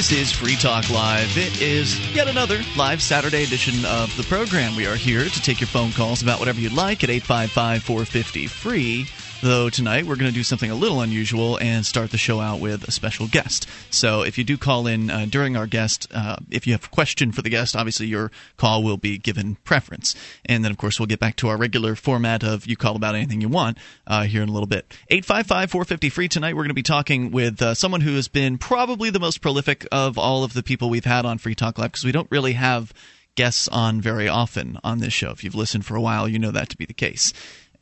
This is Free Talk Live. It is yet another live Saturday edition of the program. We are here to take your phone calls about whatever you'd like at 855 450 free. Though tonight we're going to do something a little unusual and start the show out with a special guest. So if you do call in uh, during our guest, uh, if you have a question for the guest, obviously your call will be given preference. And then, of course, we'll get back to our regular format of you call about anything you want uh, here in a little bit. 855 450 free tonight. We're going to be talking with uh, someone who has been probably the most prolific of all of the people we've had on Free Talk Live because we don't really have guests on very often on this show. If you've listened for a while, you know that to be the case.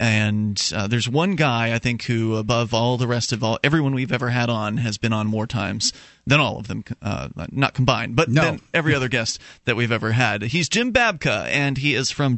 And uh, there's one guy I think who, above all the rest of all everyone we've ever had on, has been on more times than all of them, uh, not combined, but No. than every other guest that we've ever had. He's Jim Babka, and he is from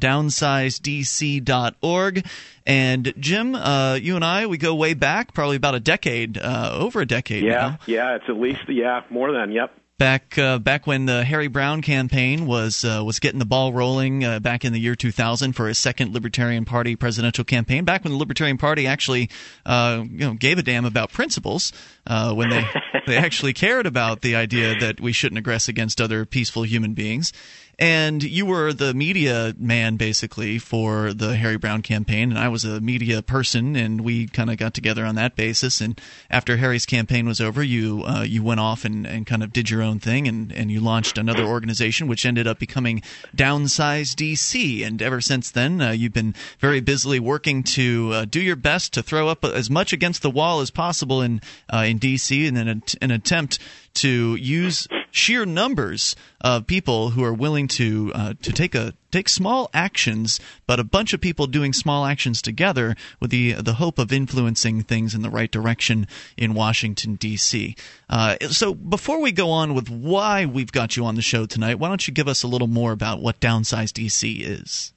DownsizeDC.org. And Jim, uh, you and I, we go way back, probably about a decade, uh, over a decade now Yeah, yeah, it's at least yeah more than yep. Back uh, back when the Harry Browne campaign was uh, was getting the ball rolling uh, back in the year 2000 for his second Libertarian Party presidential campaign. Back when the Libertarian Party actually uh, you know gave a damn about principles, uh, when they they actually cared about the idea that we shouldn't aggress against other peaceful human beings. And you were the media man basically for the Harry Browne campaign, and I was a media person, and we kind of got together on that basis. And after Harry's campaign was over, you uh, you went off and, and kind of did your own thing, and, and you launched another organization, which ended up becoming Downsize DC. And ever since then, uh, you've been very busily working to uh, do your best to throw up as much against the wall as possible in uh, in DC, in an, an attempt to use sheer numbers of people who are willing to uh, to take a take small actions, but a bunch of people doing small actions together with the the hope of influencing things in the right direction in Washington D.C. Uh, so before we go on with why we've got you on the show tonight, why don't you give us a little more about what Downsize DC is?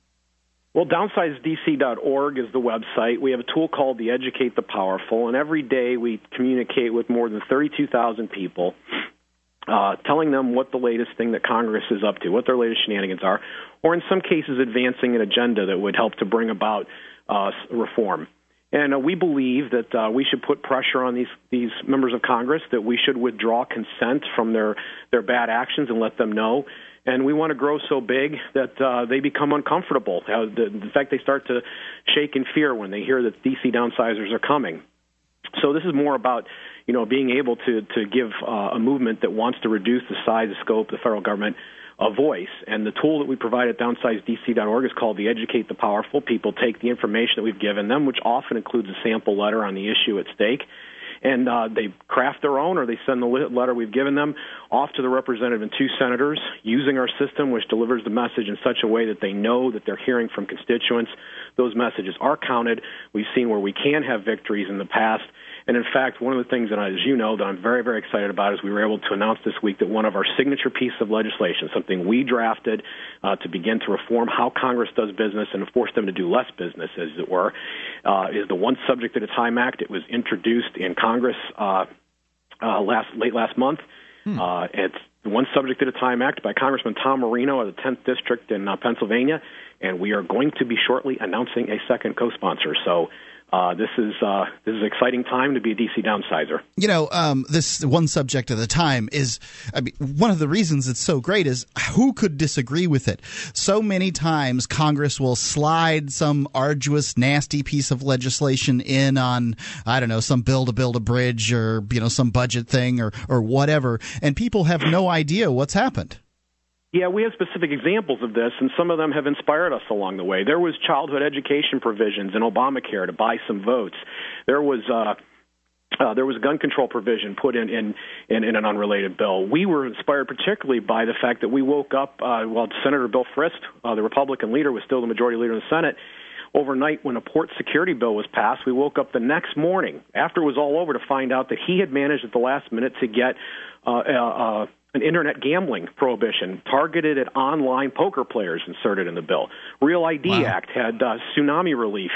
Well, downsizedc.org is the website. We have a tool called the Educate the Powerful, and every day we communicate with more than 32,000 people, uh, telling them what the latest thing that Congress is up to, what their latest shenanigans are, or in some cases, advancing an agenda that would help to bring about uh, reform. And uh, we believe that uh, we should put pressure on these these members of Congress that we should withdraw consent from their their bad actions and let them know. And we want to grow so big that uh, they become uncomfortable. Uh, the, the fact they start to shake in fear when they hear that DC downsizers are coming. So this is more about you know being able to to give uh, a movement that wants to reduce the size and scope the federal government a voice. And the tool that we provide at downsizedc.org is called the Educate the Powerful. People take the information that we've given them, which often includes a sample letter on the issue at stake, and uh, they craft their own or they send the letter we've given them off to the representative and two senators using our system, which delivers the message in such a way that they know that they're hearing from constituents. Those messages are counted. We've seen where we can have victories in the past. And in fact, one of the things that, I, as you know, that I'm very, very excited about is we were able to announce this week that one of our signature pieces of legislation, something we drafted uh, to begin to reform how Congress does business and force them to do less business, as it were, uh, is the One Subject at a Time Act. It was introduced in Congress uh, uh, last late last month. Uh, it's the One Subject at a Time Act by Congressman Tom Marino of the 10th District in uh, Pennsylvania, and we are going to be shortly announcing a second co-sponsor. So. Uh, this is uh, this is an exciting time to be a DC downsizer. You know, um, this one subject at a time is I mean, one of the reasons it's so great is who could disagree with it? So many times Congress will slide some arduous, nasty piece of legislation in on, I don't know, some bill to build a bridge or, you know, some budget thing or, or whatever, and people have no idea what's happened. Yeah, we have specific examples of this, and some of them have inspired us along the way. There was childhood education provisions in Obamacare to buy some votes. There was. Uh, uh, there was gun control provision put in, in, in, in an unrelated bill. We were inspired particularly by the fact that we woke up uh, while Senator Bill Frist, uh, the Republican leader, was still the majority leader in the Senate. Overnight, when a port security bill was passed, we woke up the next morning after it was all over to find out that he had managed at the last minute to get uh, uh, uh, an internet gambling prohibition targeted at online poker players inserted in the bill. Real ID Wow. Act had uh, tsunami relief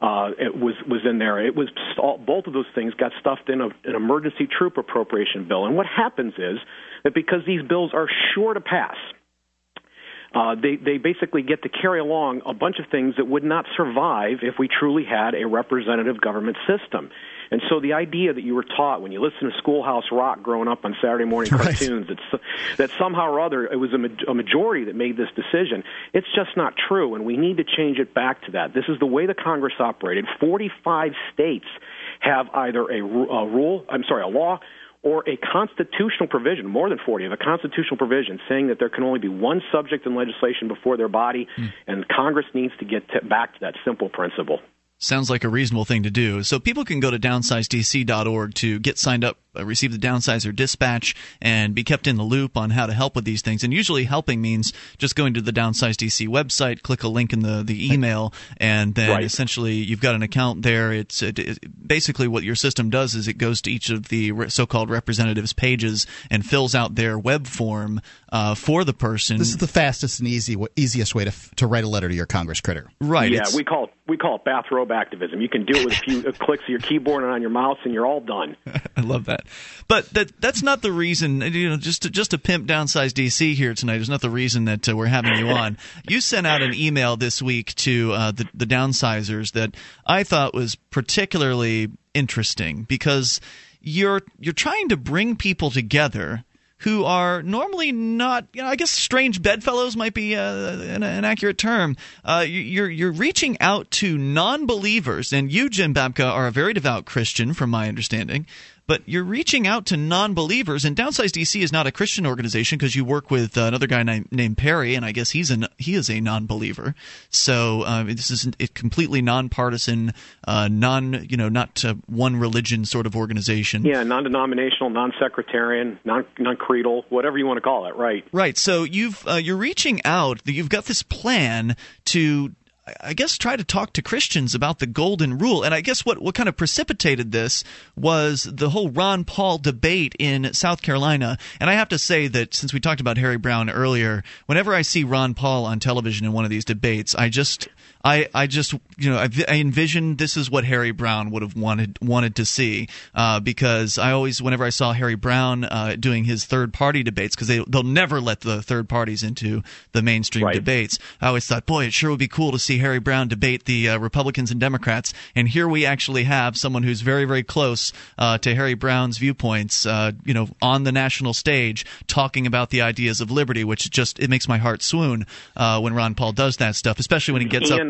uh, it was was in there. It was all, both of those things got stuffed in a, an emergency troop appropriation bill. And what happens is that because these bills are sure to pass, uh, they they basically get to carry along a bunch of things that would not survive if we truly had a representative government system. And so the idea that you were taught when you listened to Schoolhouse Rock growing up on Saturday morning Right. cartoons that that somehow or other it was a, ma- a majority that made this decision, it's just not true, and we need to change it back to that. This is the way the Congress operated. Forty-five states have either a, a rule, I'm sorry, a law or a constitutional provision, more than 40, of a constitutional provision saying that there can only be one subject in legislation before their body, hmm. and Congress needs to get to, back to that simple principle. Sounds like a reasonable thing to do. So people can go to downsizedc.org to get signed up, receive the downsizer dispatch, and be kept in the loop on how to help with these things. And usually helping means just going to the Downsize DC website, click a link in the, the email, and then Right. essentially you've got an account there. It's it, it, basically what your system does is it goes to each of the re- so-called representatives' pages and fills out their web form uh, for the person. This is the fastest and easy, easiest way to, f- to write a letter to your Congress critter. right. yeah, we call it we call it bathrobe activism. You can do it with a few uh, clicks of your keyboard and on your mouse, and you're all done. I love that. But that that's not the reason. You know, just to, just to pimp downsize DC here tonight is not the reason that uh, we're having you on. You sent out an email this week to uh, the the downsizers that I thought was particularly interesting because you're you're trying to bring people together who are normally not, you know, I guess strange bedfellows might be uh, an, an accurate term. Uh, you- you're you're reaching out to non-believers, and you, Jim Babka, are a very devout Christian, from my understanding. But you're reaching out to non-believers, and Downsize DC is not a Christian organization because you work with uh, another guy named, named Perry, and I guess he's an he is a non-believer. So um, this is a completely nonpartisan, uh, non you know not uh, one religion sort of organization. Yeah, non-denominational, non-secretarian, non- non-creedal, whatever you want to call it. Right. Right. So you've uh, you're reaching out. You've got this plan to. I guess try to talk to Christians about the golden rule. And I guess what, what kind of precipitated this was the whole Ron Paul debate in South Carolina. And I have to say that since we talked about Harry Browne earlier, whenever I see Ron Paul on television in one of these debates, I just I, I just you know I, I envision this is what Harry Browne would have wanted wanted to see uh, because I always whenever I saw Harry Browne uh, doing his third party debates because they they'll never let the third parties into the mainstream Right. debates I always thought boy it sure would be cool to see Harry Browne debate the uh, Republicans and Democrats and here we actually have someone who's very very close uh, to Harry Browne's viewpoints uh, you know on the national stage talking about the ideas of liberty which just it makes my heart swoon uh, when Ron Paul does that stuff especially when he gets Ian, up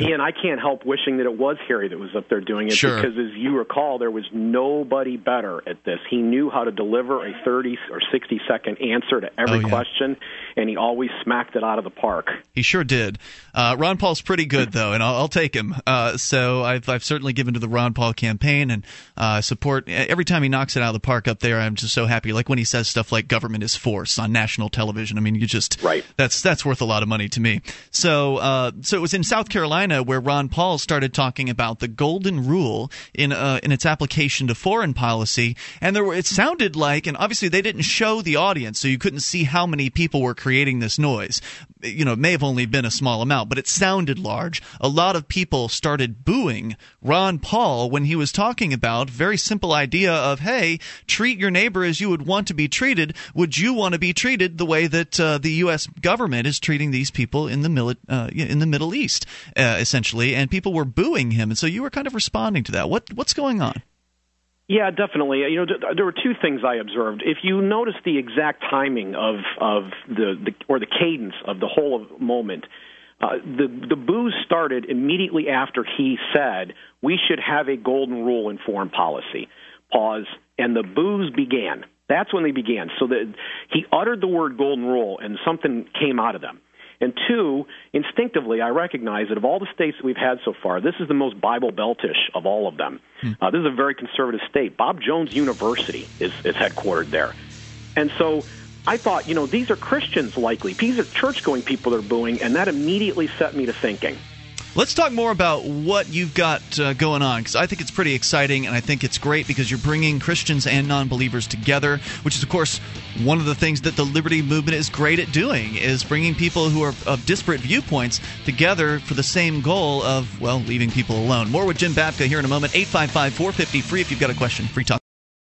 Ian, I can't help wishing that it was Harry that was up there doing it Sure. because, as you recall, there was nobody better at this. He knew how to deliver a 30 or 60 second answer to every Oh, yeah. question, and he always smacked it out of the park. He sure did. Uh, Ron Paul's pretty good though, and I'll, I'll take him. Uh, so I've I've certainly given to the Ron Paul campaign and uh, support every time he knocks it out of the park up there. I'm just so happy. Like when he says stuff like "government is force" on national television. I mean, you just Right. That's that's worth a lot of money to me. So uh, so it was in South Carolina where Ron Paul started talking about the golden rule in uh, in its application to foreign policy, and there were it sounded like, and obviously they didn't show the audience, so you couldn't see how many people were creating this noise. You know, it may have only been a small amount, but it sounded large. A lot of people started booing Ron Paul when he was talking about very simple idea of, hey, treat your neighbor as you would want to be treated. Would you want to be treated the way that uh, the U.S. government is treating these people in the mili- uh, in the Middle East, uh, essentially? And people were booing him, and so you were kind of responding to that. What what's going on? Yeah, definitely. You know, there were two things I observed. If you notice the exact timing of of the, the or the cadence of the whole moment, uh, the the boos started immediately after he said we should have a golden rule in foreign policy. Pause, and the boos began. That's when they began. So that he uttered the word golden rule, and something came out of them. And two, instinctively, I recognize that of all the states that we've had so far, this is the most Bible Beltish of all of them. Uh, this is a very conservative state. Bob Jones University is, is headquartered there. And so I thought, you know, these are Christians likely. These are church going people that are booing, and that immediately set me to thinking. Let's talk more about what you've got uh, going on because I think it's pretty exciting and I think it's great because you're bringing Christians and non believers together, which is, of course, one of the things that the Liberty Movement is great at doing is bringing people who are of disparate viewpoints together for the same goal of, well, leaving people alone. More with Jim Babka here in a moment. 855 450 free if you've got a question. Free talk.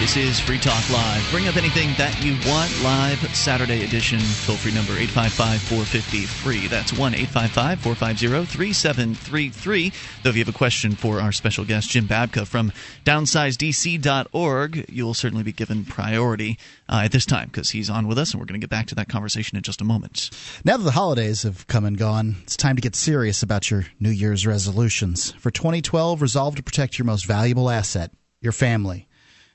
This is Free Talk Live. Bring up anything that you want live Saturday edition. Toll free number 855 450 free. That's 1 855 450 3733. Though if you have a question for our special guest, Jim Babka from downsizedc.org, you'll certainly be given priority uh, at this time because he's on with us, and we're going to get back to that conversation in just a moment. Now that the holidays have come and gone, it's time to get serious about your New Year's resolutions. For 2012, resolve to protect your most valuable asset, your family.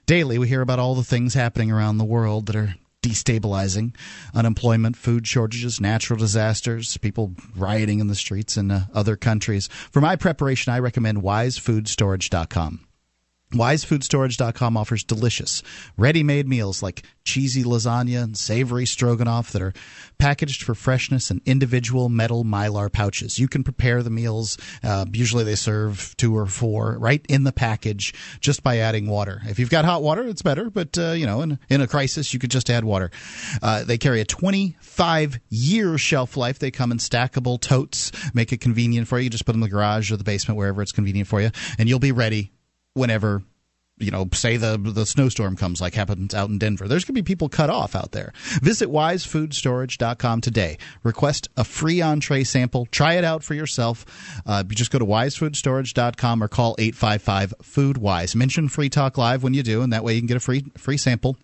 Daily, we hear about all the things happening around the world that are destabilizing unemployment, food shortages, natural disasters, people rioting in the streets in uh, other countries. For my preparation, I recommend wisefoodstorage.com. WiseFoodStorage.com offers delicious, ready made meals like cheesy lasagna and savory stroganoff that are packaged for freshness in individual metal mylar pouches. You can prepare the meals. Uh, usually they serve two or four right in the package just by adding water. If you've got hot water, it's better, but uh, you know, in, in a crisis, you could just add water. Uh, they carry a 25 year shelf life. They come in stackable totes, make it convenient for you. Just put them in the garage or the basement, wherever it's convenient for you, and you'll be ready whenever you know, say the the snowstorm comes like happens out in Denver. There's going to be people cut off out there. Visit wisefoodstorage.com today. Request a free entree sample. Try it out for yourself. Uh, just go to wisefoodstorage.com or call 855 food wise. Mention Free Talk Live when you do, and that way you can get a free free sample.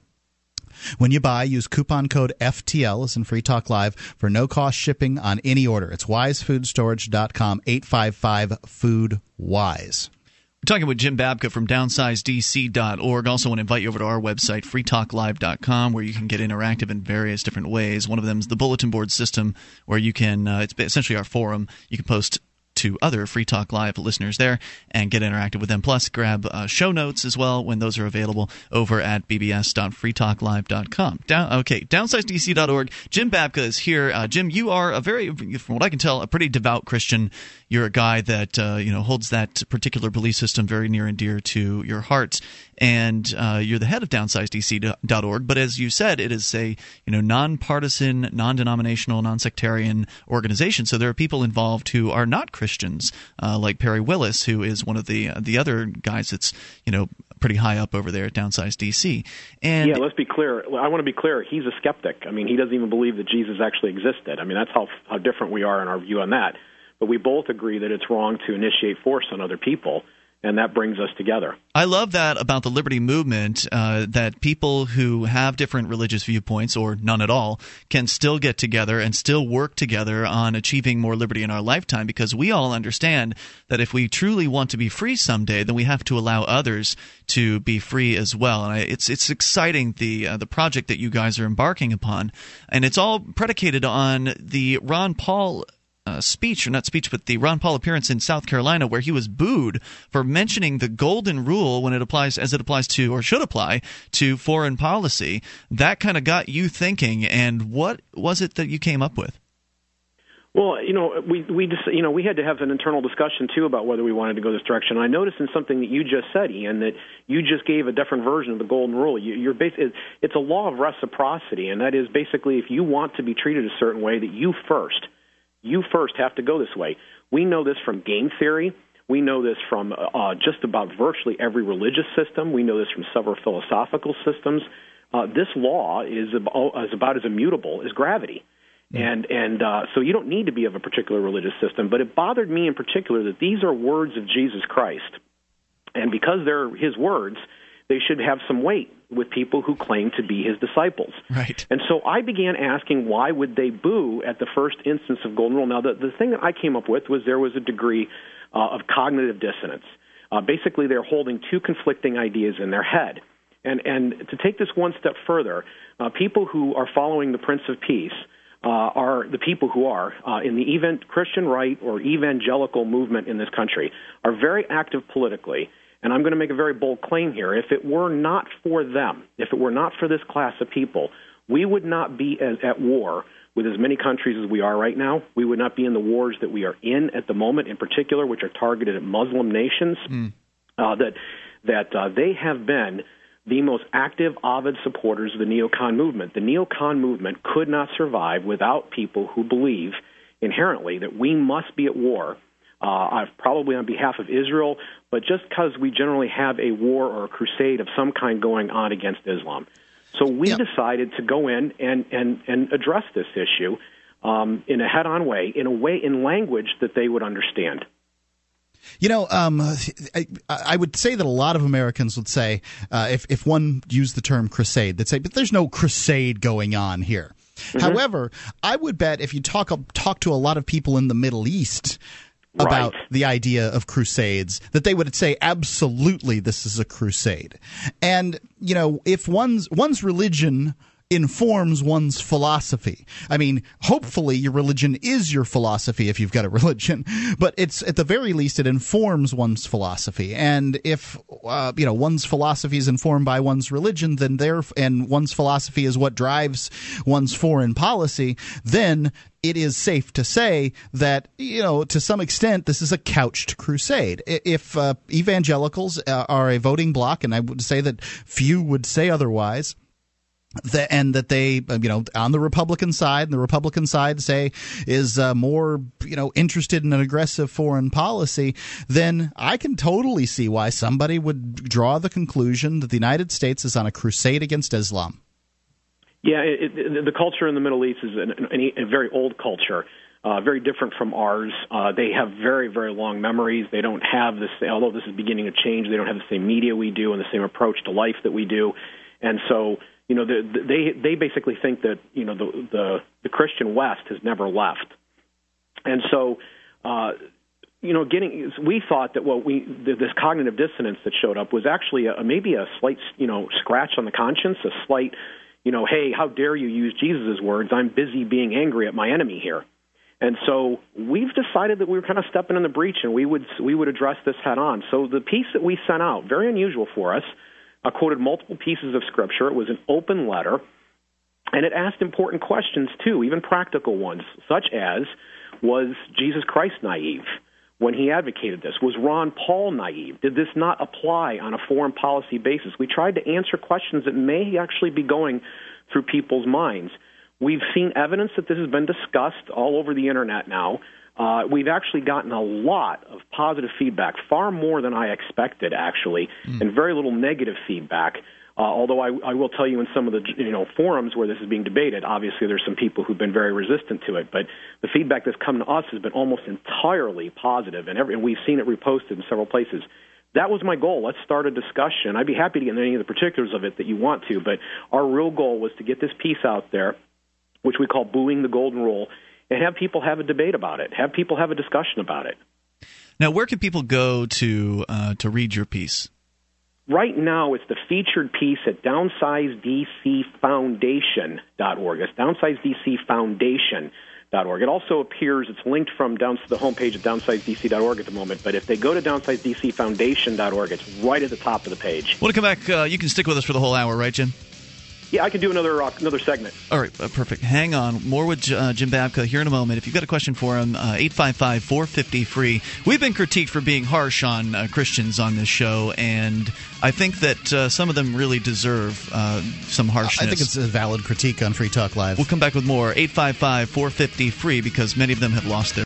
When you buy, use coupon code FTL as in Free Talk Live for no cost shipping on any order. It's wisefoodstorage.com 855 food wise. Talking with Jim Babka from downsizedc.org. Also, want to invite you over to our website, freetalklive.com, where you can get interactive in various different ways. One of them is the bulletin board system, where you can, uh, it's essentially our forum. You can post to other Free Talk Live listeners there and get interactive with them. Plus, grab uh, show notes as well when those are available over at bbs.freetalklive.com. Down, okay, downsizedc.org. Jim Babka is here. Uh, Jim, you are a very, from what I can tell, a pretty devout Christian. You're a guy that uh, you know holds that particular belief system very near and dear to your heart and uh, you're the head of downsizedc.org. But as you said, it is a you know nonpartisan, non-denominational, non-sectarian organization. So there are people involved who are not Christians, uh, like Perry Willis, who is one of the uh, the other guys that's you know pretty high up over there at Downsize DC. And yeah, let's be clear. I want to be clear. He's a skeptic. I mean, he doesn't even believe that Jesus actually existed. I mean, that's how how different we are in our view on that. But we both agree that it's wrong to initiate force on other people and that brings us together. I love that about the liberty movement uh, that people who have different religious viewpoints or none at all can still get together and still work together on achieving more liberty in our lifetime because we all understand that if we truly want to be free someday, then we have to allow others to be free as well. And I, it's it's exciting the uh, the project that you guys are embarking upon, and it's all predicated on the Ron Paul uh, speech, or not speech, but the Ron Paul appearance in South Carolina, where he was booed for mentioning the golden rule when it applies, as it applies to, or should apply to foreign policy. That kind of got you thinking. And what was it that you came up with? Well, you know, we we just you know we had to have an internal discussion too about whether we wanted to go this direction. I noticed in something that you just said, Ian, that you just gave a different version of the golden rule. You, you're bas- it's a law of reciprocity, and that is basically if you want to be treated a certain way, that you first you first have to go this way. We know this from game theory. We know this from uh, just about virtually every religious system. We know this from several philosophical systems. Uh, this law is about, is about as immutable as gravity. Mm. And and uh, so you don't need to be of a particular religious system. But it bothered me in particular that these are words of Jesus Christ, and because they're His words, they should have some weight with people who claim to be his disciples. Right. And so I began asking why would they boo at the first instance of golden rule. Now the the thing that I came up with was there was a degree uh, of cognitive dissonance. Uh, basically, they're holding two conflicting ideas in their head. And, and to take this one step further, uh, people who are following the Prince of Peace uh, are the people who are uh, in the event Christian right or evangelical movement in this country are very active politically. And I'm going to make a very bold claim here. If it were not for them, if it were not for this class of people, we would not be as, at war with as many countries as we are right now. We would not be in the wars that we are in at the moment, in particular, which are targeted at Muslim nations. Mm. Uh, that that uh, they have been the most active, avid supporters of the neocon movement. The neocon movement could not survive without people who believe inherently that we must be at war. Uh, probably on behalf of Israel, but just because we generally have a war or a crusade of some kind going on against Islam. So we yep. decided to go in and, and, and address this issue um, in a head on way, in a way, in language that they would understand. You know, um, I, I, would say that a lot of Americans would say, uh, if if one used the term crusade, they'd say, "But there's no crusade going on here." Mm-hmm. However, I would bet if you talk talk to a lot of people in the Middle East about right. the idea of crusades that they would say absolutely this is a crusade and you know if one's one's religion informs one's philosophy. I mean, hopefully your religion is your philosophy if you've got a religion, but it's at the very least it informs one's philosophy. And if uh, you know one's philosophy is informed by one's religion, then there and one's philosophy is what drives one's foreign policy, then it is safe to say that you know to some extent this is a couched crusade. If uh, evangelicals uh, are a voting bloc, and I would say that few would say otherwise, and that they, uh, you know, on the Republican side, the Republican side say is uh, more, you know, interested in an aggressive foreign policy, then I can totally see why somebody would draw the conclusion that the United States is on a crusade against Islam. Yeah, it, it, the culture in the Middle East is an, an, a very old culture. Uh, very different from ours. Uh, they have very, very long memories. They don't have this, although this is beginning to change, they don't have the same media we do and the same approach to life that we do. And so you know, the, they they basically think that you know the the, the Christian West has never left, and so. Uh, you know, getting we thought that what we this cognitive dissonance that showed up was actually a, maybe a slight, you know, scratch on the conscience, a slight, you know, hey, how dare you use Jesus' words? I'm busy being angry at my enemy here. And so we've decided that we were kind of stepping in the breach, and we would we would address this head on. So the piece that we sent out, very unusual for us, I quoted multiple pieces of scripture. It was an open letter, and it asked important questions too, even practical ones, such as Was Jesus Christ naive when he advocated this? Was Ron Paul naive? Did this not apply on a foreign policy basis? We tried to answer questions that may actually be going through people's minds. We've seen evidence that this has been discussed all over the internet now uh, we've actually gotten a lot of positive feedback, far more than I expected, actually, mm. and very little negative feedback. Uh, although I, I will tell you, in some of the you know forums where this is being debated, obviously there's some people who've been very resistant to it. But the feedback that's come to us has been almost entirely positive, and, every, and we've seen it reposted in several places. That was my goal. Let's start a discussion. I'd be happy to get into any of the particulars of it that you want to, but our real goal was to get this piece out there, which we call "Booing the Golden Rule." And have people have a debate about it, have people have a discussion about it. Now, where can people go to uh, to read your piece? Right now, it's the featured piece at downsizedcfoundation.org. It's downsizedcfoundation.org. It also appears, it's linked from down to the homepage at downsizedc.org at the moment, but if they go to downsizedcfoundation.org, it's right at the top of the page. When to come back, uh, you can stick with us for the whole hour, right, Jim? Yeah, I can do another uh, another segment. All right, uh, perfect. Hang on. More with uh, Jim Babka here in a moment. If you've got a question for him, uh, 855 450 free. We've been critiqued for being harsh on uh, Christians on this show, and I think that uh, some of them really deserve some harshness. I think it's a valid critique on Free Talk Live. We'll come back with more. 855 450 free because many of them have lost their.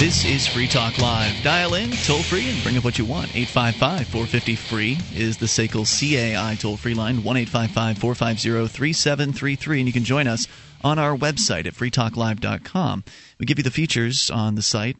This is Free Talk Live. Dial in, toll free, and bring up what you want. 855 450 free is the SACL CAI toll free line, 1 450 3733. And you can join us on our website at freetalklive.com. We give you the features on the site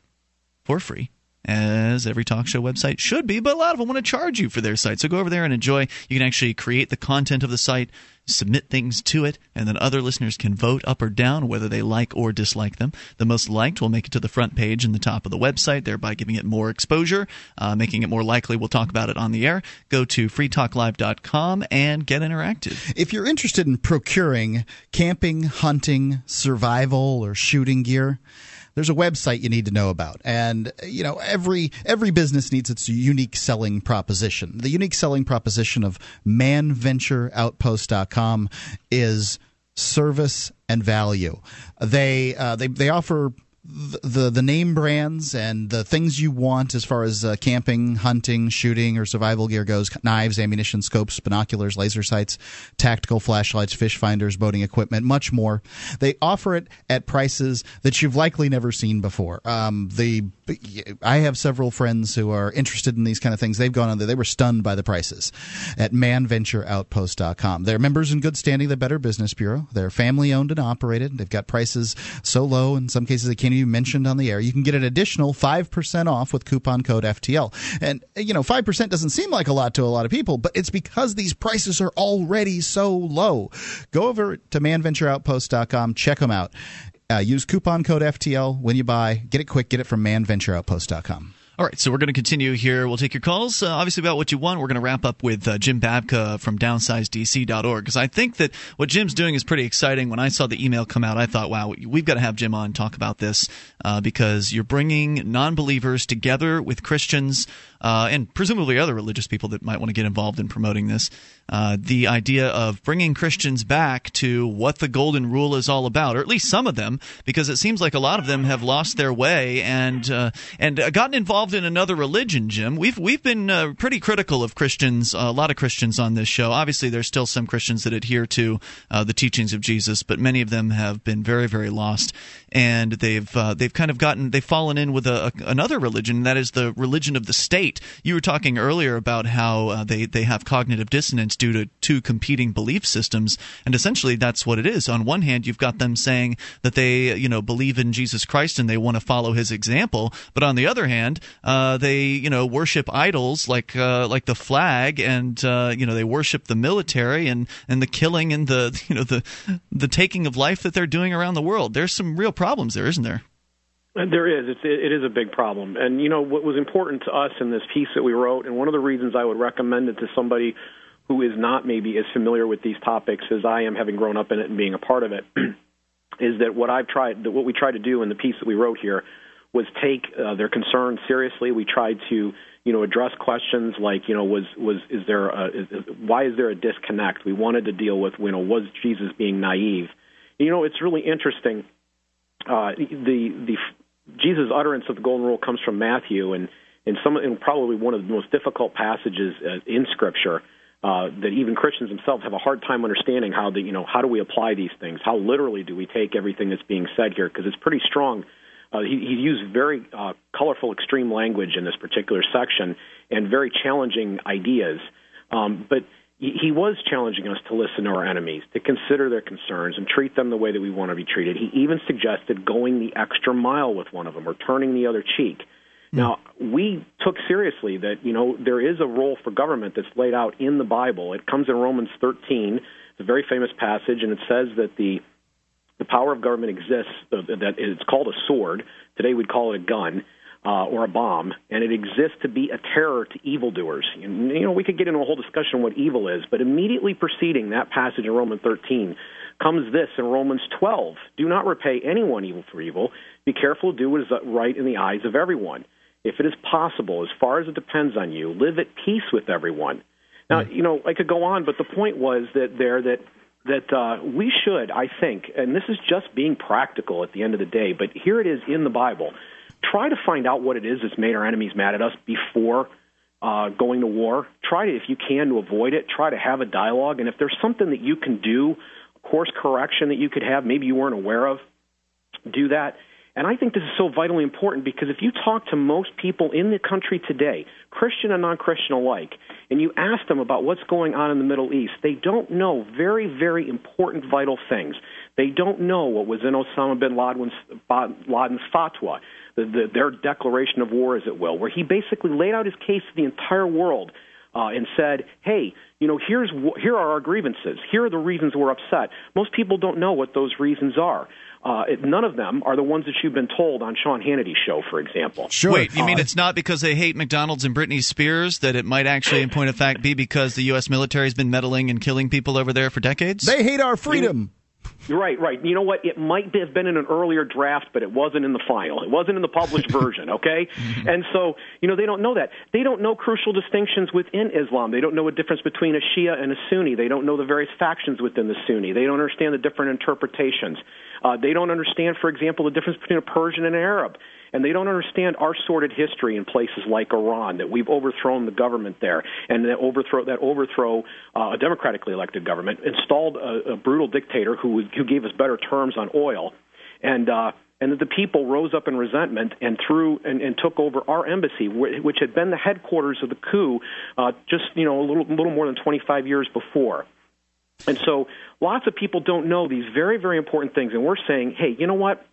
for free as every talk show website should be, but a lot of them want to charge you for their site. So go over there and enjoy. You can actually create the content of the site, submit things to it, and then other listeners can vote up or down whether they like or dislike them. The most liked will make it to the front page and the top of the website, thereby giving it more exposure, uh, making it more likely we'll talk about it on the air. Go to freetalklive.com and get interactive. If you're interested in procuring camping, hunting, survival, or shooting gear, there's a website you need to know about. And you know every every business needs its unique selling proposition. The unique selling proposition of manventureoutpost.com is service and value. They uh, they they offer the the name brands and the things you want as far as uh, camping, hunting, shooting, or survival gear goes knives, ammunition, scopes, binoculars, laser sights, tactical flashlights, fish finders, boating equipment, much more. They offer it at prices that you've likely never seen before. Um, the I have several friends who are interested in these kind of things. They've gone on there. They were stunned by the prices at manventureoutpost.com. They're members in good standing the Better Business Bureau. They're family owned and operated. They've got prices so low in some cases they can't even mentioned on the air. You can get an additional 5% off with coupon code FTL. And, you know, 5% doesn't seem like a lot to a lot of people, but it's because these prices are already so low. Go over to manventureoutpost.com, check them out. Uh, use coupon code FTL when you buy. Get it quick. Get it from manventureoutpost.com. All right, so we're going to continue here. We'll take your calls, uh, obviously, about what you want. We're going to wrap up with uh, Jim Babka from downsizedc.org because I think that what Jim's doing is pretty exciting. When I saw the email come out, I thought, wow, we've got to have Jim on talk about this uh, because you're bringing non believers together with Christians uh, and presumably other religious people that might want to get involved in promoting this. Uh, the idea of bringing Christians back to what the Golden Rule is all about, or at least some of them, because it seems like a lot of them have lost their way and uh, and gotten involved in another religion. Jim, we've we've been uh, pretty critical of Christians, a lot of Christians on this show. Obviously, there's still some Christians that adhere to uh, the teachings of Jesus, but many of them have been very very lost, and they've uh, they've kind of gotten they've fallen in with a, a, another religion and that is the religion of the state. You were talking earlier about how they they have cognitive dissonance due to two competing belief systems, and essentially that's what it is. On one hand, you've got them saying that they, you know, believe in Jesus Christ and they want to follow His example, but on the other hand, uh, they, you know, worship idols like uh, like the flag, and uh, you know they worship the military and and the killing and the you know the the taking of life that they're doing around the world. There's some real problems there, isn't there? There is. It's, it is a big problem. And, you know, what was important to us in this piece that we wrote, and one of the reasons I would recommend it to somebody who is not maybe as familiar with these topics as I am, having grown up in it and being a part of it, is that what I've tried, that what we tried to do in the piece that we wrote here was take uh, their concerns seriously. We tried to, you know, address questions like, you know, was was is there a, is, why is there a disconnect? We wanted to deal with, you know, was Jesus being naive? You know, it's really interesting. Uh, the the Jesus' utterance of the golden rule comes from Matthew, and and some and probably one of the most difficult passages uh, in Scripture uh, that even Christians themselves have a hard time understanding how the you know how do we apply these things? How literally do we take everything that's being said here? Because it's pretty strong. Uh, he, he used very uh, colorful, extreme language in this particular section and very challenging ideas. Um, but he, he was challenging us to listen to our enemies, to consider their concerns, and treat them the way that we want to be treated. He even suggested going the extra mile with one of them or turning the other cheek. Hmm. Now, we took seriously that, you know, there is a role for government that's laid out in the Bible. It comes in Romans 13. It's a very famous passage, and it says that the the power of government exists, that it's called a sword. Today we'd call it a gun. Uh, or a bomb, and it exists to be a terror to evildoers. You know, we could get into a whole discussion on what evil is, but immediately preceding that passage in Romans 13 comes this in Romans 12 Do not repay anyone evil for evil. Be careful to do what is right in the eyes of everyone if it is possible, as far as it depends on you, live at peace with everyone. Now, hmm. you know, I could go on, but the point was that there that that uh, we should, I think, and this is just being practical at the end of the day, but here it is in the Bible. Try to find out what it is that's made our enemies mad at us before uh, going to war. Try to, if you can, to avoid it. Try to have a dialogue, and if there's something that you can do, course correction that you could have, maybe you weren't aware of, do that And I think this is so vitally important because if you talk to most people in the country today, Christian and non Christian alike, and you ask them about what's going on in the Middle East, they don't know very, very important, vital things. They don't know what was in Osama bin Laden's, Laden's fatwa, the, the, their declaration of war, as it will, where he basically laid out his case to the entire world uh, and said, "Hey, you know, here's here are our grievances. Here are the reasons we're upset." Most people don't know what those reasons are. Uh, it, none of them are the ones that you've been told on Sean Hannity's show, for example. Sure. Wait, you uh, mean it's not because they hate McDonald's and Britney Spears that it might actually, in point of fact, be because the U.S. military has been meddling and killing people over there for decades? They hate our freedom. Right, right. You know what? It might have been in an earlier draft, but it wasn't in the final. It wasn't in the published version, okay? and so, you know, they don't know that. They don't know crucial distinctions within Islam. They don't know a difference between a Shia and a Sunni. They don't know the various factions within the Sunni. They don't understand the different interpretations. Uh, they don't understand, for example, the difference between a Persian and an Arab and they don't understand our sordid history in places like Iran that we've overthrown the government there and that overthrow that overthrow uh, a democratically elected government, installed a, a brutal dictator who who gave us better terms on oil, and. Uh, and that the people rose up in resentment and threw and, and took over our embassy, which had been the headquarters of the coup, uh, just you know a little, little more than 25 years before. And so, lots of people don't know these very, very important things. And we're saying, hey, you know what?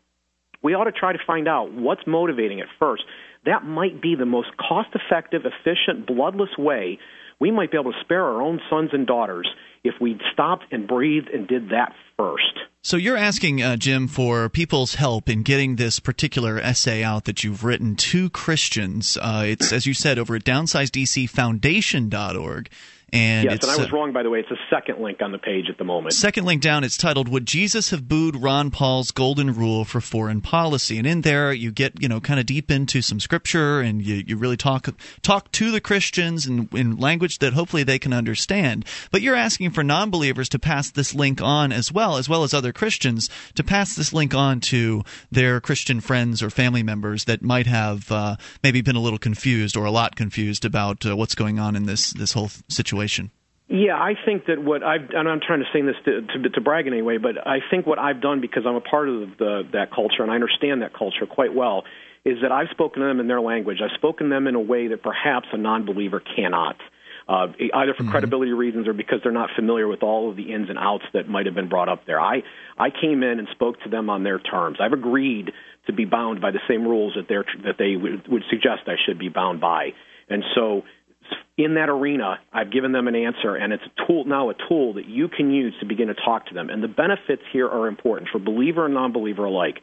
We ought to try to find out what's motivating it first. That might be the most cost effective, efficient, bloodless way we might be able to spare our own sons and daughters if we stopped and breathed and did that first. So you're asking, uh, Jim, for people's help in getting this particular essay out that you've written to Christians. Uh, it's, as you said, over at downsizedcfoundation.org. And yes, and I was wrong, by the way. It's the second link on the page at the moment. Second link down, it's titled "Would Jesus Have Booed Ron Paul's Golden Rule for Foreign Policy?" And in there, you get you know kind of deep into some scripture, and you, you really talk talk to the Christians in, in language that hopefully they can understand. But you're asking for non-believers to pass this link on as well, as well as other Christians to pass this link on to their Christian friends or family members that might have uh, maybe been a little confused or a lot confused about uh, what's going on in this this whole situation situation? Yeah, I think that what I've, and I'm trying to say this to, to, to brag in any way, but I think what I've done because I'm a part of the, that culture and I understand that culture quite well is that I've spoken to them in their language. I've spoken to them in a way that perhaps a non-believer cannot. Uh, either for mm-hmm. credibility reasons or because they're not familiar with all of the ins and outs that might have been brought up there. I I came in and spoke to them on their terms. I've agreed to be bound by the same rules that they that they would, would suggest I should be bound by. And so in that arena, I've given them an answer, and it's a tool now a tool that you can use to begin to talk to them. And the benefits here are important for believer and non-believer alike.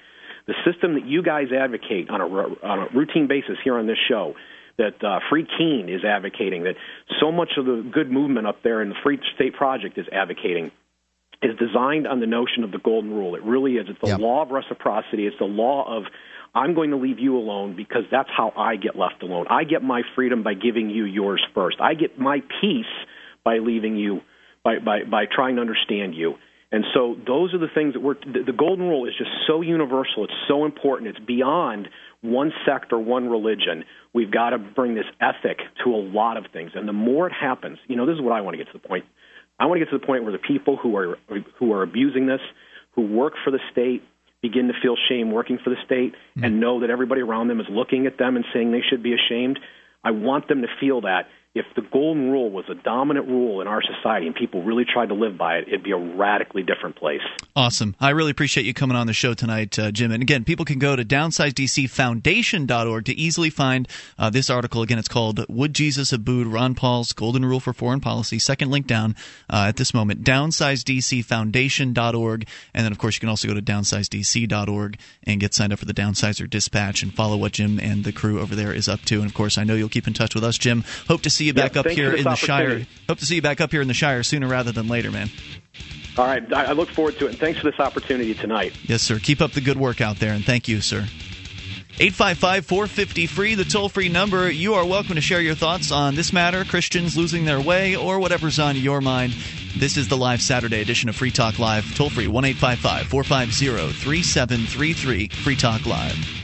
The system that you guys advocate on a, on a routine basis here on this show, that uh, Free Keene is advocating, that so much of the good movement up there in the Free State Project is advocating, is designed on the notion of the golden rule. It really is. It's the yep. law of reciprocity. It's the law of I'm going to leave you alone because that's how I get left alone. I get my freedom by giving you yours first. I get my peace by leaving you, by, by, by trying to understand you. And so those are the things that we're, the, the golden rule is just so universal. It's so important. It's beyond one sect or one religion. We've got to bring this ethic to a lot of things. And the more it happens, you know, this is what I want to get to the point. I want to get to the point where the people who are, who are abusing this, who work for the state, begin to feel shame working for the state mm-hmm. and know that everybody around them is looking at them and saying they should be ashamed. I want them to feel that if the golden rule was a dominant rule in our society and people really tried to live by it, it'd be a radically different place. Awesome. I really appreciate you coming on the show tonight, uh, Jim. And again, people can go to downsizedcfoundation.org to easily find uh, this article. Again, it's called Would Jesus Have Booed Ron Paul's Golden Rule for Foreign Policy? Second link down uh, at this moment, downsizedcfoundation.org. And then, of course, you can also go to downsizedc.org and get signed up for the Downsizer Dispatch and follow what Jim and the crew over there is up to. And, of course, I know you'll keep in touch with us, Jim. Hope to see see you back up here in the Shire. Hope to see you back up here in the Shire sooner rather than later, man. All right, I look forward to it. And thanks for this opportunity tonight. Yes, sir. Keep up the good work out there, and thank you, sir. 855 450 free, the toll free number. You are welcome to share your thoughts on this matter, Christians losing their way, or whatever's on your mind. This is the live Saturday edition of Free Talk Live. Toll free 1 855 450 3733. Free Talk Live.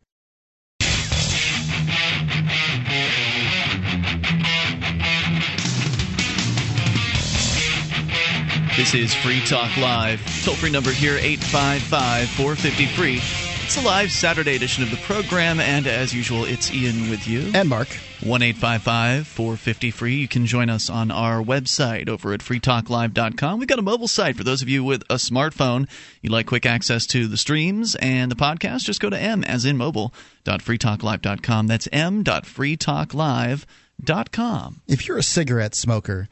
This is Free Talk Live. Toll free number here 855 450 free. It's a live Saturday edition of the program, and as usual, it's Ian with you. And Mark. 1 855 450 free. You can join us on our website over at freetalklive.com. We've got a mobile site for those of you with a smartphone. You like quick access to the streams and the podcast, just go to m as in mobile.freetalklive.com. That's m.freetalklive.com. If you're a cigarette smoker,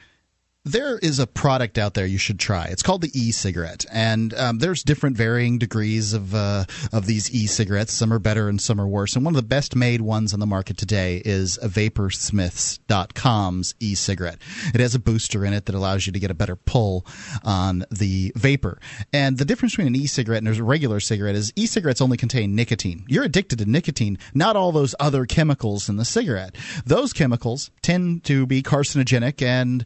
there is a product out there you should try. It's called the e-cigarette, and um, there's different varying degrees of uh, of these e-cigarettes. Some are better and some are worse. And one of the best made ones on the market today is Vaporsmiths.com's e-cigarette. It has a booster in it that allows you to get a better pull on the vapor. And the difference between an e-cigarette and a regular cigarette is e-cigarettes only contain nicotine. You're addicted to nicotine, not all those other chemicals in the cigarette. Those chemicals tend to be carcinogenic and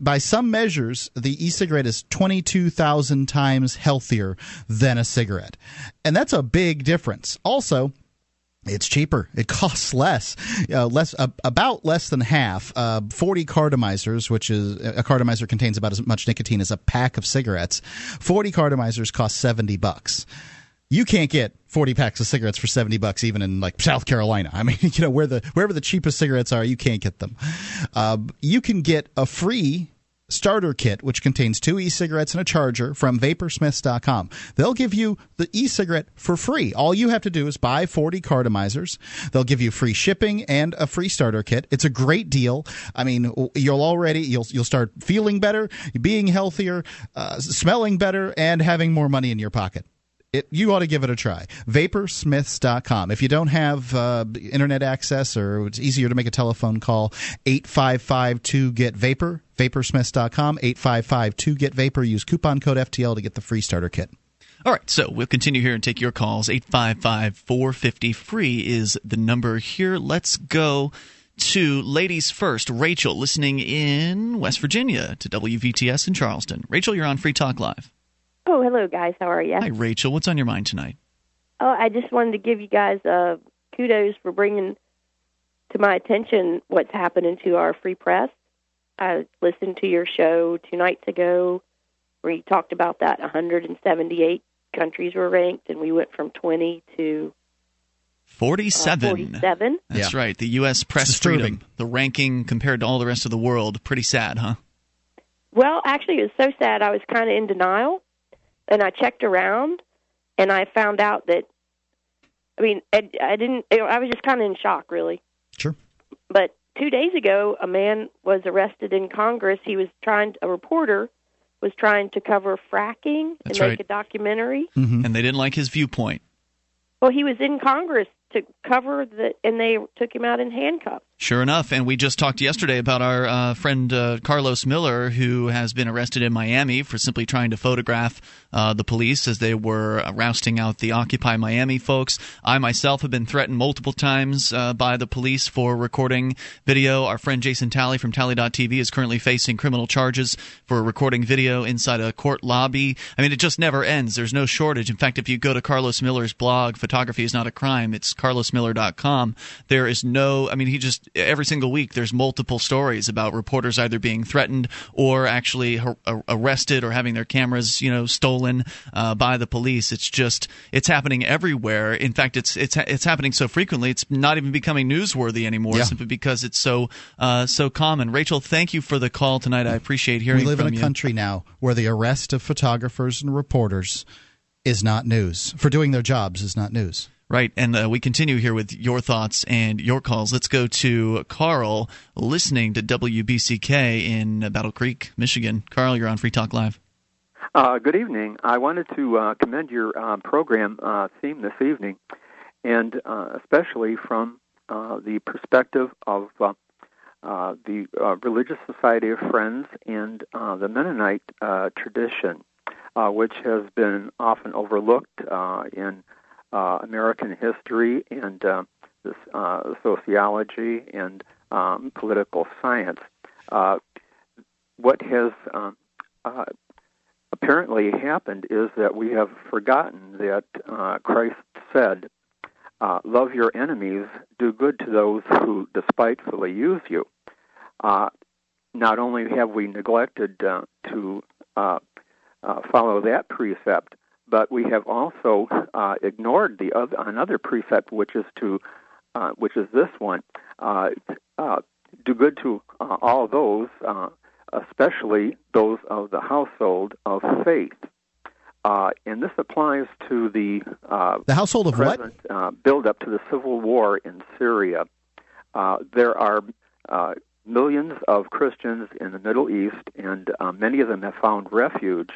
by some measures, the e-cigarette is 22,000 times healthier than a cigarette. And that's a big difference. Also, it's cheaper. It costs less, uh, less uh, about less than half. Uh, Forty cartomizers, which is a cartomizer contains about as much nicotine as a pack of cigarettes. Forty cartomizers cost seventy bucks you can't get 40 packs of cigarettes for 70 bucks even in like South Carolina. I mean, you know, where the wherever the cheapest cigarettes are, you can't get them. Uh, you can get a free starter kit which contains two e-cigarettes and a charger from vaporsmiths.com. They'll give you the e-cigarette for free. All you have to do is buy 40 cartomizers. They'll give you free shipping and a free starter kit. It's a great deal. I mean, you'll already you'll you'll start feeling better, being healthier, uh, smelling better and having more money in your pocket. It, you ought to give it a try. Vaporsmiths.com. If you don't have uh, internet access or it's easier to make a telephone call, 855 2 get vapor. Vaporsmiths.com, 855 2 get vapor. Use coupon code FTL to get the free starter kit. All right, so we'll continue here and take your calls. 855 450 free is the number here. Let's go to ladies first. Rachel, listening in West Virginia to WVTS in Charleston. Rachel, you're on Free Talk Live. Oh, hello, guys. How are you? Hi, Rachel. What's on your mind tonight? Oh, I just wanted to give you guys uh, kudos for bringing to my attention what's happening to our free press. I listened to your show two nights ago where you talked about that 178 countries were ranked, and we went from 20 to 47. Uh, 47. That's yeah. right. The U.S. press freedom, the ranking compared to all the rest of the world, pretty sad, huh? Well, actually, it was so sad. I was kind of in denial and I checked around, and I found out that. I mean, I, I didn't. I was just kind of in shock, really. Sure. But two days ago, a man was arrested in Congress. He was trying. A reporter was trying to cover fracking That's and right. make a documentary. Mm-hmm. And they didn't like his viewpoint. Well, he was in Congress to cover the, and they took him out in handcuffs. Sure enough, and we just talked yesterday about our uh, friend uh, Carlos Miller, who has been arrested in Miami for simply trying to photograph uh, the police as they were rousting out the Occupy Miami folks. I myself have been threatened multiple times uh, by the police for recording video. Our friend Jason Talley from Talley.tv is currently facing criminal charges for recording video inside a court lobby. I mean, it just never ends. There's no shortage. In fact, if you go to Carlos Miller's blog, Photography is Not a Crime, it's carlosmiller.com. There is no, I mean, he just every single week there's multiple stories about reporters either being threatened or actually har- arrested or having their cameras, you know, stolen uh, by the police. It's just it's happening everywhere. In fact, it's it's it's happening so frequently it's not even becoming newsworthy anymore Yeah. simply because it's so uh, so common. Rachel, thank you for the call tonight. I appreciate hearing you. We live from in a you. country now where the arrest of photographers and reporters is not news. For doing their jobs is not news. Right, and uh, we continue here with your thoughts and your calls. Let's go to Carl, listening to WBCK in Battle Creek, Michigan. Carl, you're on Free Talk Live. Uh, good evening. I wanted to uh, commend your uh, program uh, theme this evening, and uh, especially from the perspective of the Religious Society of Friends and the Mennonite tradition, which has been often overlooked in American history and this, sociology and um, political science. what has um, apparently happened is that we have forgotten that Christ said, uh, love your enemies, do good to those who despitefully use you. Uh, not only have we neglected uh, to uh, uh, follow that precept, but we have also uh, ignored the other, another precept, which is to, which is this one: do good to all those, especially those of the household of faith. Uh, and this applies to the uh, the household of present, what uh, build up to the civil war in Syria. Uh, there are uh, millions of Christians in the Middle East, and uh, many of them have found refuge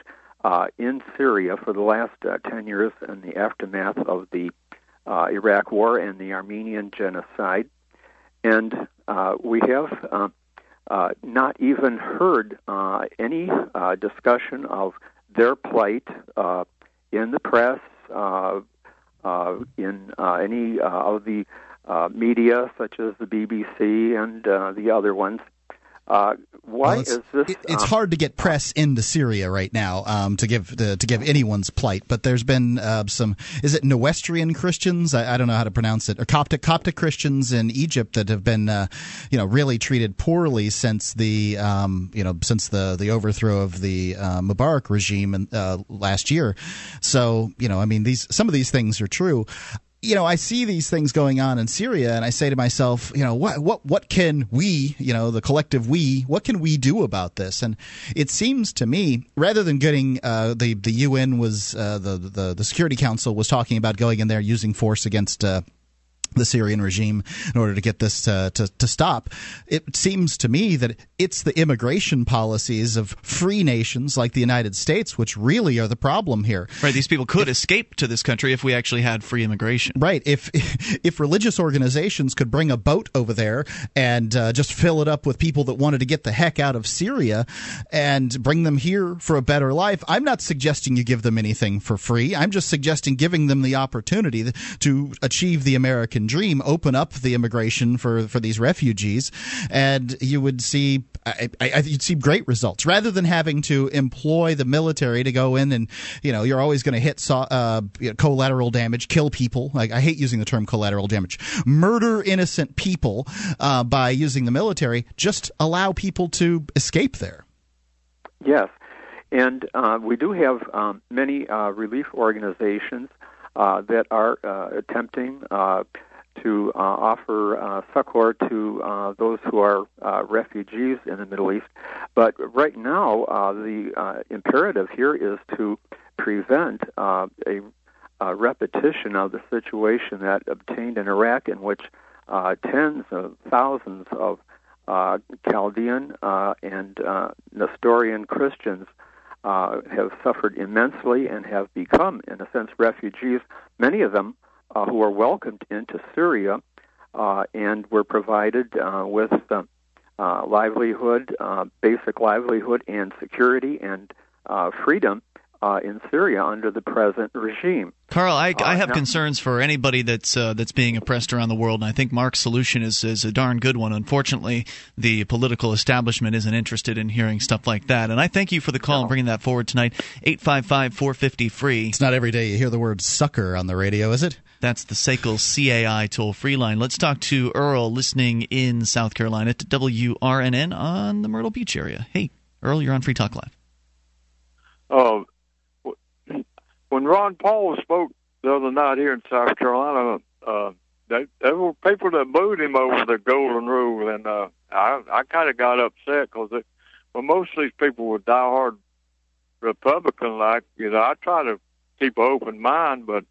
in Syria for the last ten years in the aftermath of the Iraq War and the Armenian genocide. And we have not even heard any discussion of their plight uh, in the press, uh, uh, in uh, any uh, of the uh, media, such as the BBC and uh, the other ones. Uh, why well, is this? It, it's um, hard to get press into Syria right now um, to give to, to, give anyone's plight. But there's been uh, some. Is it Noestrian Christians? I, I, don't know how to pronounce it. Or Coptic Coptic Christians in Egypt that have been, uh, you know, really treated poorly since the, um, you know, since the the overthrow of the uh, Mubarak regime in, uh, last year. So you know, I mean, these some of these things are true you know, I see these things going on in Syria, and I say to myself, you know, what what what can we, you know, the collective we, what can we do about this? And it seems to me, rather than getting uh, the the UN was uh, the, the the Security Council was talking about going in there using force against. Uh, the Syrian regime in order to get this to, to, to, stop. It seems to me that it's the immigration policies of free nations like the United States which really are the problem here. Right, these people could if, escape to this country if we actually had free immigration. Right, if if religious organizations could bring a boat over there and uh, just fill it up with people that wanted to get the heck out of Syria and bring them here for a better life, I'm not suggesting you give them anything for free. I'm just suggesting giving them the opportunity to achieve the American American dream, open up the immigration for, for these refugees, and you would see I, I, you'd see great results rather than having to employ the military to go in and you know you're always going to hit uh, you know, collateral damage, kill people. Like I hate using the term collateral damage, murder innocent people uh, by using the military. Just allow people to escape there. Yes, and uh, we do have um, many uh, relief organizations uh, that are uh, attempting to uh, offer uh, succor to uh, those who are uh, refugees in the Middle East. But right now, uh, the uh, imperative here is to prevent a, a repetition of the situation that obtained in Iraq, in which tens of thousands of Chaldean and Nestorian Christians have suffered immensely and have become, in a sense, refugees. Many of them uh, who are welcomed into Syria uh, and were provided uh, with uh, uh, livelihood, uh, basic livelihood, and security and uh, freedom uh, in Syria under the present regime. Carl, I, I have now, concerns for anybody that's uh, that's being oppressed around the world, and I think Mark's solution is is a darn good one. Unfortunately, the political establishment isn't interested in hearing stuff like that. And I thank you for the call no. and bringing that forward tonight. Eight five five four fifty free. It's not every day you hear the word sucker on the radio, is it? That's the SACL CAI toll free line. Let's talk to Earl listening in South Carolina to WRNN on the Myrtle Beach area. Hey, Earl, you're on Free Talk Live. Oh, when Ron Paul spoke the other night here in South Carolina, uh, they, there were people that booed him over the golden rule, and uh, I, I kind of got upset because well, most of these people were diehard Republican. Like you know, I try to keep an open mind, but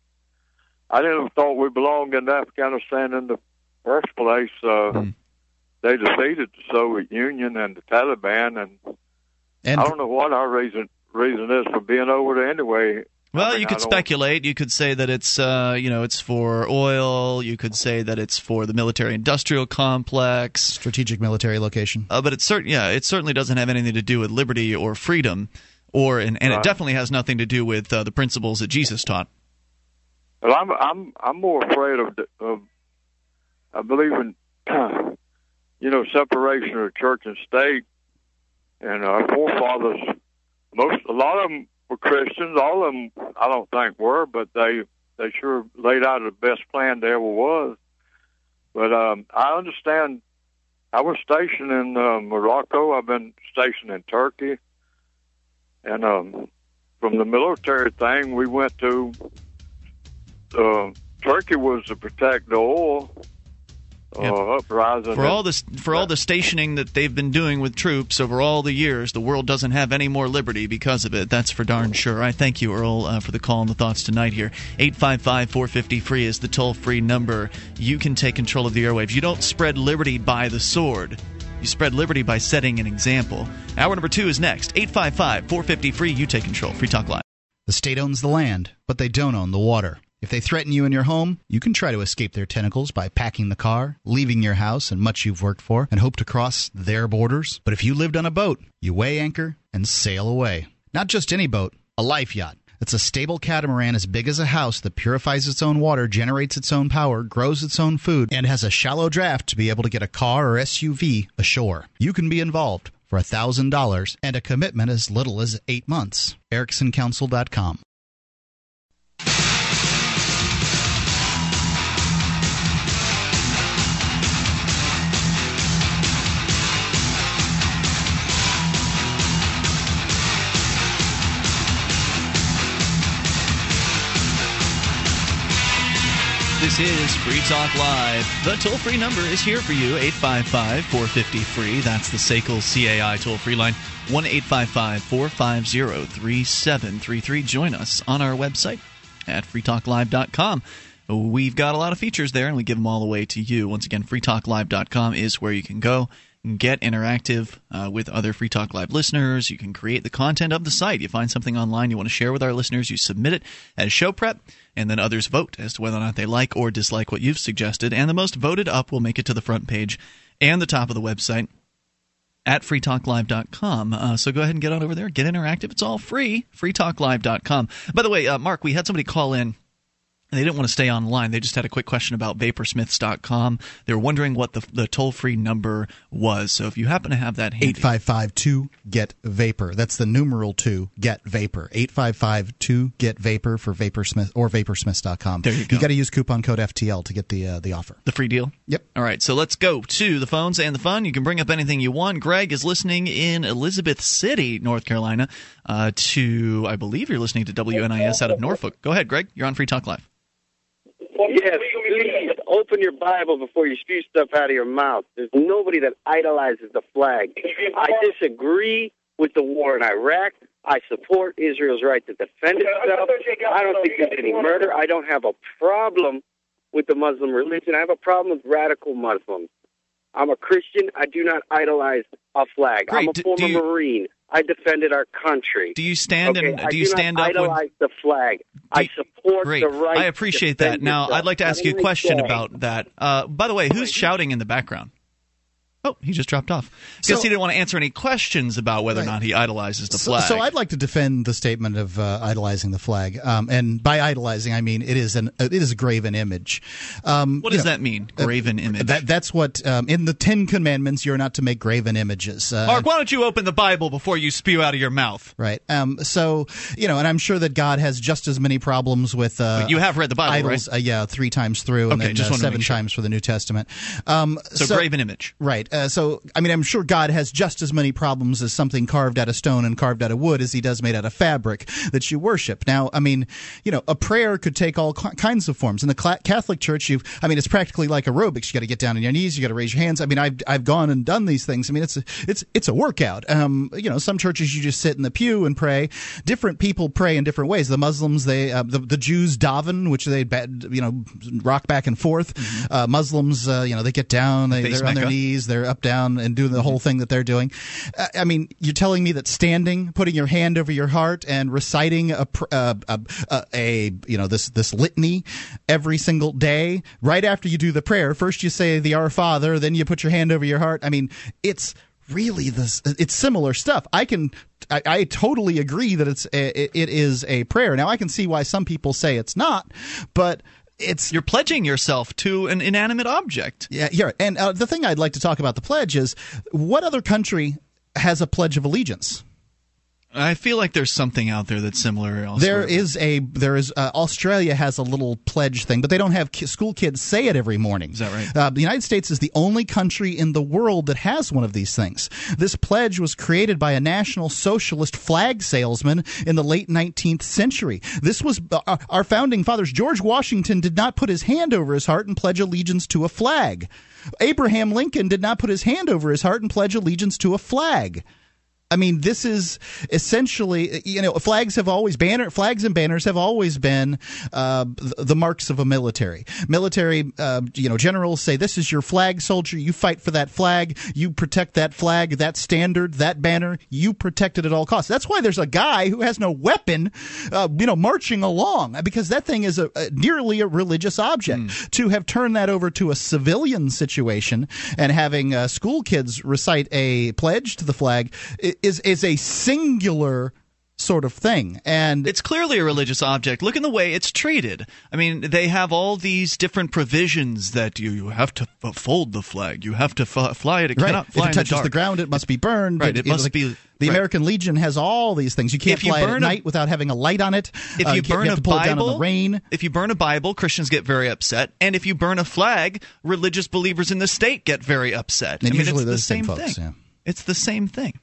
I didn't thought we belonged in Afghanistan in the first place. Uh, mm. They defeated the Soviet Union and the Taliban, and, and I don't know what our reason reason is for being over there anyway. Well, I mean, you could speculate. You could say that it's uh, you know it's for oil. You could say that it's for the military-industrial complex. Strategic military location. Uh, but it's certain, yeah, it certainly doesn't have anything to do with liberty or freedom, or and, and it definitely has nothing to do with uh, the principles that Jesus taught. Well, I'm I'm I'm more afraid of of I believe in you know separation of church and state, and our forefathers most a lot of them were Christians. All of them I don't think were, but they they sure laid out the best plan there ever was. But um, I understand. I was stationed in uh, Morocco. I've been stationed in Turkey, and um, from the military thing, we went to uh, Turkey was to protect the oil uh, Yep. uprising. For all this, for all the stationing that they've been doing with troops over all the years, the world doesn't have any more liberty because of it. That's for darn sure. I thank you, Earl, uh, for the call and the thoughts tonight. Here, eight five five four fifty free is the toll free number. You can take control of the airwaves. You don't spread liberty by the sword. You spread liberty by setting an example. Hour number two is next. 855 450 free. You take control. Free Talk Live. The state owns the land, but they don't own the water. If they threaten you in your home, you can try to escape their tentacles by packing the car, leaving your house and much you've worked for, and hope to cross their borders. But if you lived on a boat, you weigh anchor and sail away. Not just any boat, a life yacht. It's a stable catamaran as big as a house that purifies its own water, generates its own power, grows its own food, and has a shallow draft to be able to get a car or SUV ashore. You can be involved for $1,000 and a commitment as little as eight months. EricksonCouncil.com. This is Free Talk Live. The toll free number is here for you 855 450 free. That's the SACL CAI toll free line 1 855 450 3733. Join us on our website at freetalklive.com. We've got a lot of features there, and we give them all away to you. Once again, freetalklive.com is where you can go get interactive uh, with other Free Talk Live listeners. You can create the content of the site. You find something online you want to share with our listeners, you submit it as show prep, and then others vote as to whether or not they like or dislike what you've suggested. And the most voted up will make it to the front page and the top of the website at freetalklive.com. Uh, so go ahead and get on over there, get interactive. It's all free. Freetalklive.com. By the way, uh, Mark, we had somebody call in. And they didn't want to stay online. They just had a quick question about vaporsmiths.com. They were wondering what the, the toll free number was. So if you happen to have that handy, 8552 get vapor. That's the numeral 2 get vapor. 8552 get vapor for Vaporsmith or vaporsmiths.com. There you go. You got to use coupon code FTL to get the uh, the offer. the free deal? Yep. All right, so let's go to the phones and the fun. You can bring up anything you want. Greg is listening in Elizabeth City, North Carolina, uh, to, I believe you're listening to WNIS out of Norfolk. Go ahead, Greg. You're on Free Talk Live. Yes, please open your Bible before you spew stuff out of your mouth. There's nobody that idolizes the flag. I disagree with the war in Iraq. I support Israel's right to defend itself. I don't think there's any murder. I don't have a problem with the Muslim religion. I have a problem with radical Muslims. I'm a Christian. I do not idolize a flag. Great. I'm a former do you- Marine. I defended our country. Do you stand okay, and I do you not stand up when idolize the flag. I support Great. the right. I to appreciate that. Now, yourself. I'd like to ask you a question say. about that. Uh, by the way, who's shouting in the background? Oh, he just dropped off. Because So- he didn't want to answer any questions about whether or not he idolizes the flag. so I'd like to defend the statement of uh, idolizing the flag, um, and by idolizing I mean it is an it is a graven image. Um, what does know, that mean? Graven image. That, that's what um, in the Ten Commandments you're not to make graven images. Uh, Mark, why don't you open the Bible before you spew out of your mouth? Right. Um, so you know, and I'm sure that God has just as many problems with. Uh, You have read the Bible, idols, right? uh, yeah, three times through, and Okay, then just uh, seven sure. times for the New Testament. Um, So, graven image. Right. Uh, so, I mean, I'm sure God has just as many problems as something carved out of stone and carved out of wood as he does made out of fabric that you worship. Now, I mean, you know, a prayer could take all ki- kinds of forms. In the Catholic Church, you I mean, it's practically like aerobics. You got to get down on your knees, you got to raise your hands. I mean, I've I've gone and done these things. I mean, it's a, it's it's a workout. Um, you know, some churches you just sit in the pew and pray. Different people pray in different ways. The Muslims, they uh, the the Jews daven, which they you know rock back and forth. Uh, Muslims, uh, you know, they get down, they, they're on their knees, they're up down and doing the whole thing that they're doing. I mean, you're telling me that standing, putting your hand over your heart, and reciting a, uh, a, a, a you know this this litany every single day, right after you do the prayer. First you say the Our Father, then you put your hand over your heart. I mean, it's really this it's similar stuff i can I, I, totally agree that it's a, it is a prayer now i can see why some people say it's not but it's you're pledging yourself to an inanimate object. Yeah, yeah. And uh, the thing I'd like to talk about the pledge is what other country has a pledge of allegiance? I feel like there's something out there that's similar. Elsewhere. There is a there is uh, Australia has a little pledge thing, but they don't have ki- school kids say it every morning. Is that right? Uh, the United States is the only country in the world that has one of these things. This pledge was created by a National Socialist flag salesman in the late 19th century. This was uh, our founding fathers. George Washington did not put his hand over his heart and pledge allegiance to a flag. Abraham Lincoln did not put his hand over his heart and pledge allegiance to a flag. I mean, this is essentially, you know, flags have always banner flags and banners have always been uh, the marks of a military. Military, uh, you know, generals say this is your flag, soldier. You fight for that flag. You protect that flag, that standard, that banner. You protect it at all costs. That's why there's a guy who has no weapon, uh, you know, marching along because that thing is a, a nearly a religious object. Mm. To have turned that over to a civilian situation and having uh, school kids recite a pledge to the flag is is a singular sort of thing and it's clearly a religious object look in the way it's treated i mean they have all these different provisions that you, you have to fold the flag you have to f- fly it it right. cannot fly if it touches the, the, ground it must be burned right it, it must like, be the right. American Legion has all these things. You can't if you fly it at a, night without having a light on it. If uh, you, you burn you a Bible, rain. if you burn a Bible, Christians get very upset, and if you burn a flag, religious believers in the state get very upset. And I mean, usually it's the same folks, thing. Yeah. It's the same thing.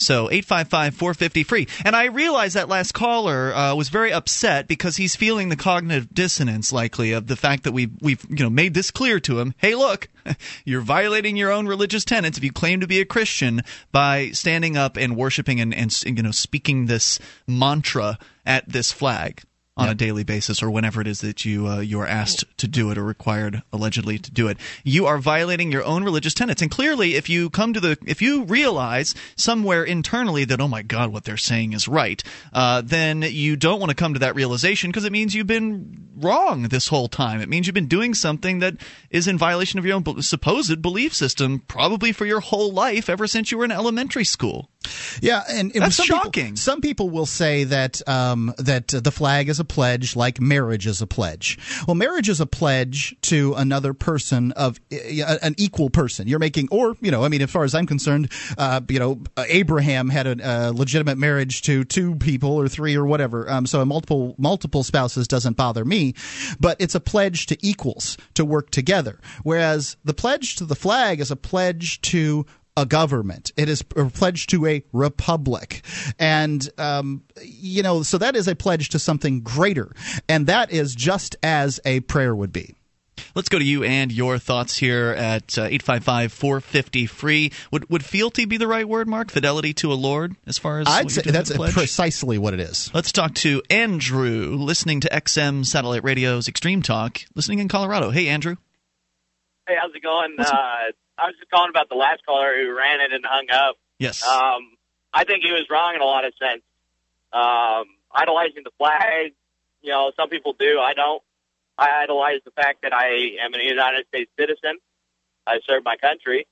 So 855-450 free. And I realize that last caller uh, was very upset because he's feeling the cognitive dissonance likely of the fact that we we've you know made this clear to him. Hey, look, you're violating your own religious tenets if you claim to be a Christian by standing up and worshiping and, and you know speaking this mantra at this flag on yep. a daily basis or whenever it is that you uh, you are asked to do it or required allegedly to do it. You are violating your own religious tenets. And clearly, if you come to the if you realize somewhere internally that oh my god, what they're saying is right, uh, then you don't want to come to that realization because it means you've been wrong this whole time. It means you've been doing something that is in violation of your own supposed belief system, probably for your whole life ever since you were in elementary school. Yeah, and, and that's some shocking. People, some people will say that um, that the flag is a pledge, like marriage is a pledge. Well, marriage is a pledge to another person of uh, an equal person. You're making, or you know, I mean, as far as I'm concerned, uh, you know, Abraham had a, a, legitimate marriage to two people or three or whatever. Um, so multiple multiple spouses doesn't bother me, but it's a pledge to equals to work together. Whereas the pledge to the flag is a pledge to a government. It is a pledge to a republic. And, um, you know, so that is a pledge to something greater. And that is just as a prayer would be. Let's go to you and your thoughts here at uh, 855 450 free. Would, would fealty be the right word, Mark? Fidelity to a Lord, as far as I'd say that's precisely what it is. Let's talk to Andrew, listening to XM Satellite Radio's Extreme Talk, listening in Colorado. Hey, Andrew. Hey, how's it going? Uh, I was just calling about the last caller who ran it and hung up. Yes. Um, I think he was wrong in a lot of sense. Um, idolizing the flag, you know, some people do. I don't. I idolize the fact that I am a United States citizen. I serve my country,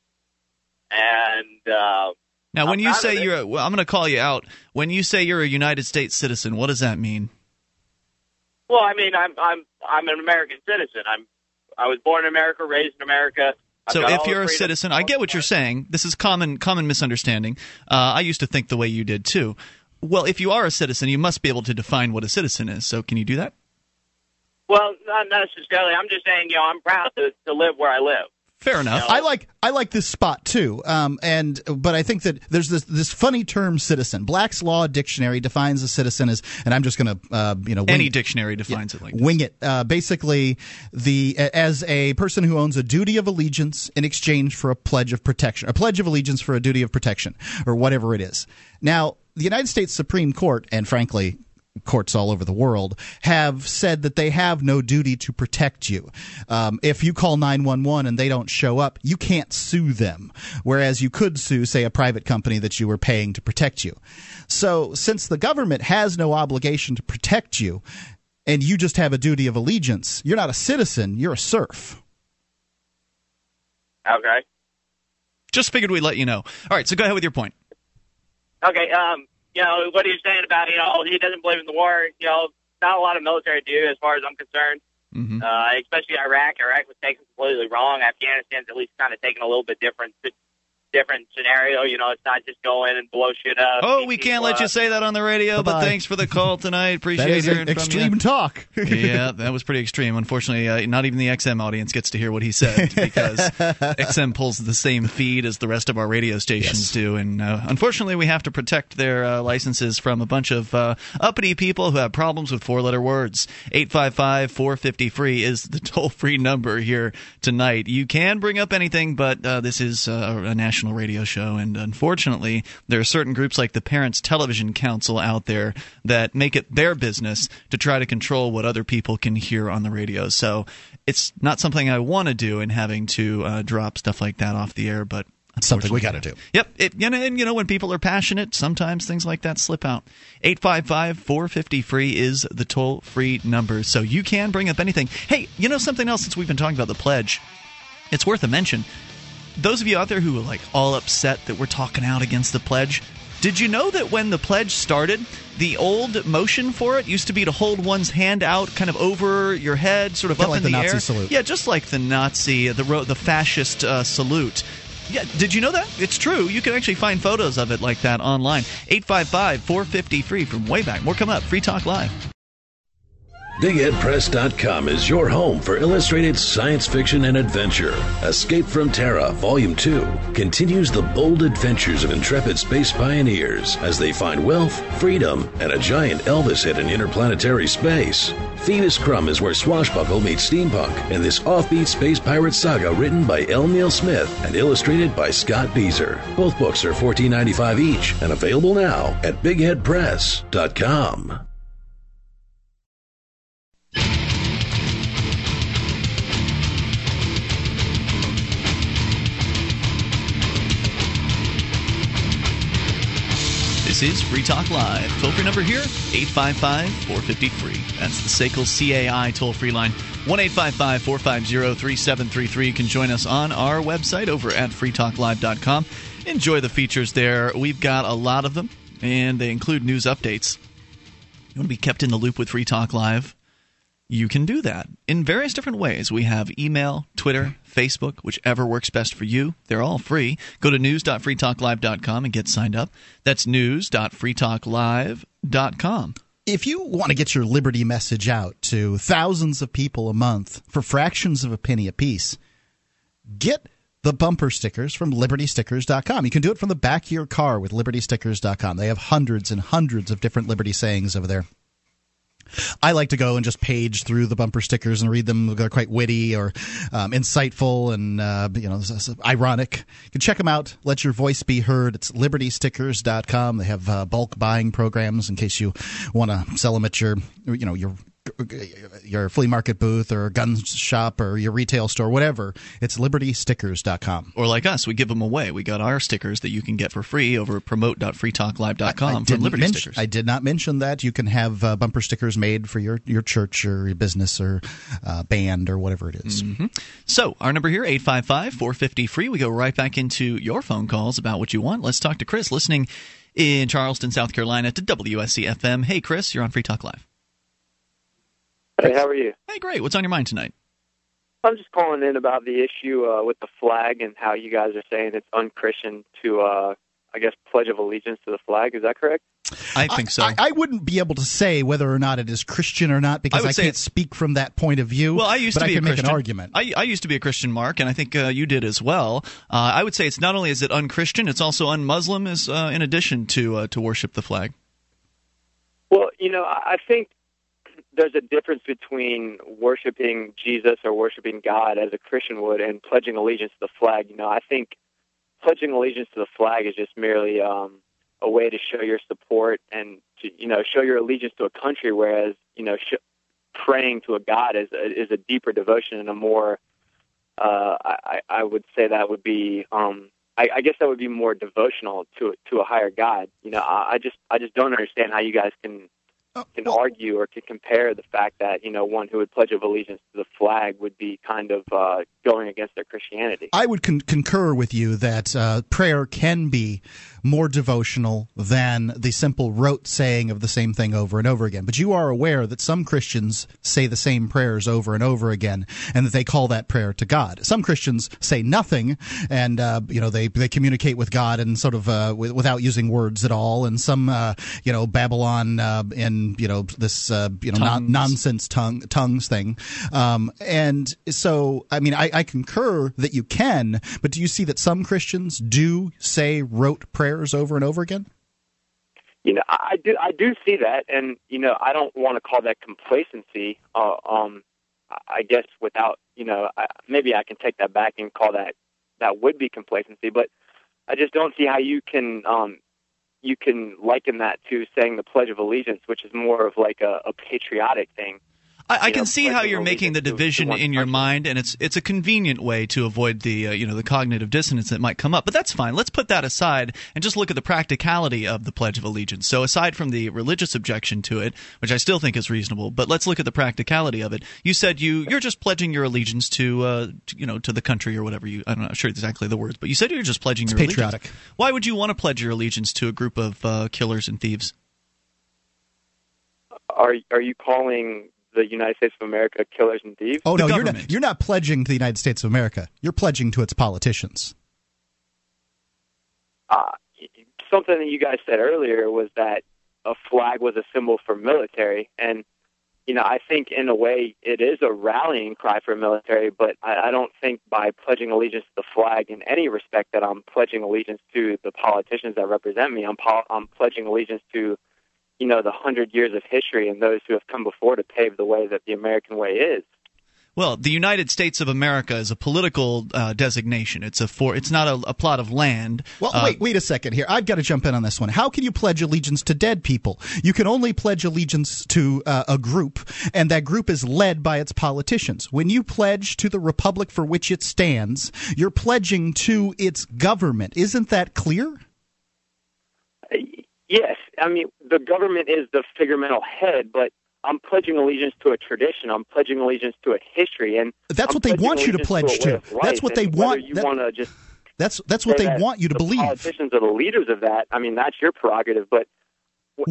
and uh, now when I'm you say you're, a, well, I'm going to call you out. When you say you're a United States citizen, what does that mean? Well, I mean, I'm I'm I'm an American citizen. I'm I was born in America, raised in America. So if you're a citizen, I get what you're saying. This is common common misunderstanding. Uh, I used to think the way you did too. Well, if you are a citizen, you must be able to define what a citizen is. So can you do that? Well, not necessarily. I'm just saying, you know, I'm proud to, to live where I live. Fair enough. I like I like this spot too, um, and but I think that there's this this funny term citizen. Black's Law Dictionary defines a citizen as, and I'm just going to uh, you know wing, Any dictionary defines it like this. wing it. Uh, basically, the as a person who owns a duty of allegiance in exchange for a pledge of protection, a pledge of allegiance for a duty of protection, or whatever it is. Now, the United States Supreme Court, and frankly, courts all over the world have said that they have no duty to protect you. Um, if you call 911 and they don't show up, you can't sue them. Whereas you could sue, say, a private company that you were paying to protect you. So, since the government has no obligation to protect you, and you just have a duty of allegiance, you're not a citizen, you're a serf. Okay. Just figured we'd let you know. All right, so go ahead with your point. Okay. Um. You know what he's saying about you know he doesn't believe in the war. You know, not a lot of military do, as far as I'm concerned. Mm-hmm. Uh, especially Iraq. Iraq was taken completely wrong. Afghanistan's at least kind of taken a little bit different different scenario. You know, it's not just go in and blow shit up. Oh, we can't let you say that on the radio, but Bye-bye. thanks for the call tonight. Appreciate That is hearing extreme from you. talk. yeah, that was pretty extreme. Unfortunately, uh, not even the XM audience gets to hear what he said because XM pulls the same feed as the rest of our radio stations Yes. do, and uh, unfortunately, we have to protect their uh, licenses from a bunch of uh, uppity people who have problems with four-letter words. Eight five five four fifty free is the toll-free number here tonight. You can bring up anything, but uh, this is uh, a national radio show, and unfortunately, there are certain groups like the Parents Television Council out there that make it their business to try to control what other people can hear on the radio. So it's not something I want to do in having to uh, drop stuff like that off the air, but. Something we got to do. Yep, it, you know, and you know when people are passionate, sometimes things like that slip out. 855-450 free is the toll-free number, so you can bring up anything. Hey, you know something else since we've been talking about the pledge? It's worth a mention. Those of you out there who are like all upset that we're talking out against the pledge, did you know that when the pledge started, the old motion for it used to be to hold one's hand out kind of over your head, sort of Kinda up like in the the, Nazi air? salute. Yeah, just like the Nazi, the the fascist uh, salute. Yeah, did you know that? It's true. You can actually find photos of it like that online. 855 450 free from way back. More coming up. Free Talk Live. BigHeadPress.com is your home for illustrated science fiction and adventure. Escape from Terra, Volume 2, continues the bold adventures of intrepid space pioneers as they find wealth, freedom, and a giant Elvis hit in interplanetary space. Phoenix Crumb is where Swashbuckle meets steampunk in this offbeat space pirate saga written by L. Neil Smith and illustrated by Scott Bieser. Both books are $14.95 each and available now at BigHeadPress.com. This is Free Talk Live. Toll free number here 855 450 free. That's the SACL CAI toll free line 1 855 450 3733. You can join us on our website over at freetalklive.com. Enjoy the features there. We've got a lot of them, and they include news updates. You want to be kept in the loop with Free Talk Live? You can do that in various different ways. We have email, Twitter, Facebook, whichever works best for you. They're all free. Go to news.freetalklive.com and get signed up. That's news.freetalklive.com. If you want to get your liberty message out to thousands of people a month for fractions of a penny apiece, get the bumper stickers from libertystickers.com. You can do it from the back of your car with libertystickers.com. They have hundreds and hundreds of different liberty sayings over there. I like to go and just page through the bumper stickers and read them. They're quite witty or um, insightful and uh, you know ironic. You can check them out. Let your voice be heard. It's libertystickers.com. They have uh, bulk buying programs in case you want to sell them at your you know your your flea market booth or gun shop or your retail store, whatever. It's libertystickers.com. Or like us, we give them away. We got our stickers that you can get for free over promote.freetalklive.com from didn't Liberty mention- Stickers. I did not mention that you can have uh, bumper stickers made for your, your church or your business or uh, band or whatever it is. So, our number here, 855 450 free. We go right back into your phone calls about what you want. Let's talk to Chris, listening in Charleston, South Carolina to WSC FM. Hey, Chris, you're on Free Talk Live. Hey, how are you? Hey, great. What's on your mind tonight? I'm just calling in about the issue uh, with the flag and how you guys are saying it's unchristian to, uh, I guess, pledge of allegiance to the flag. Is that correct? I think so. I, I wouldn't be able to say whether or not it is Christian or not because would I, can't it's- speak from that point of view. Well, I used but to be I can a make Christian. an argument. I, I used to be a Christian, Mark, and I think uh, you did as well. Uh, I would say it's not only is it unchristian, it's also unmuslim, is uh, in addition to uh, to worship the flag. Well, you know, I I think there's a difference between worshiping Jesus or worshiping God as a Christian would and pledging allegiance to the flag. You know, I think pledging allegiance to the flag is just merely um, a way to show your support and to you know show your allegiance to a country, whereas you know sh- praying to a god is a, is a deeper devotion and a more uh, I, I would say that would be um, I, I guess that would be more devotional to to a higher God. You know, I, I just I just don't understand how you guys can can argue or can compare the fact that you know one who would pledge of allegiance to the flag would be kind of uh, going against their Christianity. I would con- concur with you that uh, prayer can be more devotional than the simple rote saying of the same thing over and over again. But you are aware that some Christians say the same prayers over and over again, and that they call that prayer to God. Some Christians say nothing, and uh, you know they they communicate with God and sort of uh, w- without using words at all. And some uh, you know Babylon uh, and you know this uh, you know non- nonsense tongue tongues thing. Um, and so I mean I, I concur that you can, but do you see that some Christians do say rote prayers over and over again? You know, I do I do see that, and you know, I don't want to call that complacency. Uh, um, I- I guess without you know, I, maybe I can take that back and call that that would be complacency, but I just don't see how you can um, you can liken that to saying the Pledge of Allegiance, which is more of like a, a patriotic thing. I, I can know, see how you're making the allegiance to- to division in your country. mind, and it's it's a convenient way to avoid the uh, you know the cognitive dissonance that might come up. But that's fine. Let's put that aside and just look at the practicality of the Pledge of Allegiance. So aside from the religious objection to it, which I still think is reasonable, but let's look at the practicality of it. You said you you're just pledging your allegiance to, uh, to, you know to the country or whatever you I'm not sure exactly the words, but you said you're just pledging your patriotic. allegiance. Why would you want to pledge your allegiance to a group of uh, killers and thieves? Are are you calling the United States of America killers and thieves? Oh no, you're not. You're not pledging to the United States of America. You're pledging to its politicians. uh, something that you guys said earlier was that a flag was a symbol for military, and you know I think in a way it is a rallying cry for military, but I, I don't think by pledging allegiance to the flag in any respect that I'm pledging allegiance to the politicians that represent me. I'm pol- I'm pledging allegiance to you know the hundred years of history and those who have come before to pave the way that the American way is. Well, the United States of America is a political uh, designation. It's a for. It's not a, a plot of land. Well, Uh, wait, wait a second here. I've got to jump in on this one. How can you pledge allegiance to dead people? You can only pledge allegiance to uh, a group, and that group is led by its politicians. When you pledge to the republic for which it stands, you're pledging to its government. Isn't that clear? Yes, I mean the government is the figuremental head, but I'm pledging allegiance to a tradition. I'm pledging allegiance to a history, and That's I'm what they want you to pledge way to. That's what they want- You that- want to just That's that's what they that want you to the believe. Politicians are the leaders of that. I mean, that's your prerogative, but.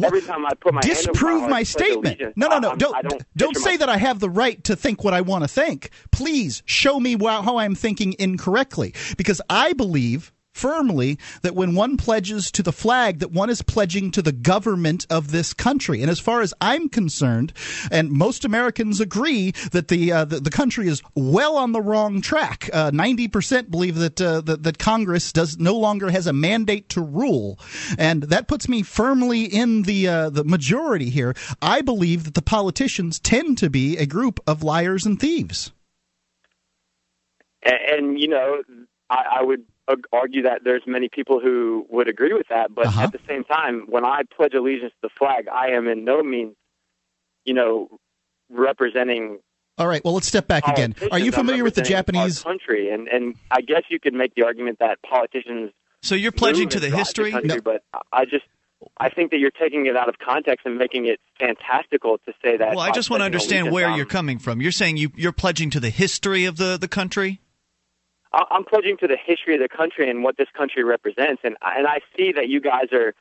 Every time I put my disprove heart my statement. No, no, no. I'm- Don't don't, don't say my- that I have the right to think what I want to think. Please show me how I'm thinking incorrectly because I believe firmly that when one pledges to the flag that one is pledging to the government of this country. And as far as i'm concerned and most americans agree that the uh, the, the country is well on the wrong track. Uh, 90% believe that, uh, that that congress does no longer has a mandate to rule. And that puts me firmly in the uh, the majority here. I believe that the politicians tend to be a group of liars and thieves. And, and you know, I, I would argue that there's many people who would agree with that. But Uh-huh. at the same time, when I pledge allegiance to the flag, I am in no means, you know, representing. all right well let's step back again are you familiar with the japanese country? And and I guess you could make the argument that politicians. So you're pledging move to the drive history. country, but I just. I think that you're taking it out of context and making it fantastical to say that. Well, I just want to understand where you're coming from. You're saying you, you're pledging to the history of the, the country. I'm pledging to the history of the country and what this country represents, and and I see that you guys are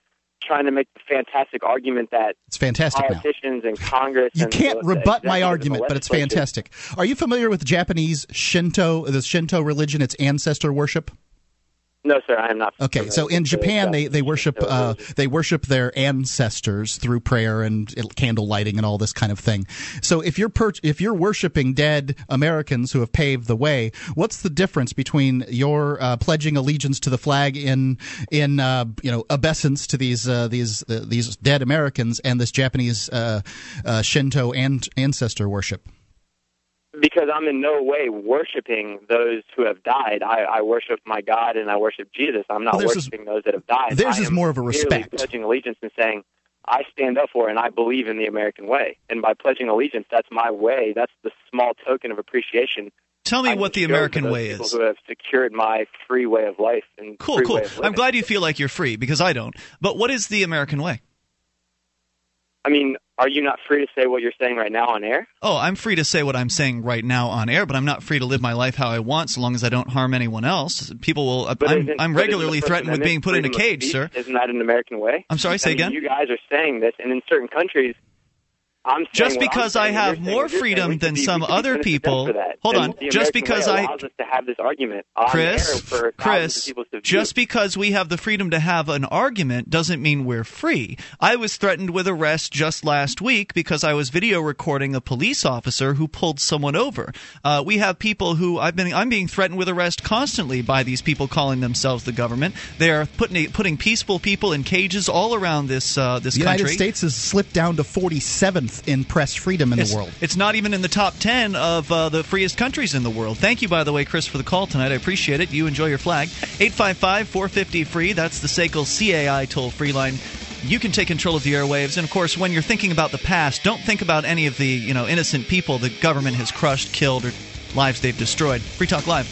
trying to make the fantastic argument that it's fantastic now politicians and Congress. You and can't the- the rebut my the argument, but it's fantastic. Are you familiar with Japanese Shinto, the Shinto religion, its ancestor worship? No, sir, I am not. Okay, so in Japan, they, they worship uh, they worship their ancestors through prayer and candle lighting and all this kind of thing. So if you're per- if you're worshiping dead Americans who have paved the way, what's the difference between your uh, pledging allegiance to the flag in in uh, you know obeisance to these uh, these uh, these dead Americans and this Japanese uh, uh, Shinto and ancestor worship? Because I'm in no way worshiping those who have died. I, I worship my God and I worship Jesus. I'm not Well, theirs is- worshiping those that have died. theirs is more of a respect. pledging allegiance and saying, I stand up for and I believe in the American way. And by pledging allegiance, that's my way. That's the small token of appreciation. Tell me I what the American way is. Who have secured my free way of life and Cool, cool. I'm glad you feel like you're free because I don't. But what is the American way? I mean, are you not free to say what you're saying right now on air? Oh, I'm free to say what I'm saying right now on air, but I'm not free to live my life how I want so long as I don't harm anyone else. People will. But I'm, I'm regularly threatened with being put in a cage, speech? sir. Isn't that an American way? I'm sorry, say I mean, again? You guys are saying this, and in certain countries, I'm Just what I'm because I have saying more what you're saying. freedom than be- some we could be other sentenced to death people- Hold on, just because I- allows us to have this argument on Chris, for Chris, people to view. just because we have the freedom to have an argument doesn't mean we're free. I was threatened with arrest just last week because I was video recording a police officer who pulled someone over. Uh, we have people who I've been I'm being threatened with arrest constantly by these people calling themselves the government. They are putting putting peaceful people in cages all around this uh, this The United country. States has slipped down to 47th in press freedom in It's, the world. it's not even in the top 10 of uh, the freest countries in the world. Thank you, by the way, Chris, for the call tonight. I appreciate it. You enjoy your flag. 855 450 free. That's the SACL CAI toll free line. You can take control of the airwaves. And of course, when you're thinking about the past, don't think about any of the you know innocent people the government has crushed, killed, or lives they've destroyed. Free Talk Live.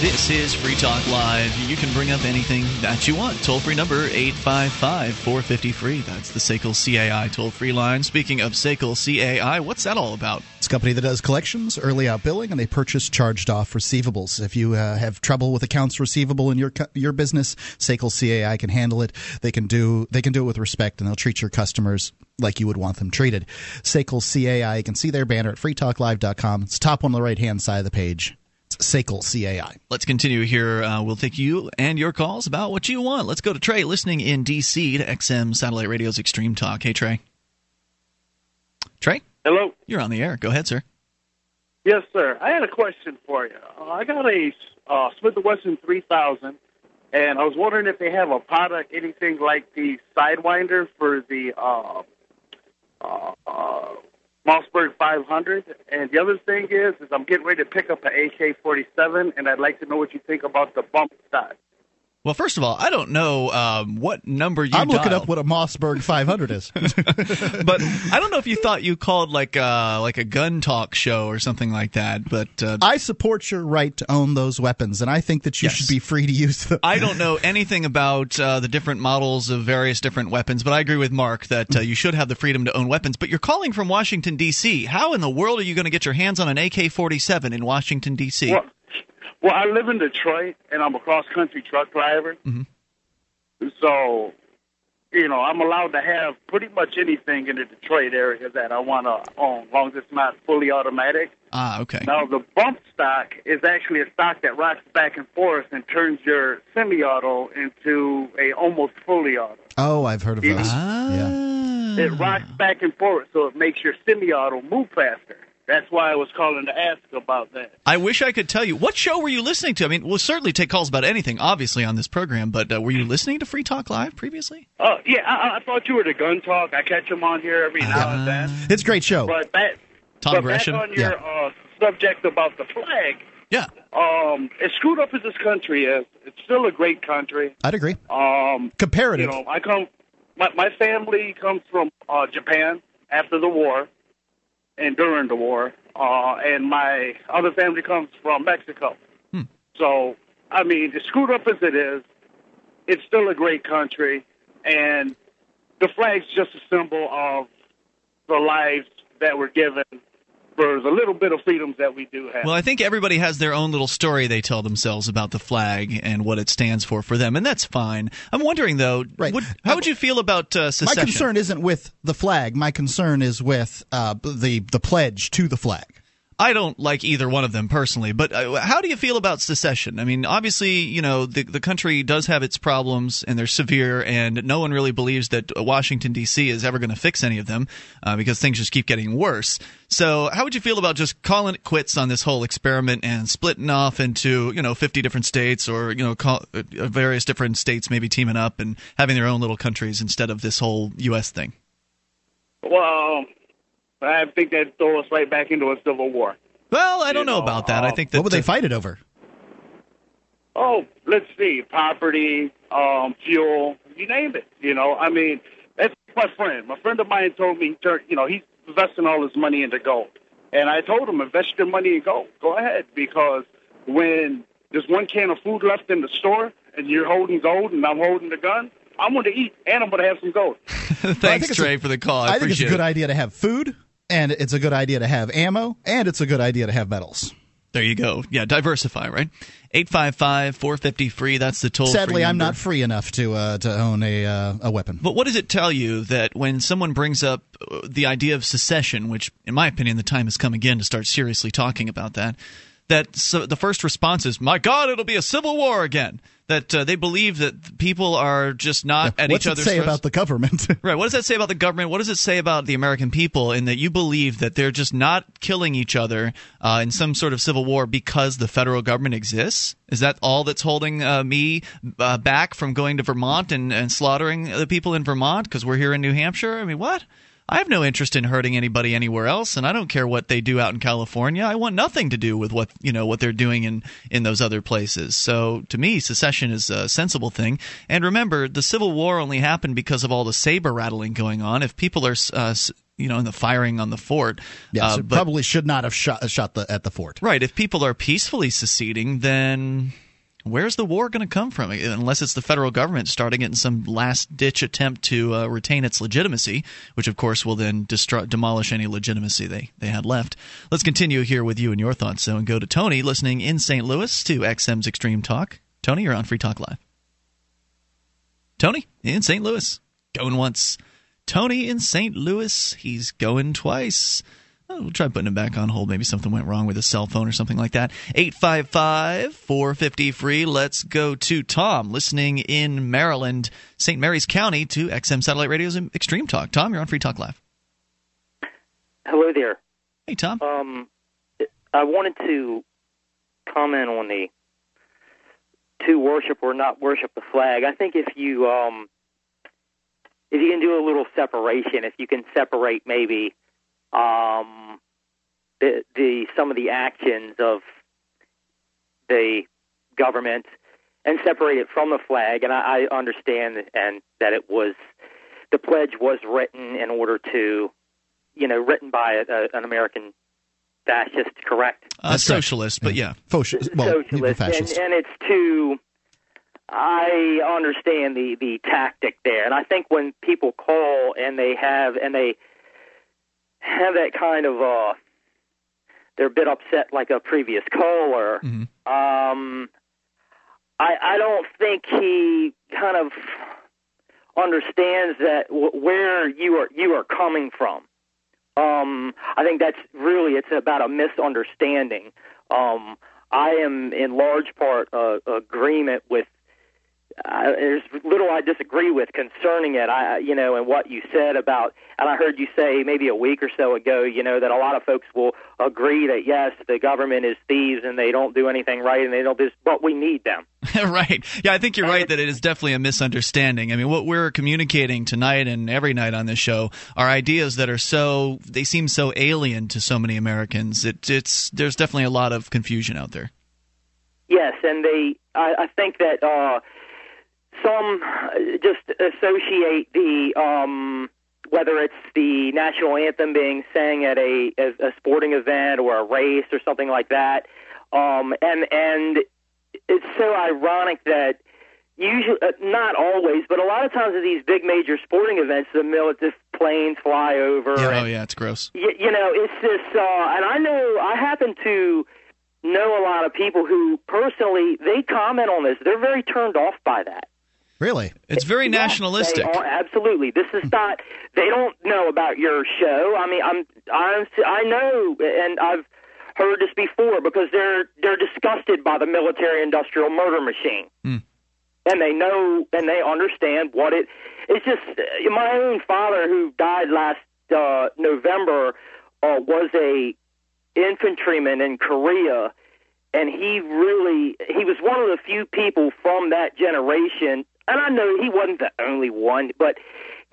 This is Free Talk Live. You can bring up anything that you want. Toll free number 855 450 free. That's the SACL CAI toll free line. Speaking of SACL CAI, what's that all about? It's a company that does collections, early out billing, and they purchase charged off receivables. If you uh, have trouble with accounts receivable in your your business, SACL CAI can handle it. They can do they can do it with respect, and they'll treat your customers like you would want them treated. SACL CAI. You can see their banner at freetalklive.com. It's top on the right hand side of the page. It's SACL CAI. Let's continue here. Uh, we'll take you and your calls about what you want. Let's go to Trey, listening in D.C. to XM Satellite Radio's Extreme Talk. Hey, Trey. Trey? Hello. You're on the air. Go ahead, sir. Yes, sir. I had a question for you. Uh, I got a uh, Smith & Wesson 3000, and I was wondering if they have a product, anything like the Sidewinder for the uh, Mossberg 500. And the other thing is, is I'm getting ready to pick up an AK-47, and I'd like to know what you think about the bump stock. Well, first of all, I don't know um, what number you I'm looking up what a Mossberg 500 is. but I don't know if you thought you called like uh like a gun talk show or something like that. But uh, I support your right to own those weapons, and I think that you Yes. should be free to use them. I don't know anything about uh, the different models of various different weapons, but I agree with Mark that uh, you should have the freedom to own weapons. But you're calling from Washington D.C. How in the world are you going to get your hands on an AK-47 in Washington D.C.? Well, well, I live in Detroit, and I'm a cross-country truck driver. Mhm. So, you know, I'm allowed to have pretty much anything in the Detroit area that I want to own, as long as it's not fully automatic. Ah, okay. Now, the bump stock is actually a stock that rocks back and forth and turns your semi-auto into a almost fully auto. Oh, I've heard of those. Ah. Yeah. It rocks back and forth, so it makes your semi-auto move faster. That's why I was calling to ask about that. I wish I could tell you. What show were you listening to? I mean, we'll certainly take calls about anything, obviously, on this program, but uh, were you listening to Free Talk Live previously? Oh, yeah, I, I thought you were the gun talk. I catch them on here every now and then. It's a great show. But back, Tom but Gresham? back on your uh, subject about the flag, Yeah. um, as screwed up as this country is, it's still a great country. I'd agree. Um, Comparative. you know, I come, my, my family comes from uh, Japan after the war and during the war, uh, and my other family comes from Mexico. Hmm. So, I mean, as screwed up as it is, it's still a great country, and the flag's just a symbol of the lives that were given for the little bit of freedoms that we do have. Well, I think everybody has their own little story they tell themselves about the flag and what it stands for for them, and that's fine. I'm wondering though, Right. would, how would you feel about uh, My concern isn't with the flag. My concern is with uh, the the pledge to the flag. I don't like either one of them personally, but uh, how do you feel about secession? I mean, obviously, you know, the the country does have its problems and they're severe, and no one really believes that Washington D.C. is ever going to fix any of them uh, because things just keep getting worse. So, how would you feel about just calling it quits on this whole experiment and splitting off into you know 50 different states or you know call, uh, various different states maybe teaming up and having their own little countries instead of this whole U.S. thing? well, I think that'd throw us right back into a civil war. Well, I don't You know know, about that. I um, think that What would they fight it over? Oh, let's see, property, um, fuel, you name it. You know, I mean, that's my friend. My friend of mine told me, tur- you know, he's investing all his money into gold, and I told him, invest your money in gold. Go ahead, because when there's one can of food left in the store, and you're holding gold, and I'm holding the gun, I'm going to eat, and I'm going to have some gold. Thanks, think Trey, a- for the call. I, I think it's a good it. idea to have food, and it's a good idea to have ammo, and it's a good idea to have metals. There you go. Yeah, diversify, right? 855 450 free. That's the toll Sadly, I'm not free enough to uh, to own a uh, a weapon. But what does it tell you that when someone brings up uh, the idea of secession, which, in my opinion, the time has come again to start seriously talking about that, that so the first response is, "My God, it'll be a civil war again." That uh, they believe that people are just not at What's each it other's say throats. about the government? Right. What does that say about the government? What does it say about the American people in that you believe that they're just not killing each other uh, in some sort of civil war because the federal government exists? Is that all that's holding uh, me uh, back from going to Vermont and, and slaughtering the people in Vermont because we're here in New Hampshire? I mean, what? I have no interest in hurting anybody anywhere else, and I don't care what they do out in California. I want nothing to do with what you know what they're doing in in those other places. So to me, secession is a sensible thing. And remember, the Civil War only happened because of all the saber rattling going on. If people are uh, you know in the firing on the fort, yes, uh, but- probably should not have shot shot the, at the fort. Right. If people are peacefully seceding, then where's the war going to come from? Unless it's the federal government starting it in some last ditch attempt to uh, retain its legitimacy, which of course will then destro- demolish any legitimacy they, they had left. Let's continue here with you and your thoughts, though, and go to Tony listening in St. Louis to XM's Extreme Talk. Tony, you're on Free Talk Live. Tony in St. Louis, going once. Tony in St. Louis, he's going twice. We'll try putting him back on hold. Maybe something went wrong with his cell phone or something like that. 855 450 free. Let's go to Tom, listening in Maryland, St. Mary's County, to XM Satellite Radio's Extreme Talk. Tom, you're on Free Talk Live. Hello there. Hey, Tom. Um, I wanted to comment on the to worship or not worship the flag. I think if you um, if you can do a little separation, if you can separate maybe um, the the some of the actions of the government and separate it from the flag, and I, I understand and that it was the pledge was written in order to you know written by a, a, an American fascist, correct? Uh, socialist, but yeah. Fascist, well, socialist, fascist. And, and it's to. I understand the the tactic there, and I think when people call and they have and they have that kind of uh, they're a bit upset, like a previous caller. Um, I I don't think he kind of understands that w- where you are you are coming from. Um, I think that's really it's about a misunderstanding. Um, I am in large part uh, agreement with. Uh, there's little I disagree with concerning it. I, you know, and what you said about, and I heard you say maybe a week or so ago, you know, that a lot of folks will agree that yes, the government is thieves and they don't do anything right and they don't do but we need them. right. Yeah, I think you're right that it is definitely a misunderstanding. I mean, what we're communicating tonight and every night on this show are ideas that are so they seem so alien to so many Americans. It, it's there's definitely a lot of confusion out there. Yes, and they, I, I think that uh, some uh, just associate the um, whether it's the national anthem being sang at a, a, sporting event or a race or something like that, um, and and it's so ironic that usually uh, not always, but a lot of times at these big major sporting events, the military planes fly over. Yeah. Oh yeah, it's gross. You, you know, it's this, uh, and I know I happen to know a lot of people who personally they comment on this. They're very turned off by that. Really? It's very Yes, nationalistic. They are, absolutely. This is not. They don't know about your show. I mean, I'm. I'm. I know, and I've heard this before because they're they're disgusted by the military-industrial murder machine, and they know and they understand what it. It's just uh, my own father, who died last uh, November, uh, was a infantryman in Korea and he really he was one of the few people from that generation and I know he wasn't the only one but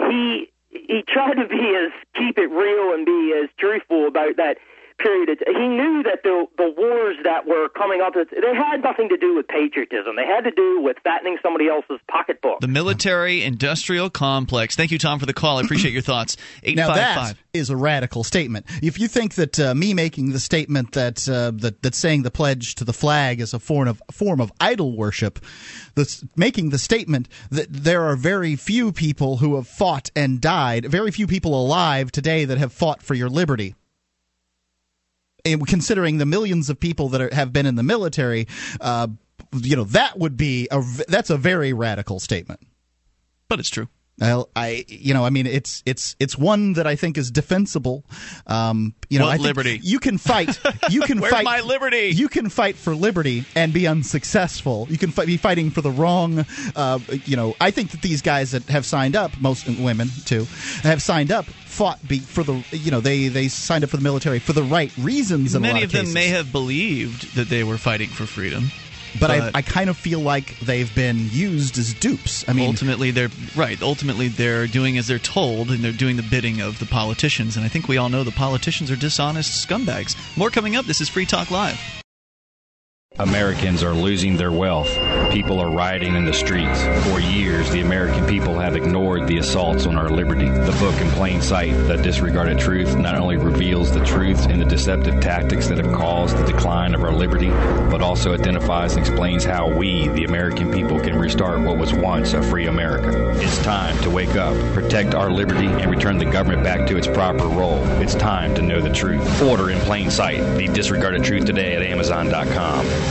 he he tried to be as keep it real and be as truthful about that period of, he knew that the the wars that were coming up they had nothing to do with patriotism they had to do with fattening somebody else's pocketbook The military industrial complex. Thank you, Tom, for the call. I appreciate your thoughts. Eight Now five five. is a radical statement. If you think that uh, me making the statement that uh, that that saying the pledge to the flag is a form of form of idol worship, that's making the statement that there are very few people who have fought and died, very few people alive today that have fought for your liberty. And considering the millions of people that are, have been in the military, uh, you know that would be a that's a very radical statement. But it's true. Well, I, you know, I mean, it's it's it's one that I think is defensible. Um, you know, What I liberty? You can fight. You can Where's fight. my liberty? You can fight for liberty and be unsuccessful. You can fi- be fighting for the wrong. Uh, you know, I think that these guys that have signed up, most women too, have signed up, fought be, for the. You know, they they signed up for the military for the right reasons. In a Many lot of them may have believed that they were fighting for freedom. But, I, I kind of feel like they've been used as dupes. I mean, ultimately they're right. Ultimately they're doing as they're told and they're doing the bidding of the politicians. And I think we all know the politicians are dishonest scumbags. More coming up. This is Free Talk Live. Americans are losing their wealth. People are rioting in the streets. For years, the American people have ignored the assaults on our liberty. The book in plain sight, The Disregarded Truth, not only reveals the truths and the deceptive tactics that have caused the decline of our liberty, but also identifies and explains how we, the American people, can restart what was once a free America. It's time to wake up, protect our liberty, and return the government back to its proper role. It's time to know the truth. Order in plain sight, The Disregarded Truth today at Amazon.com.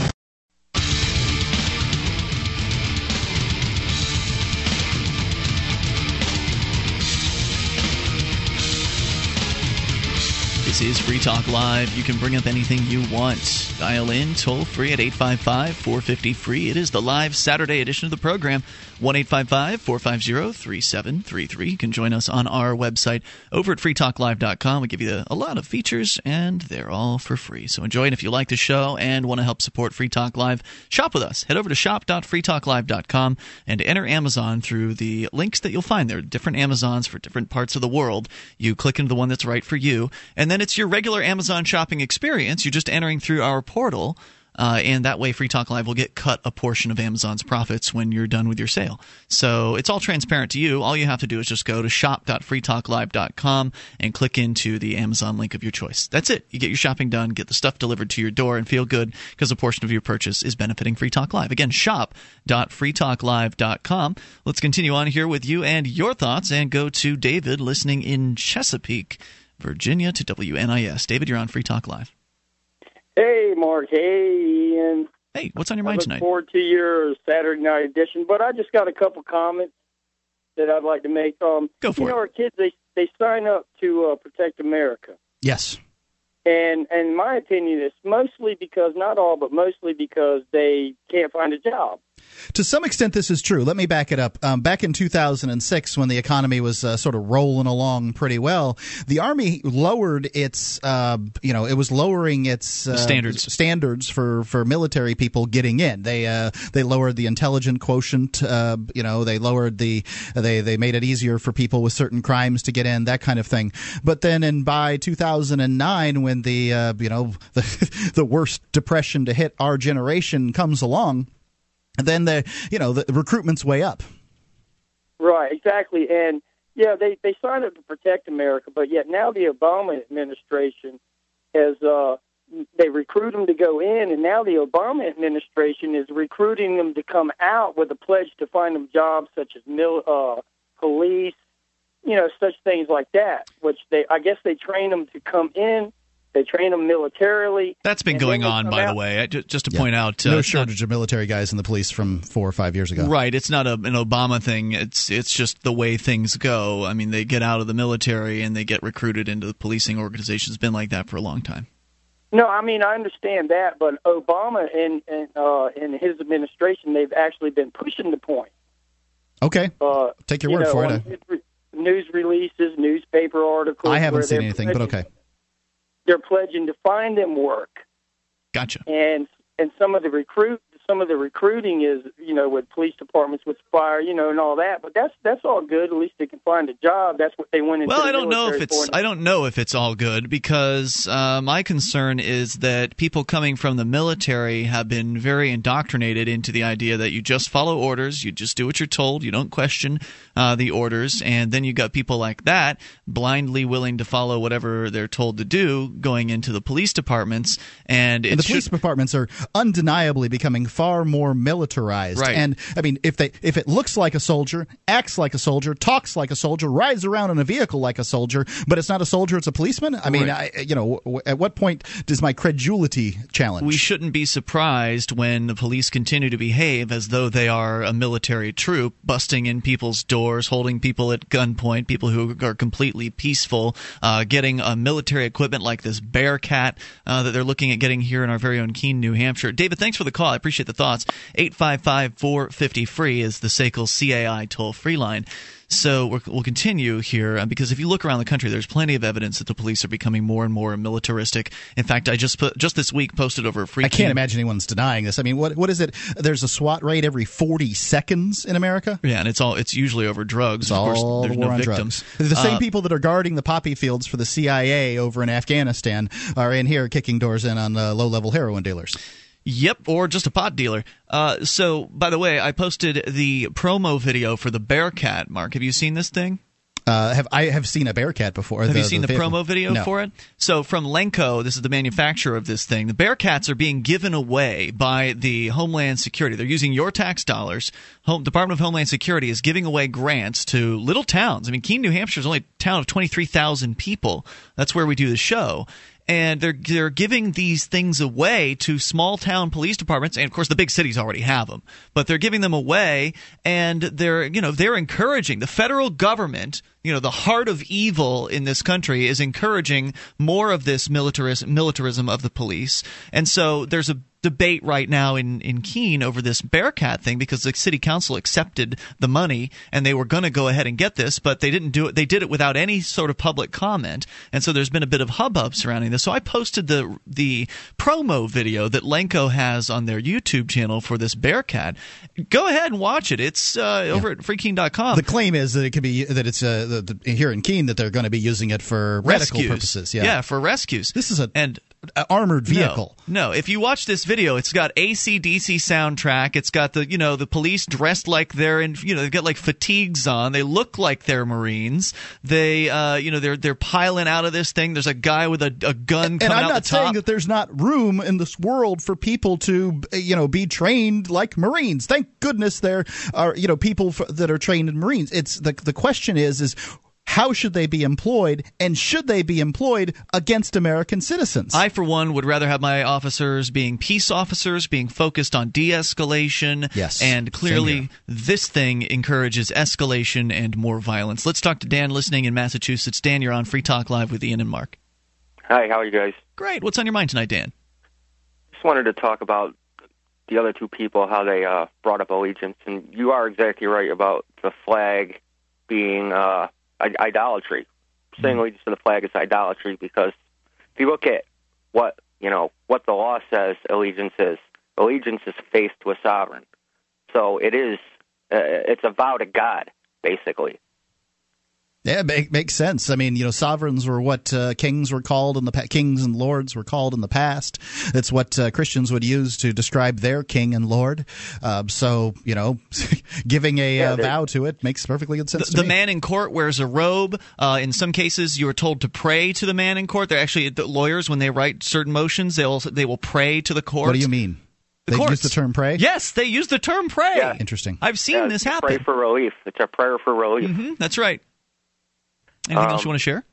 This is Free Talk Live. You can bring up anything you want. Dial in toll free at 855 450 free. It is the live Saturday edition of the program. 1 855 450 3733. You can join us on our website over at freetalklive.com. We give you a lot of features, and they're all for free. So enjoy it if you like the show and want to help support Free Talk Live. Shop with us. Head over to shop.freetalklive.com and enter Amazon through the links that you'll find there. Are different Amazons for different parts of the world. You click into the one that's right for you, and then it's your regular Amazon shopping experience. You're just entering through our portal. Uh, and that way, Free Talk Live will get cut a portion of Amazon's profits when you're done with your sale. So it's all transparent to you. All you have to do is just go to shop.freetalklive.com and click into the Amazon link of your choice. That's it. You get your shopping done, get the stuff delivered to your door, and feel good because a portion of your purchase is benefiting Free Talk Live. Again, shop.freetalklive.com. Let's continue on here with you and your thoughts and go to David listening in Chesapeake, Virginia to WNIS. David, you're on Free Talk Live. Hey, Mark. Hey, Ian. Hey, what's on your I mind look tonight? forward to your Saturday night edition, but I just got a couple comments that I'd like to make. Um, Go for you it. know, our kids they they sign up to uh, protect America, yes. and and my opinion, is mostly because not all, but mostly because they can't find a job. To some extent, this is true. Let me back it up. Um, back in 2006, when the economy was uh, sort of rolling along pretty well, the Army lowered its, uh, you know, it was lowering its uh, standards. standards for, for military people getting in. They uh, they lowered the intelligent quotient. Uh, you know, they lowered the they they made it easier for people with certain crimes to get in, that kind of thing. But then, in by 2009, when the uh, you know the the worst depression to hit our generation comes along then the you know the recruitment's way up. Right, exactly, and yeah, they they signed up to protect America, but yet now the Obama administration has uh, they recruit them to go in, and now the Obama administration is recruiting them to come out with a pledge to find them jobs such as mil, uh, police, you know, such things like that, which they, I guess they train them to come in. They train them militarily. That's been going on, come by the way. I- ju- Just to Yeah. point out, uh, no it's not- shortage of military guys in the police from four or five years ago. Right, it's not a, an Obama thing. It's it's just the way things go. I mean, they get out of the military and they get recruited into the policing organization. It's been like that for a long time. No, I mean I understand that, but Obama and and uh, and his administration, they've actually been pushing the point. Okay, Uh, take your you word know, for it. news releases, newspaper articles. I haven't seen anything, but okay. They're pledging to find them work. Gotcha. And and some of the recruit, some of the recruiting is you know with police departments with fire, you know, and all that. But that's that's all good. At least they can find a job. That's what they went into. Well, I don't know if it's. I don't know if it's all good because uh, my concern is that people coming from the military have been very indoctrinated into the idea that you just follow orders, you just do what you're told, you don't question uh, the orders, and then you got people like that blindly willing to follow whatever they're told to do, going into the police departments, and it And the should- police departments are undeniably becoming far more militarized. Right. And I mean, if they if it looks like a soldier, acts like a soldier, talks like a soldier, rides around in a vehicle like a soldier, but it's not a soldier, it's a policeman. I mean, Right. I, you know, w- at what point does my credulity challenge? We shouldn't be surprised when the police continue to behave as though they are a military troop, busting in people's doors, holding people at gunpoint, people who are completely peaceful, uh, getting uh, military equipment like this Bearcat uh, that they're looking at getting here in our very own Keene, New Hampshire. David, thanks for the call. I appreciate the thoughts. 855 450 free is the SACL CAI toll free line. So we're, we'll continue here uh, because if you look around the country, there's plenty of evidence that the police are becoming more and more militaristic. In fact, I just put just this week posted over a free. I can't imagine anyone's denying this. I mean, what what is it? There's a SWAT raid every 40 seconds in America. Yeah, and it's all it's usually over drugs. It's of course, all there's the war no on victims. drugs. The same Uh, people that are guarding the poppy fields for the CIA over in Afghanistan are in here kicking doors in on uh, low-level heroin dealers. Yep, or just a pot dealer. Uh, so, by the way, I posted the promo video for the Bearcat. Mark, have you seen this thing? Uh, have I have seen a Bearcat before? Have you seen the, vehicle. promo video No. for it? So from Lenco, this is the manufacturer of this thing. The Bearcats are being given away by the Homeland Security. They're using your tax dollars. Home Department of Homeland Security is giving away grants to little towns. I mean, Keene, New Hampshire is only a town of twenty three thousand people. That's where we do the show. And they're they're giving these things away to small town police departments, and of course the big cities already have them. But they're giving them away, and they're you know they're encouraging the federal government you know the heart of evil in this country is encouraging more of this militarism, militarism of the police and so there's a debate right now in in Keene over this Bearcat thing because the city council accepted the money and they were going to go ahead and get this but they didn't do it they did it without any sort of public comment. And so there's been a bit of hubbub surrounding this. So I posted the the promo video that Lenco has on their YouTube channel for this Bearcat. Go ahead and watch it. It's uh, over at freekeene.com The claim is that it could be that it's uh, the, the, here in Keene that they're going to be using it for rescues. purposes. Yeah, for rescues. This is a and armored vehicle. No, no, if you watch this video, it's got ACDC soundtrack. It's got the you know the police dressed like they're in you know they've got like fatigues on. They look like they're Marines. They uh you know they're they're piling out of this thing. There's a guy with a, a gun and coming I'm out not saying that there's not room in this world for people to, you know, be trained like Marines. Thank goodness there are, you know, people f- that are trained in Marines. It's the the question is is how should they be employed, and should they be employed against American citizens? I, for one, would rather have my officers being peace officers, being focused on de escalation. Yes. And clearly, this thing encourages escalation and more violence. Let's talk to Dan listening in Massachusetts. Dan, you're on Free Talk Live with Ian and Mark. Hi, how are you guys? Great. What's on your mind tonight, Dan? Just wanted to talk about the other two people, how they uh, brought up allegiance, and you are exactly right about the flag being uh, I- idolatry. Saying allegiance to the flag is idolatry because if you look at what you know what the law says allegiance is, allegiance is faith to a sovereign. So it is uh, it's a vow to God, basically. Yeah, it make, makes sense. I mean, you know, sovereigns were what uh, kings were called in the pa- kings and lords were called in the past. It's what uh, Christians would use to describe their king and lord. Um, so, you know, giving a Yeah, uh, vow to it makes perfectly good sense The, to the me. man in court wears a robe. Uh, in some cases, you are told to pray to the man in court. They're actually the lawyers when they write certain motions, they'll they will pray to the court. what do you mean? The they courts. use the term pray. Yes, they use the term pray. Yeah. Interesting. I've seen Yeah, this happen. Pray for relief. It's a prayer for relief. hmm That's right. Anything Um, else you want to share?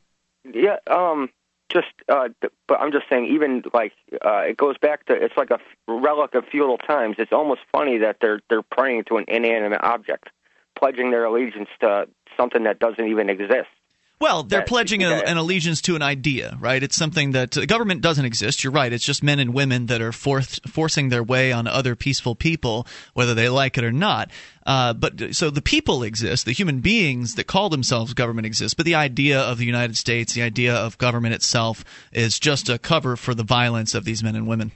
Yeah, um, just, uh, but I'm just saying, even like uh, it goes back to it's like a relic of feudal times. It's almost funny that they're they're praying to an inanimate object, pledging their allegiance to something that doesn't even exist. Well, they're That- pledging a, an allegiance to an idea, right? It's something that the government doesn't exist. You're right. It's just men and women that are forth, forcing their way on other peaceful people, whether they like it or not. Uh, but so the people exist, the human beings that call themselves government exist, but the idea of the United States, the idea of government itself, is just a cover for the violence of these men and women.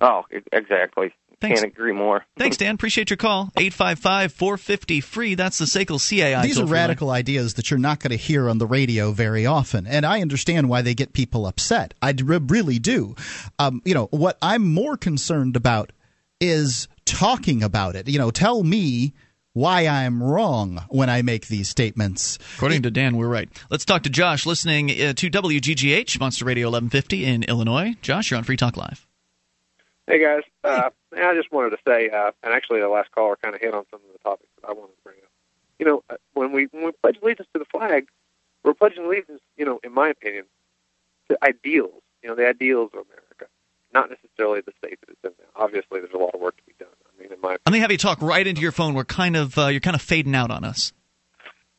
Oh, exactly. Thanks. Can't agree more. Thanks, Dan. Appreciate your call. 855 450 free. That's the SACL CAI. These are toll-free line. radical ideas that you're not going to hear on the radio very often, and I understand why they get people upset. I d- really do. Um, you know what I'm more concerned about is talking about it. You know, tell me why I'm wrong when I make these statements. According to Dan, we're right. Let's talk to Josh, listening uh, to WGGH, Monster Radio 1150 in Illinois. Josh, you're on Free Talk Live. Hey guys, uh, I just wanted to say, uh, and actually the last caller kind of hit on some of the topics that I wanted to bring up. You know, uh, when we when we pledge allegiance to the flag, we're pledging allegiance, you know, in my opinion, to ideals. You know, the ideals of America, not necessarily the state that it's in now. Obviously, there's a lot of work to be done. I mean, in my I'm gonna have you talk right into your phone. We're kind of uh, you're kind of fading out on us.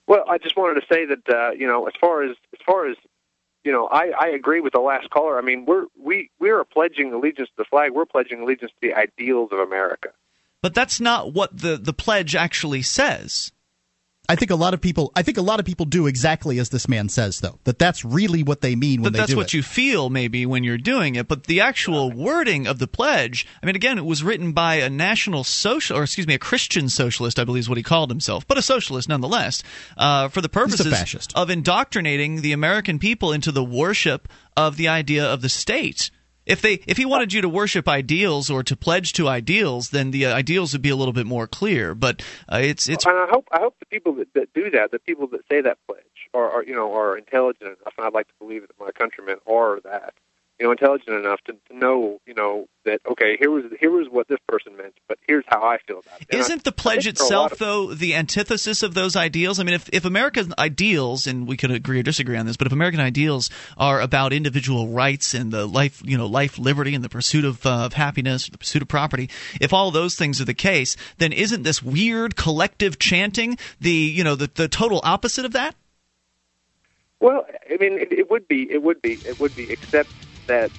Well, I just wanted to say that uh, you know, as far as as far as you know, I, I agree with the last caller. I mean, we're we we are pledging allegiance to the flag. We're pledging allegiance to the ideals of America. But that's not what the the pledge actually says. I think a lot of people. I think a lot of people do exactly as this man says, though. That that's really what they mean when But they that's do what it. you feel maybe when you're doing it. But the actual wording of the pledge, I mean, again, it was written by a national social, or excuse me, a Christian socialist, I believe is what he called himself, but a socialist nonetheless, uh, for the purposes of indoctrinating the American people into the worship of the idea of the state. If they, if he wanted you to worship ideals or to pledge to ideals, then the uh, ideals would be a little bit more clear. But uh, it's it's and I hope I hope the people that, that do that, the people that say that pledge, are, are you know are intelligent enough, and I'd like to believe that my countrymen are that, you know, intelligent enough to, to know, you know, that okay, here was here was what this person meant, but here's how I feel about it. And Isn't the pledge think for a lot itself, of- though, the antithesis of those ideals? I mean, if, if America's ideals, and we could agree or disagree on this, but if American ideals are about individual rights and the life, you know, life, liberty, and the pursuit of, uh, of happiness, the pursuit of property, if all those things are the case, then isn't this weird collective chanting the, you know, the, the total opposite of that? Well, I mean, it, it would be, it would be, it would be, except that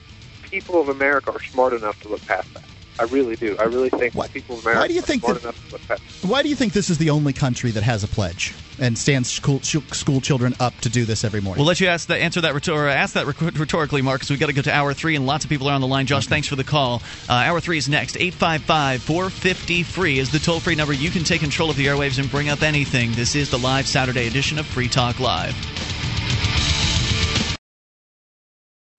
people of America are smart enough to look past that. I really do. I really think that people of America why do you are think smart that- enough to look past. Why do you think this is the only country that has a pledge and stands school, school children up to do this every morning? We'll let you ask that, answer that, rhetor- or ask that rhetorically, Mark, because we've got to go to hour three, and lots of people are on the line. Josh, thanks for the call. Uh, hour three is next. 855 450 free is the toll free number. You can take control of the airwaves and bring up anything. This is the live Saturday edition of Free Talk Live.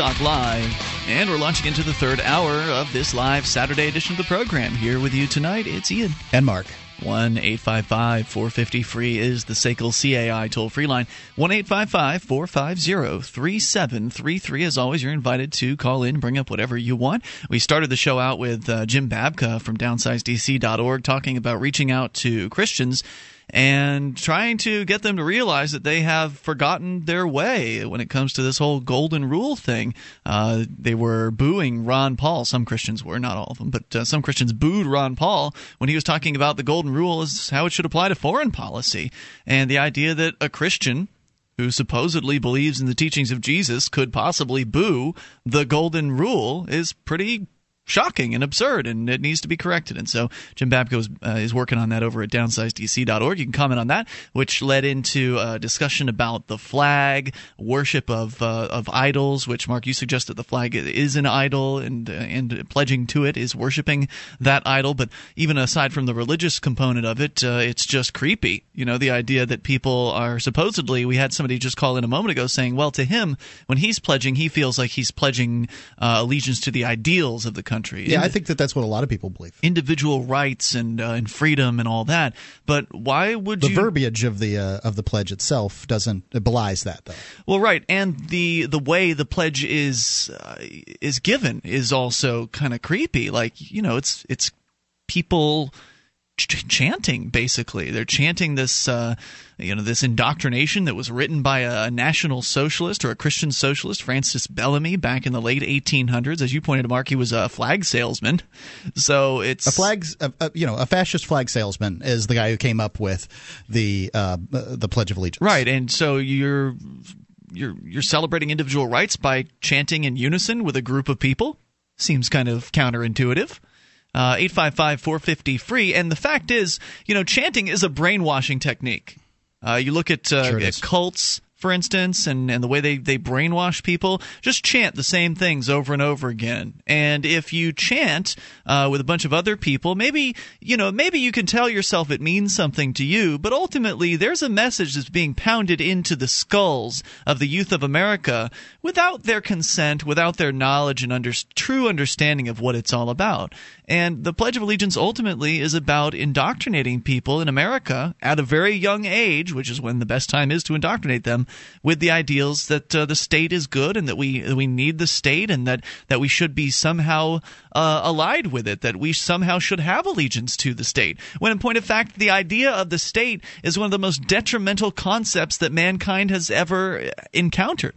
Talk Live, and we're launching into the third hour of this live Saturday edition of the program. Here with you tonight, it's Ian. And Mark. 1 855 450 free is the SACL CAI toll free line. 1 855 450 3733. As always, you're invited to call in, bring up whatever you want. We started the show out with uh, Jim Babka from downsizedc.org talking about reaching out to Christians and trying to get them to realize that they have forgotten their way when it comes to this whole golden rule thing. Uh, they were booing Ron Paul. Some Christians were, not all of them, but uh, some Christians booed Ron Paul when he was talking about the golden rule as how it should apply to foreign policy. And the idea that a Christian who supposedly believes in the teachings of Jesus could possibly boo the golden rule is pretty shocking and absurd, and it needs to be corrected. And so Jim Babka is, uh, is working on that over at downsizedc.org. You can comment on that, which led into a discussion about the flag, worship of uh, of idols. Which Mark, you suggested the flag is an idol, and uh, and pledging to it is worshiping that idol. But even aside from the religious component of it, uh, it's just creepy. You know, the idea that people are supposedly. We had somebody just call in a moment ago saying, well, to him, when he's pledging, he feels like he's pledging uh, allegiance to the ideals of the country country. Yeah, I think that that's what a lot of people believe. Individual rights and uh, and freedom and all that. But why would the you? verbiage of the uh, of the pledge itself doesn't it belies that though. Well, right, and the the way the pledge is uh, is given is also kind of creepy. Like you know, it's it's people ch- chanting basically. They're chanting this uh, you know this indoctrination that was written by a national socialist or a Christian socialist, Francis Bellamy, back in the late 1800s. As you pointed out, Mark, he was a flag salesman. So it's a flag, you know, a fascist flag salesman is the guy who came up with the uh, the Pledge of Allegiance. Right, and so you're you're you're celebrating individual rights by chanting in unison with a group of people. Seems kind of counterintuitive. Uh, 855 450 free. And the fact is, you know, chanting is a brainwashing technique. Uh, you look at, uh, Sure at cults, for instance, and, and the way they, they brainwash people, just chant the same things over and over again. And if you chant uh, with a bunch of other people, maybe you know maybe you can tell yourself it means something to you, but ultimately there's a message that's being pounded into the skulls of the youth of America without their consent, without their knowledge and under, true understanding of what it's all about. And the Pledge of Allegiance ultimately is about indoctrinating people in America at a very young age, which is when the best time is to indoctrinate them with the ideals that uh, the state is good and that we we need the state and that that we should be somehow uh, allied with it, that we somehow should have allegiance to the state. When in point of fact, the idea of the state is one of the most detrimental concepts that mankind has ever encountered.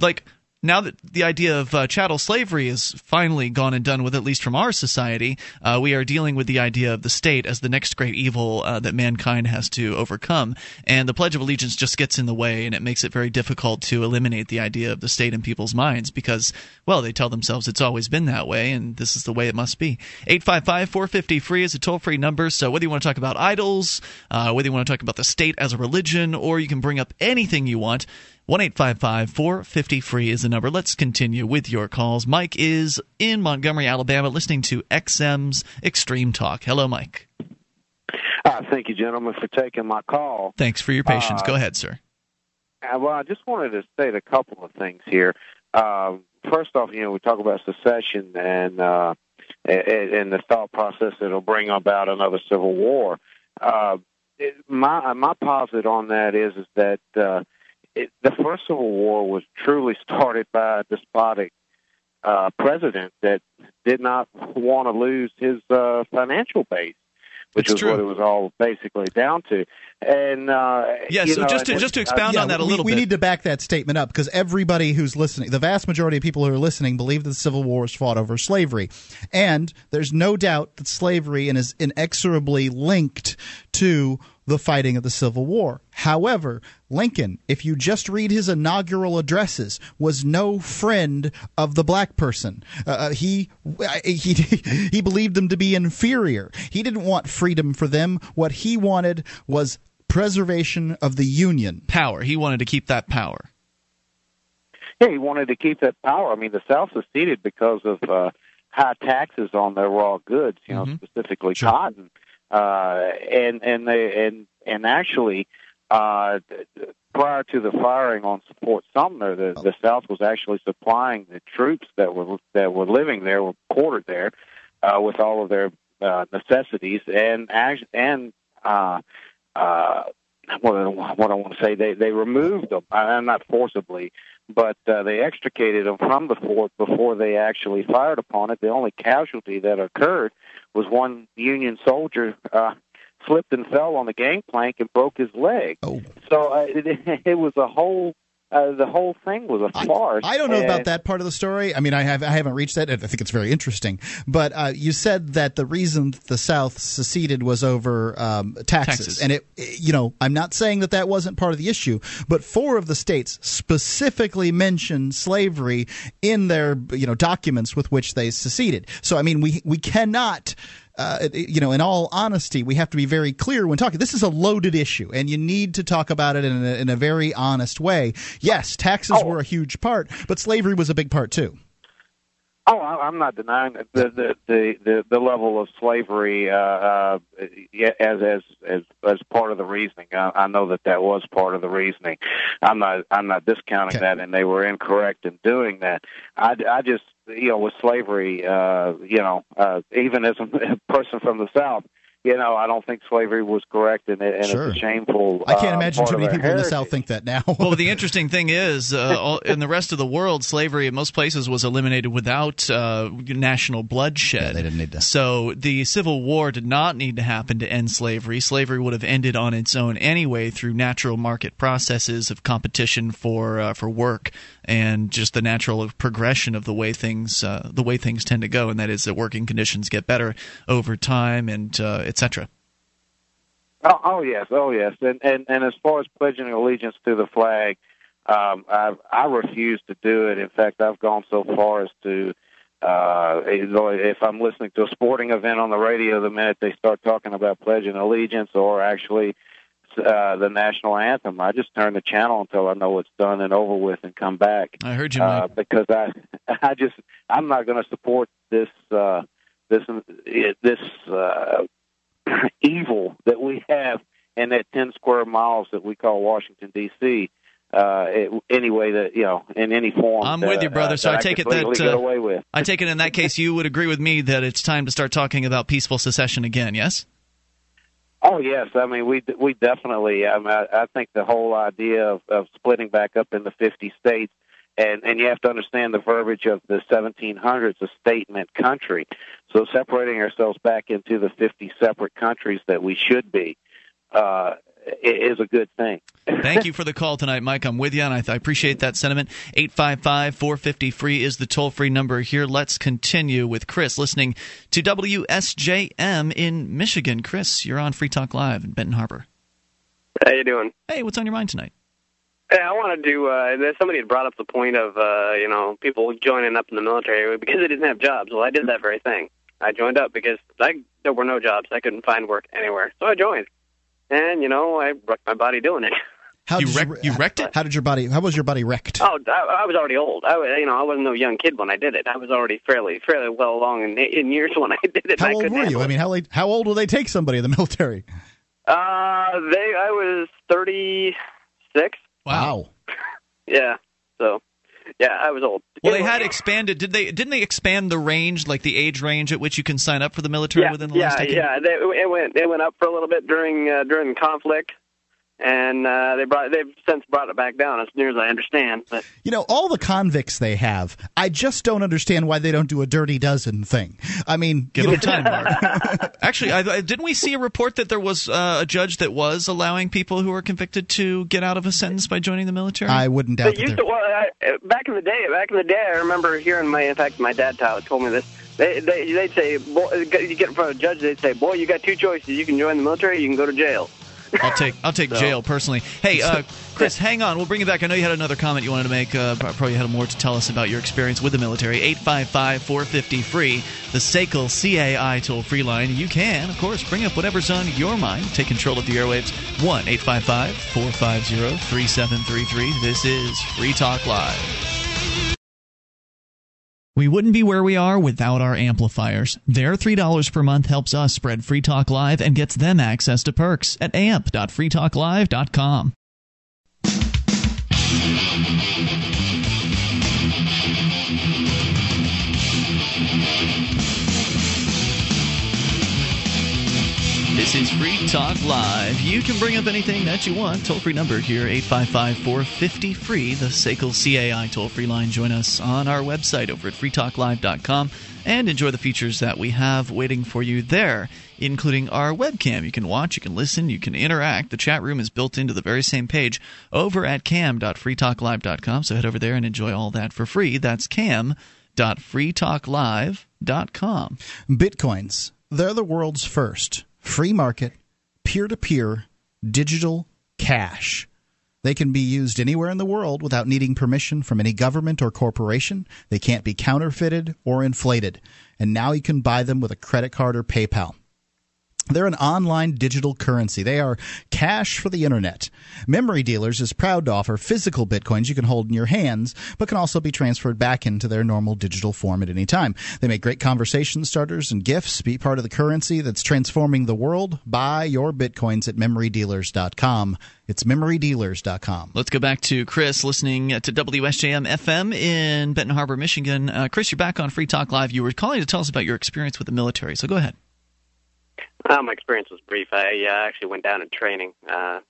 Like now that the idea of uh, chattel slavery is finally gone and done with, at least from our society, uh, we are dealing with the idea of the state as the next great evil uh, that mankind has to overcome. And the Pledge of Allegiance just gets in the way, and it makes it very difficult to eliminate the idea of the state in people's minds because, well, they tell themselves it's always been that way, and this is the way it must be. 855 450 free is a toll free number. So whether you want to talk about idols, uh, whether you want to talk about the state as a religion, or you can bring up anything you want. 1 450 free is the number. Let's continue with your calls. Mike is in Montgomery, Alabama, listening to XM's Extreme Talk. Hello, Mike. Uh, thank you, gentlemen, for taking my call. Thanks for your patience. Uh, Go ahead, sir. Uh, well, I just wanted to state a couple of things here. Uh, first off, you know, we talk about secession and uh, and, and the thought process that'll bring about another civil war. Uh, it, my my posit on that is is that uh, it, the first civil war was truly started by a despotic uh, president that did not want to lose his uh, financial base, which It's was true. what it was all basically down to. And uh, Yeah, so know, just to- just to uh, expound on that a we, little we bit. need to back that statement up because everybody who's listening, the vast majority of people who are listening, believe that the Civil War was fought over slavery, and there's no doubt that slavery and is inexorably linked to the fighting of the Civil War. However, Lincoln, if you just read his inaugural addresses, was no friend of the black person. Uh, Uh, he he he believed them to be inferior. He didn't want freedom for them. What he wanted was preservation of the Union. Power. He wanted to keep that power. Yeah, he wanted to keep that power. I mean, the South seceded because of uh, high taxes on their raw goods, you know, specifically cotton. Uh, and and they and and actually, uh, prior to the firing on Fort Sumter, the, the South was actually supplying the troops that were that were living there, were quartered there, uh, with all of their uh, necessities, and and uh, uh, what, I- what I want to say, they they removed them, uh, not forcibly, but uh, they extricated them from the fort before they actually fired upon it. The only casualty that occurred was one Union soldier uh, slipped and fell on the gangplank and broke his leg. Oh. So uh, it, it was a whole uh, the whole thing was a farce. I don't know and, about that part of the story. I mean, I have I haven't reached that. I think it's very interesting. But uh, you said that the reason the South seceded was over um, taxes. Taxes. and it, you know, I'm not saying that that wasn't part of the issue, but four of the states specifically mentioned slavery in their you know documents with which they seceded. So I mean, we we cannot uh, you know, in all honesty, we have to be very clear when talking. This is a loaded issue, and you need to talk about it in a, in a very honest way. Yes, taxes were a huge part, but slavery was a big part too. Oh, I- I'm not denying that the the the the, the level of slavery uh, uh, as as as as part of the reasoning. I, I know that that was part of the reasoning. I'm not I'm not discounting that, and they were incorrect in doing that. I, I just you know with slavery, uh, you know, uh, even as a person from the South. You know, I don't think slavery was correct, and, it, and Sure. it's a shameful. I can't uh, imagine part too many our people in the. South think that now. well, the interesting thing is, uh, all, in the rest of the world, slavery in most places was eliminated without uh, national bloodshed. they didn't need to. So the Civil War did not need to happen to end slavery. Slavery would have ended on its own anyway through natural market processes of competition for uh, for work and just the natural progression of the way things uh, the way things tend to go, and that is that working conditions get better over time and et cetera. Oh, oh yes, oh yes, and and and as far as pledging allegiance to the flag, um, I I refuse to do it. In fact, I've gone so far as to, uh, if I'm listening to a sporting event on the radio, the minute they start talking about pledging allegiance or actually uh, the national anthem, I just turn the channel until I know it's done and over with, and come back. I heard you, uh, because I I just I'm not going to support this uh, this this uh, evil that we have in that 10 square miles that we call Washington D.C. Uh, it, any way that you know, in any form. I'm that, with you, brother. uh, So that I take it that uh, away with. I take it in that case you would agree with me that it's time to start talking about peaceful secession again. Yes. Oh yes, I mean we we definitely. I mean, I, I think the whole idea of, of splitting back up into 50 states, and and you have to understand the verbiage of the 1700s. A state meant country, so separating ourselves back into the 50 separate countries that we should be uh, is a good thing. Thank you for the call tonight, Mike. I'm with you, and I, I appreciate that sentiment. 855 450 free is the toll free number here. Let's continue with Chris listening to WSJM in Michigan. Chris, you're on Free Talk Live in Benton Harbor. How you doing? Hey, what's on your mind tonight? Hey, I wanted to. Uh, somebody had brought up the point of uh, you know people joining up in the military because they didn't have jobs. Well, I did that very thing. I joined up because I there were no jobs. I couldn't find work anywhere, so I joined. And you know, I wrecked my body doing it. How you, wreck, you wrecked it? How did your body? How was your body wrecked? Oh, I, I was already old. I was, you know, I wasn't no young kid when I did it. I was already fairly, fairly well along in, in years when I did it. How old were you? handle I mean, how late, how old will they take somebody in the military? Uh, they, I was thirty six. Wow. Yeah. So, yeah, I was old. Well, they had expanded. Did they? Didn't they expand the range, like the age range at which you can sign up for the military yeah, within the yeah, last decade? yeah. They, it went it went up for a little bit during uh, during the conflict, and uh, they brought they've since brought it back down as near as I understand. But You know, all the convicts they have, I just don't understand why they don't do a dirty dozen thing. I mean, Give them know- time, Mark. Actually, I, I- didn't we see a report that there was uh, a judge that was allowing people who were convicted to get out of a sentence by joining the military? I wouldn't they used to. Well, I, back in the day, back in the day, I remember hearing my. In fact, my dad t- told me this. They they they'd say, boy, you get in front of a judge, they'd say, "Boy, you got two choices. You can join the military, you can go to jail." I'll take I'll take So- jail personally. Hey, uh, Chris, hang on. We'll bring you back. I know you had another comment you wanted to make. Uh, probably had more to tell us about your experience with the military. 855-450 free, the SACL CAI toll free line. You can, of course, bring up whatever's on your mind. Take control of the airwaves. One 855-450-3733. This is Free Talk Live. We wouldn't be where we are without our amplifiers. Their $3 per month helps us spread Free Talk Live and gets them access to perks at amp.freetalklive.com. This is Free Talk Live. You can bring up anything that you want. Toll free number here, 855 450 free, the SACL CAI toll free line. Join us on our website over at freetalklive.com and enjoy the features that we have waiting for you there, including our webcam. You can watch, you can listen, you can interact. The chat room is built into the very same page over at cam.freetalklive.com. So head over there and enjoy all that for free. That's cam.freetalklive.com. Bitcoins. They're the world's first free market, peer to peer, digital cash. They can be used anywhere in the world without needing permission from any government or corporation. They can't be counterfeited or inflated. And now you can buy them with a credit card or PayPal. They're an online digital currency. They are cash for the internet. Memory Dealers is proud to offer physical bitcoins you can hold in your hands, but can also be transferred back into their normal digital form at any time. They make great conversation starters and gifts. Be part of the currency that's transforming the world. Buy your bitcoins at memorydealers.com. It's memorydealers.com. Let's go back to Chris listening to WSJM FM in Benton Harbor, Michigan. Uh, Chris, you're back on Free Talk Live. You were calling to tell us about your experience with the military, so go ahead. Uh, my experience was brief. I uh, actually went down in training. Uh,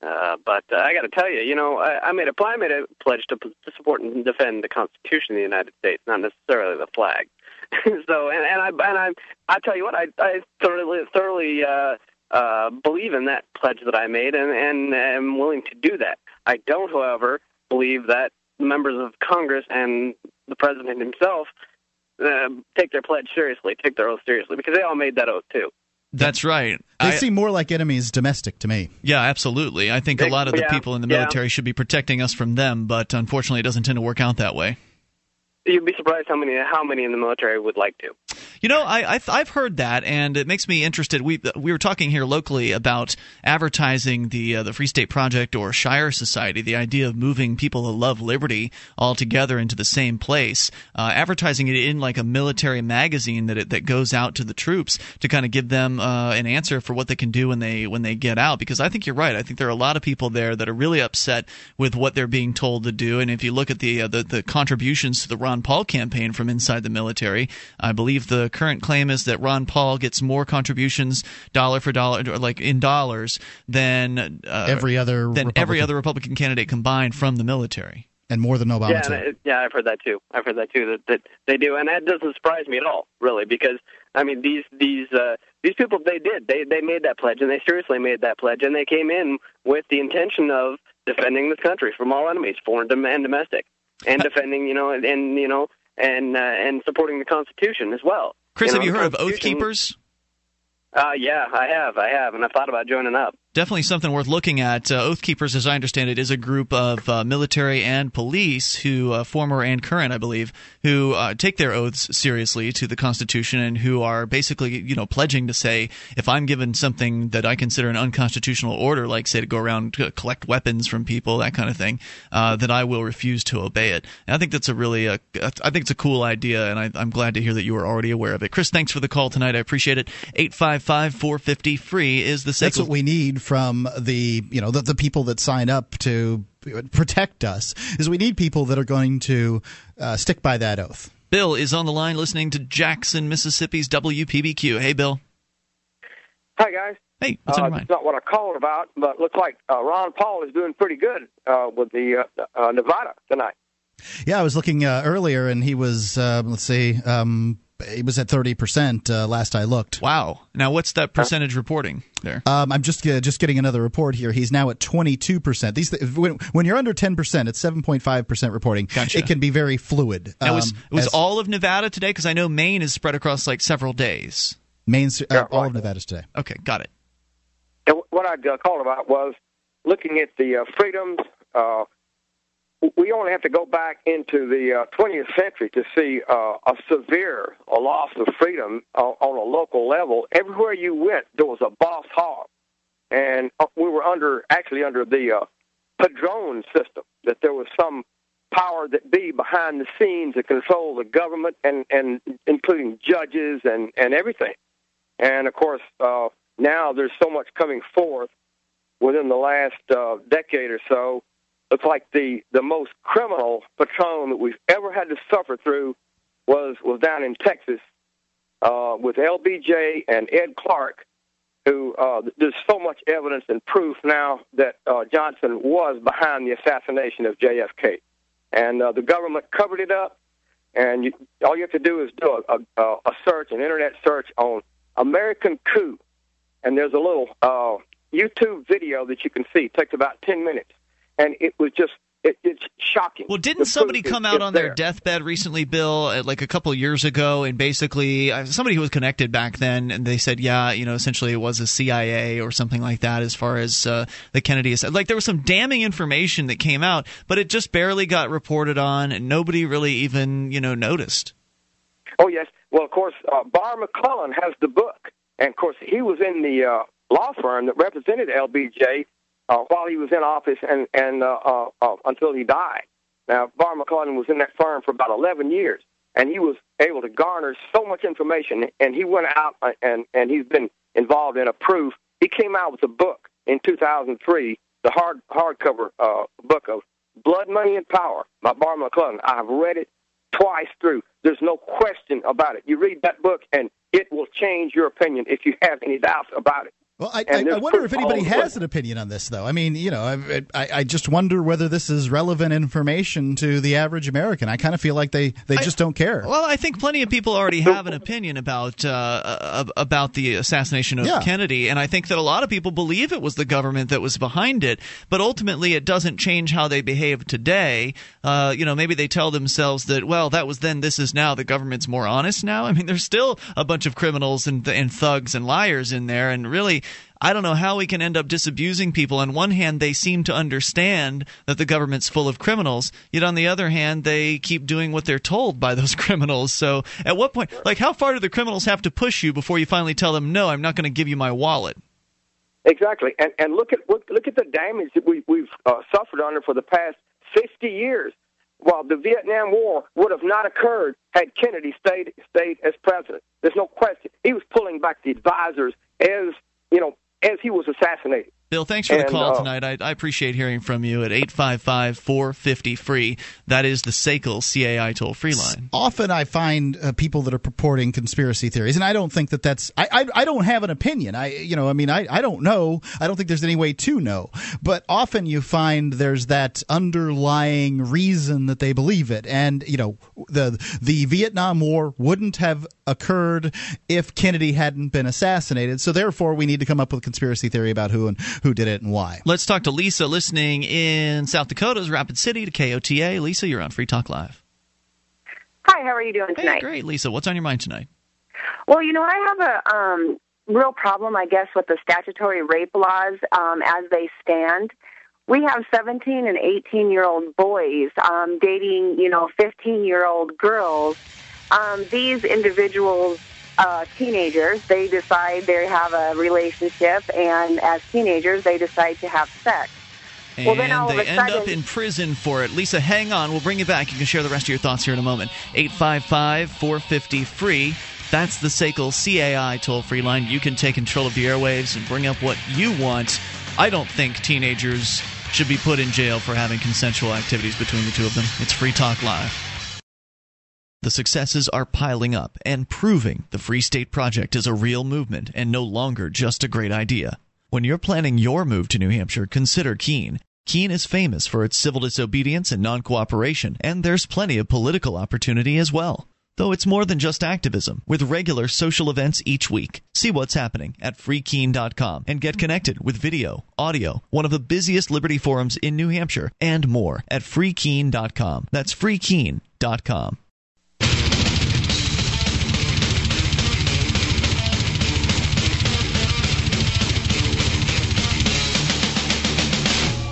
uh, but uh, I got to tell you, you know, I, I made a I made a pledge to, to support and defend the Constitution of the United States, not necessarily the flag. so, and, and I and I I tell you what, I I thoroughly thoroughly uh, uh, believe in that pledge that I made, and and am willing to do that. I don't, however, believe that members of Congress and the president himself uh, take their pledge seriously, take their oath seriously, because they all made that oath too. That's right. They I- seem more like enemies domestic to me. Yeah, absolutely. I think a lot of the yeah, people in the yeah. military should be protecting us from them, but unfortunately, it doesn't tend to work out that way. You'd be surprised how many how many in the military would like to. You know, I, I've, I've heard that, and it makes me interested. We we were talking here locally about advertising the uh, the Free State Project or Shire Society, the idea of moving people who love liberty all together into the same place, uh, advertising it in like a military magazine that it, that goes out to the troops to kind of give them uh, an answer for what they can do when they when they get out. Because I think you're right. I think there are a lot of people there that are really upset with what they're being told to do. And if you look at the uh, the, the contributions to the Ron Paul campaign from inside the military, I believe the current claim is that Ron Paul gets more contributions dollar for dollar, or like in dollars, than uh, Every other than every Republican. other Republican candidate combined from the military. And more than Obama, yeah, too. I, yeah, I've heard that too. I've heard that too. That, that they do, and that doesn't surprise me at all, really, because I mean these these uh, these people they did they they made that pledge, and they seriously made that pledge, and they came in with the intention of defending this country from all enemies, foreign and domestic, and defending you know and, and you know and uh, and supporting the Constitution as well. Chris, know, have you heard of Oath Keepers? Uh, yeah, I have, I have, and I've thought about joining up. Definitely something worth looking at. Uh, Oath Keepers, as I understand it, is a group of uh, military and police who, uh, former and current, I believe, who uh, take their oaths seriously to the Constitution and who are basically, you know, pledging to say, if I'm given something that I consider an unconstitutional order, like say to go around to collect weapons from people, that kind of thing, uh, that I will refuse to obey it. And I think that's a really, uh, I think it's a cool idea, and I, I'm glad to hear that you were already aware of it. Chris, thanks for the call tonight. I appreciate it. Eight five five four fifty free is the That's what we need from the you know the, the people that sign up to protect us. Is we need people that are going to uh, stick by that oath. Bill is on the line listening to Jackson, Mississippi's WPBQ. Hey, Bill. Hi, guys. Hey, what's on uh, your mind? It's not what I called about, but looks like uh, Ron Paul is doing pretty good uh, with the uh, uh, Nevada tonight. Yeah, I was looking uh, earlier, and he was uh, let's see, um, he was at thirty percent uh, last I looked. Wow. Now, what's that percentage reporting there? Um, I'm just uh, just getting another report here. He's now at 22 percent. These th- when, when you're under 10 percent, it's 7.5 percent reporting. Gotcha. It can be very fluid. Now, was, Um, was as all of Nevada today? Because I know Maine is spread across like several days. Maine, uh, all of Nevada's today. Okay, got it. And what I uh, called about was looking at the uh, freedoms. We only have to go back into the uh, 20th century to see uh, a severe a loss of freedom uh, on a local level. Everywhere you went, there was a boss hog, and uh, we were under actually under the uh, padrone system. That there was some power that be behind the scenes that control the government and and including judges and and everything. And of course, uh, now there's so much coming forth within the last uh, decade or so. Looks like the the most criminal patron that we've ever had to suffer through was was down in Texas uh, with LBJ and Ed Clark, who uh, there's so much evidence and proof now that uh, Johnson was behind the assassination of JFK, and uh, the government covered it up. And you, all you have to do is do a, a, a search, an internet search on American coup, and there's a little uh, YouTube video that you can see. It takes about ten minutes, and it was just it, it's shocking. Well, didn't somebody come out on their deathbed recently, Bill, like a couple of years ago, and basically uh, somebody who was connected back then, and they said, yeah, you know, essentially it was a CIA or something like that, as far as uh, the Kennedy. Like there was some damning information that came out, but it just barely got reported on, and nobody really even, you know, noticed. Oh yes. Well, of course, uh, Barr McClellan has the book, and of course, he was in the uh, law firm that represented LBJ uh, while he was in office and and uh, uh, uh, until he died. Now, Barr McClellan was in that firm for about 11 years, and he was able to garner so much information. And he went out uh, and and he's been involved in a proof. He came out with a book in 2003, the hard hardcover uh, book of Blood, Money, and Power by Barr McClellan. I've read it twice through. There's no question about it. You read that book, and it will change your opinion if you have any doubts about it. Well, I, I, I wonder if anybody has an opinion on this, though. I mean, you know, I, I, I just wonder whether this is relevant information to the average American. I kind of feel like they, they just don't care. Well, I think plenty of people already have an opinion about uh, uh, about the assassination of Yeah. Kennedy, and I think that a lot of people believe it was the government that was behind it. But ultimately, it doesn't change how they behave today. Uh, you know, maybe they tell themselves that, well, that was then, this is now. The government's more honest now. I mean, there's still a bunch of criminals and and thugs and liars in there, and really. I don't know how we can end up disabusing people. On one hand, they seem to understand that the government's full of criminals, yet on the other hand, they keep doing what they're told by those criminals. So, at what point, like, how far do the criminals have to push you before you finally tell them, no, I'm not going to give you my wallet? Exactly, and and look at look, look at the damage that we we've uh, suffered under for the past 50 years. While the Vietnam War would have not occurred had Kennedy stayed stayed as president. There's no question. He was pulling back the advisors as you know as he was assassinated. Bill, thanks for the call uh, tonight. I, I appreciate hearing from you at 855 450 free. That is the SACL CAI toll free line. Often I find uh, people that are purporting conspiracy theories, and I don't think that that's. I, I, I don't have an opinion. I you know I mean I, I don't know. I don't think there's any way to know. But often you find there's that underlying reason that they believe it, and you know the the Vietnam War wouldn't have occurred if Kennedy hadn't been assassinated. So therefore, we need to come up with a conspiracy theory about who and who did it and why. Let's talk to Lisa listening in South Dakota's Rapid City to KOTA. Lisa, you're on Free Talk Live. Hi, how are you doing Hey, tonight? great. Lisa, what's on your mind tonight? Well, you know, I have a um, real problem, I guess, with the statutory rape laws um, as they stand. We have 17 and 18 year old boys um, dating, you know, 15 year old girls. Um, these individuals, uh, teenagers, they decide they have a relationship, and as teenagers, they decide to have sex. And Well, then all of they a end sudden- up in prison for it. Lisa, hang on. We'll bring you back. You can share the rest of your thoughts here in a moment. 855 450 free. That's the SACL CAI toll free line. You can take control of the airwaves and bring up what you want. I don't think teenagers should be put in jail for having consensual activities between the two of them. It's Free Talk Live. The successes are piling up and proving the Free State Project is a real movement and no longer just a great idea. When you're planning your move to New Hampshire, consider Keene. Keene is famous for its civil disobedience and non cooperation, and there's plenty of political opportunity as well. Though it's more than just activism, with regular social events each week. See what's happening at freekeene.com and get connected with video, audio, one of the busiest liberty forums in New Hampshire, and more at freekeene.com. That's freekeene.com.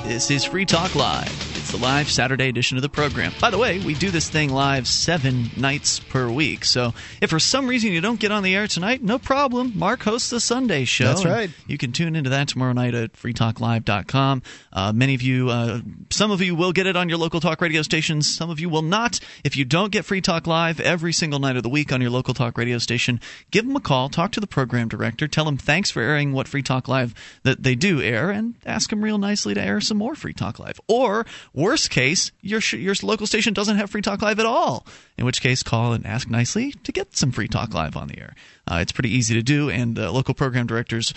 This is Free Talk Live. It's the live Saturday edition of the program. By the way, we do this thing live seven nights per week. So if for some reason you don't get on the air tonight, no problem. Mark hosts the Sunday show. That's right. You can tune into that tomorrow night at freetalklive.com. Uh, many of you, uh, some of you will get it on your local talk radio stations. Some of you will not. If you don't get Free Talk Live every single night of the week on your local talk radio station, give them a call. Talk to the program director. Tell them thanks for airing what Free Talk Live that they do air, and ask them real nicely to air some more Free Talk Live. Or worst case, your sh- your local station doesn't have Free Talk Live at all. In which case, call and ask nicely to get some Free Talk Live on the air. Uh, it's pretty easy to do, and uh, local program directors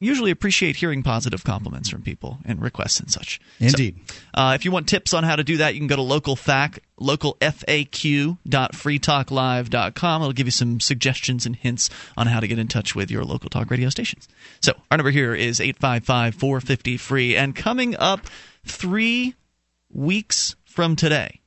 usually appreciate hearing positive compliments from people and requests and such. Indeed. So, uh, if you want tips on how to do that, you can go to local fac localfaq.freetalklive.com. It'll give you some suggestions and hints on how to get in touch with your local talk radio stations. So our number here is 855 450 free. And coming up three weeks from today,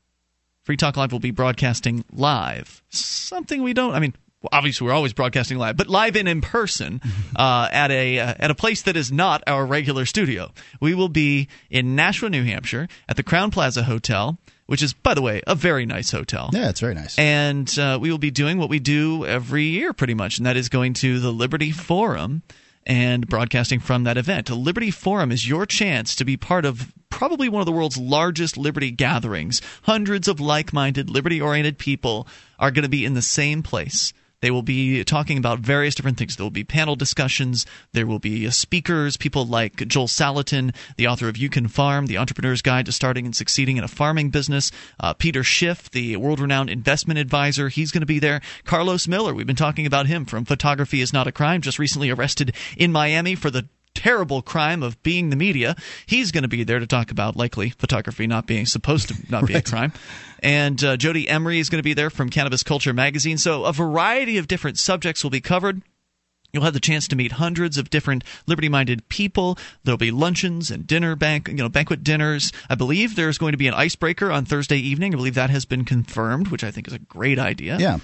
Free Talk Live will be broadcasting live. Something we don't, I mean, obviously we're always broadcasting live, but live and in person uh, at a uh, at a place that is not our regular studio. We will be in Nashua, New Hampshire, at the Crowne Plaza Hotel. Which is, by the way, a very nice hotel. Yeah, it's very nice. And uh, we will be doing what we do every year, pretty much, and that is going to the Liberty Forum and broadcasting from that event. A Liberty Forum is your chance to be part of probably one of the world's largest liberty gatherings. Hundreds of like minded, liberty oriented people are going to be in the same place. They will be talking about various different things. There will be panel discussions. There will be uh, speakers, people like Joel Salatin, the author of You Can Farm, The Entrepreneur's Guide to Starting and Succeeding in a Farming Business. Uh, Peter Schiff, the world renowned investment advisor, he's going to be there. Carlos Miller, we've been talking about him from Photography is Not a Crime, just recently arrested in Miami for the terrible crime of being the media. He's going to be there to talk about likely photography not being supposed to not be a crime. And uh, Jodie Emery is going to be there from Cannabis Culture magazine. So a variety of different subjects will be covered. You'll have the chance to meet hundreds of different liberty-minded people. There'll be luncheons and dinner bank, you know, banquet dinners. I believe there's going to be an icebreaker on Thursday evening. I believe that has been confirmed, which I think is a great idea. Yeah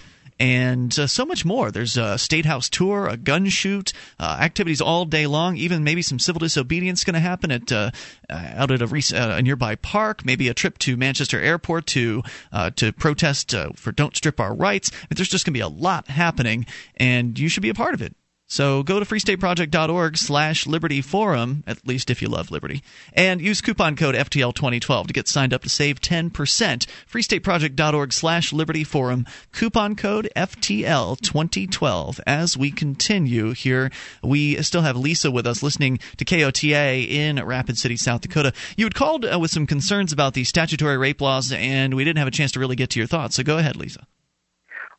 and uh, so much more. There's a state house tour, a gun shoot, uh, activities all day long. Even maybe some civil disobedience going to happen at uh, uh, out at a, rec- uh, a, nearby park. Maybe a trip to Manchester Airport to uh, to protest for "Don't Strip Our Rights." Mean, there's just going to be a lot happening, and you should be a part of it. So go to freestateproject.org slash liberty forum, at least if you love liberty, and use coupon code FTL2012 to get signed up to save 10%. freestateproject.org slash liberty forum, coupon code FTL2012. As we continue here, we still have Lisa with us listening to KOTA in Rapid City, South Dakota. You had called uh, with some concerns about the statutory rape laws, and we didn't have a chance to really get to your thoughts. So go ahead, Lisa.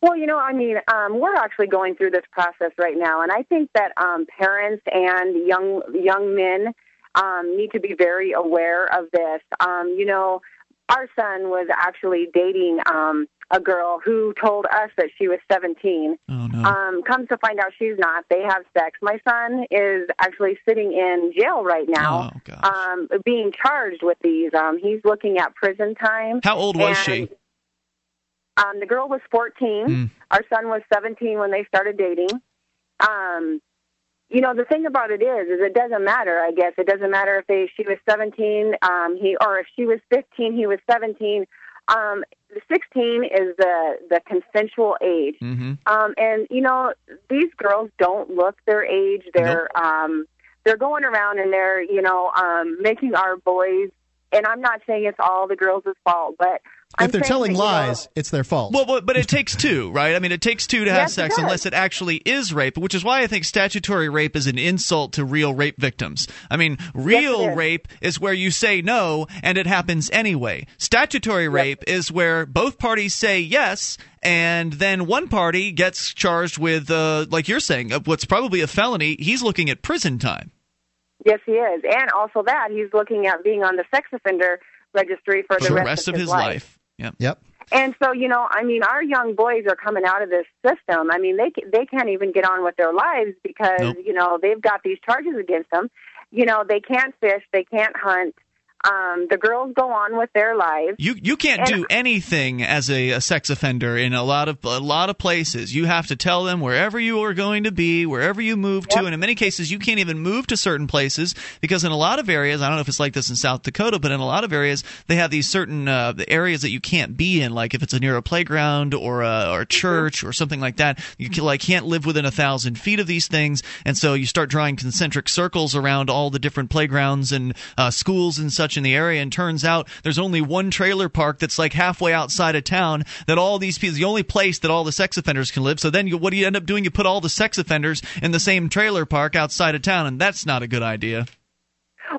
Well, you know, I mean, um, we're actually going through this process right now, and I think that um, parents and young young men um, need to be very aware of this. Um, you know, our son was actually dating um, a girl who told us that she was 17. Oh, no. Um, comes to find out she's not. They have sex. My son is actually sitting in jail right now, oh, um, being charged with these. Um, he's looking at prison time. How old was she? Um, the girl was 14. Mm. Our son was 17 when they started dating. Um, you know, the thing about it is, is it doesn't matter. I guess it doesn't matter if they she was 17, um, he or if she was 15, he was 17. Um, 16 is the the consensual age, mm-hmm. um, and you know these girls don't look their age. They're nope. um, they're going around and they're you know um, making our boys. And I'm not saying it's all the girls' fault, but I'm if they're telling that, know, lies, it's their fault. Well, but, but it takes two, right? I mean, it takes two to have Yes, sex does. unless it actually is rape, which is why I think statutory rape is an insult to real rape victims. I mean, real is. rape is where you say no and it happens anyway. Statutory rape is where both parties say yes and then one party gets charged with, uh, like you're saying, uh, what's probably a felony. He's looking at prison time. Yes, he is, and also that he's looking at being on the sex offender registry for the the rest, of his life. Yep. Yep. And so, you know, I mean, our young boys are coming out of this system. I mean, they they can't even get on with their lives because Nope. you know they've got these charges against them. You know, they can't fish, they can't hunt. Um, the girls go on with their lives. You you can't And- do anything as a, a sex offender in a lot of a lot of places. You have to tell them wherever you are going to be, wherever you move to, and in many cases you can't even move to certain places because in a lot of areas, I don't know if it's like this in South Dakota, but in a lot of areas they have these certain uh, areas that you can't be in, like if it's near a playground or a, or a church or something like that. You can, like can't live within a thousand feet of these things, and so you start drawing concentric circles around all the different playgrounds and uh, schools and such in the area. And turns out there's only one trailer park that's like halfway outside of town. That all these people, the only place that all the sex offenders can live. So then you, what do you end up doing? You put all the sex offenders in the same trailer park outside of town, and that's not a good idea.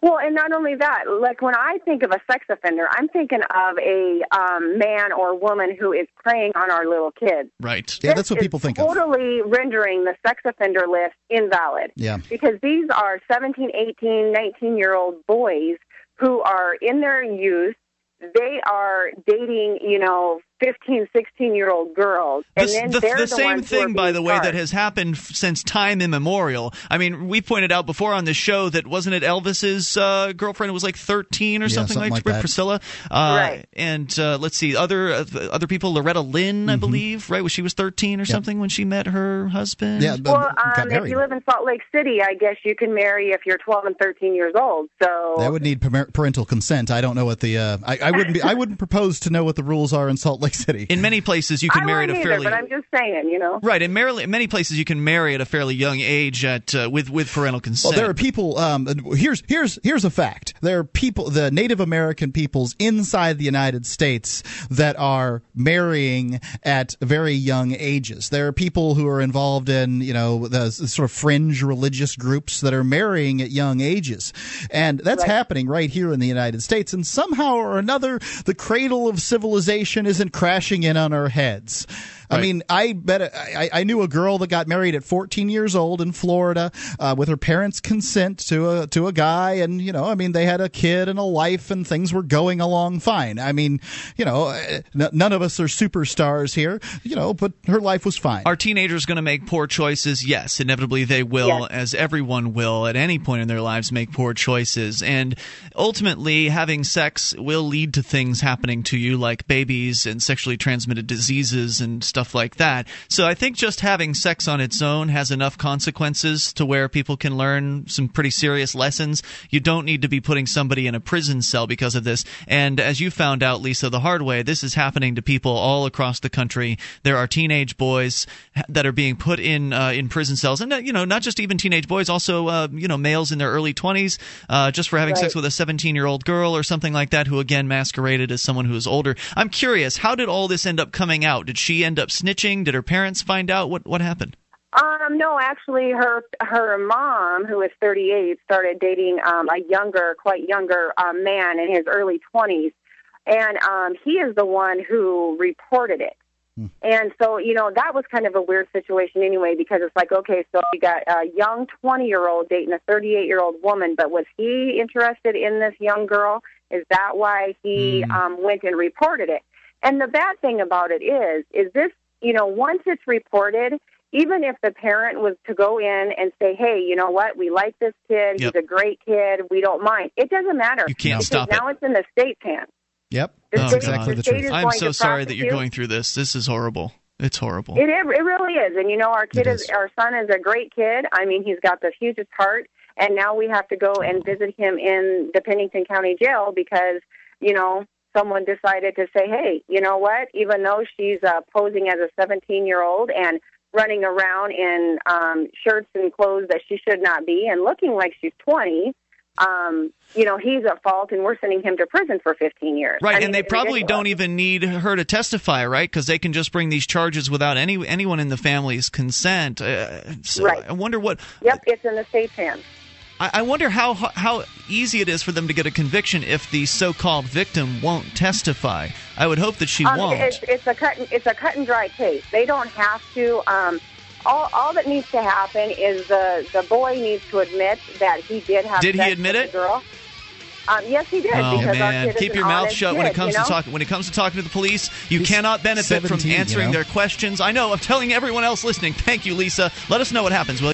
Well, and not only that, like when I think of a sex offender, I'm thinking of a um, man or woman who is preying on our little kids. Right. Yeah, that's what people is think of. totally rendering the sex offender list invalid. Yeah. Because these are 17, 18, 19 year old boys who are in their youth. They are dating, you know, 15, 16 year old girls. And The, then the- they're the the same ones who are thing, by being the way, that has happened f- since time immemorial. I mean, we pointed out before on this show that wasn't it Elvis's uh, girlfriend was like 13 or Yeah, something, something like Pr- that. Priscilla. Uh, Right. And uh, let's see, other uh, other people, Loretta Lynn, Mm-hmm. I believe, right? Was she was 13 or something when she met her husband? Yeah, but Well, um, if you live in Salt Lake City, I guess you can marry if you're 12 and 13 years old. So That would need parental consent. I don't know what the uh, I, I wouldn't be I wouldn't propose to know what the rules are in Salt Lake City. In many places, you can I marry at wouldn't a either, fairly but I'm just saying, you know. right. In Maryland, many places, you can marry at a fairly young age at uh, with with parental consent. Well, there are people. Um, here's here's here's a fact. There are people, the Native American peoples inside the United States that are marrying at very young ages. There are people who are involved in you know the s- sort of fringe religious groups that are marrying at young ages, and that's happening right here in the United States. And somehow or another, the cradle of civilization isn't crashing in on our heads. I Right. mean, I bet I, I knew a girl that got married at 14 years old in Florida uh, with her parents' consent to a to a guy, and you know, I mean, they had a kid and a life, and things were going along fine. I mean, you know, uh, n- none of us are superstars here, you know, but her life was fine. Are teenagers going to make poor choices? Yes, inevitably they will, Yes. as everyone will at any point in their lives make poor choices. And ultimately, having sex will lead to things happening to you like babies and sexually transmitted diseases and stuff like that. So I think just having sex on its own has enough consequences to where people can learn some pretty serious lessons. You don't need to be putting somebody in a prison cell because of this. And as you found out, Lisa, the hard way, this is happening to people all across the country. There are teenage boys that are being put in uh, in prison cells, and uh, you know, not just even teenage boys, also uh, you know, males in their early twenties, uh, just for having sex with a seventeen-year-old girl or something like that, who again masqueraded as someone who is older. I'm curious, how did all this end up coming out? Did she end up snitching? Did her parents find out? What what happened? Um, no, actually, her her mom, who is 38, started dating um, a younger, quite younger um, man in his early 20s, and um, he is the one who reported it. And so, you know, that was kind of a weird situation anyway, because it's like, okay, so you got a young 20 year old dating a 38 year old woman, but was he interested in this young girl? Is that why he um, went and reported it? And the bad thing about it is, is this, you know, once it's reported, even if the parent was to go in and say, hey, you know what, we like this kid, Yep. he's a great kid, we don't mind, it doesn't matter. You can't because stop it. now it's in the state's hands. Yep, The that's state- exactly the the state truth. I'm so sorry that you're going through this. This is horrible. It's horrible. It, it really is, and you know, our kid It is. is. our son is a great kid. I mean, he's got the hugest heart, and now we have to go and visit him in the Pennington County Jail because you know someone decided to say, hey, you know what? Even though she's uh, posing as a 17 year old and running around in um, shirts and clothes that she should not be, and looking like she's 20. Um, you know, he's at fault, and we're sending him to prison for 15 years. Right, I mean, and they probably ridiculous. don't even need her to testify, right? Because they can just bring these charges without any anyone in the family's consent. Uh, so Right. I wonder what. Yep, it's in the state's hands. I I wonder how how easy it is for them to get a conviction if the so-called victim won't testify. I would hope that she Um, won't. It's, it's a cut. It's a cut and dry case. They don't have to. Um, all, all that needs to happen is the the boy needs to admit that he did have. Did he admit with it? Girl. Um, yes, he did. Oh man, keep your mouth honest shut when it comes you know? to talking. When it comes to talking to the police, you He's cannot benefit 17, from you answering know? their questions. I know. I'm telling everyone else listening. Thank you, Lisa. Let us know what happens. Will you?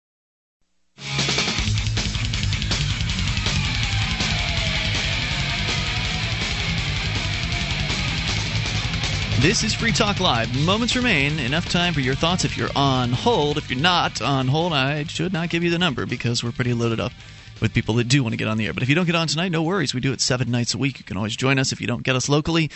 This is Free Talk Live. Moments remain. Enough time for your thoughts if you're on hold. If you're not on hold, I should not give you the number because we're pretty loaded up with people that do want to get on the air. But if you don't get on tonight, no worries. We do it seven nights a week. You can always join us if you don't get us locally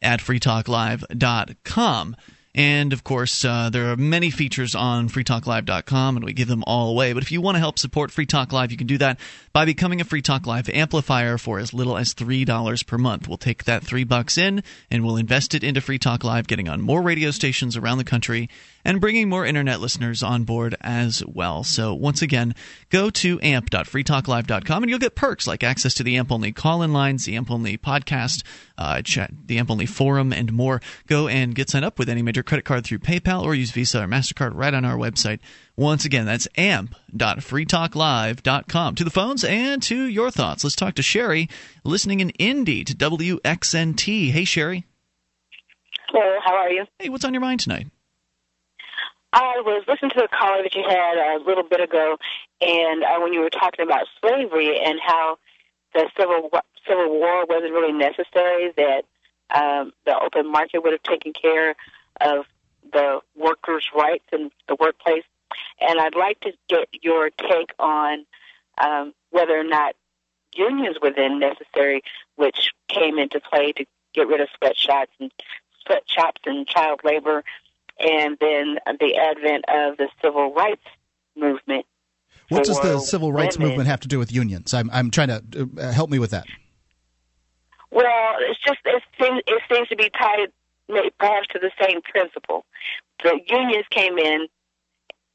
at freetalklive.com. And of course, uh, there are many features on freetalklive.com, and we give them all away. But if you want to help support Free Talk Live, you can do that by becoming a Free Talk Live amplifier for as little as three dollars per month. We'll take that three bucks in, and we'll invest it into Free Talk Live, getting on more radio stations around the country and bringing more internet listeners on board as well. So once again, go to amp.freetalklive.com and you'll get perks like access to the AMP only call-in lines, the AMP only podcast, uh, chat, the AMP only forum, and more. Go and get signed up with any major credit card through PayPal or use Visa or Mastercard right on our website. Once again, that's amp.freetalklive.com. To the phones and to your thoughts. Let's talk to Sherry, listening in Indy to WXNT. Hey, Sherry. Hello, how are you? Hey, what's on your mind tonight? I was listening to a caller that you had a little bit ago, and uh, when you were talking about slavery and how the civil civil war wasn't really necessary, that um, the open market would have taken care of the workers' rights in the workplace. And I'd like to get your take on um, whether or not unions were then necessary, which came into play to get rid of sweatshops and sweatshops and child labor and then the advent of the civil rights movement. What does the civil rights women. movement have to do with unions? I'm, I'm trying to uh, help me with that. Well, it's just it seems it seems to be tied perhaps to the same principle. The unions came in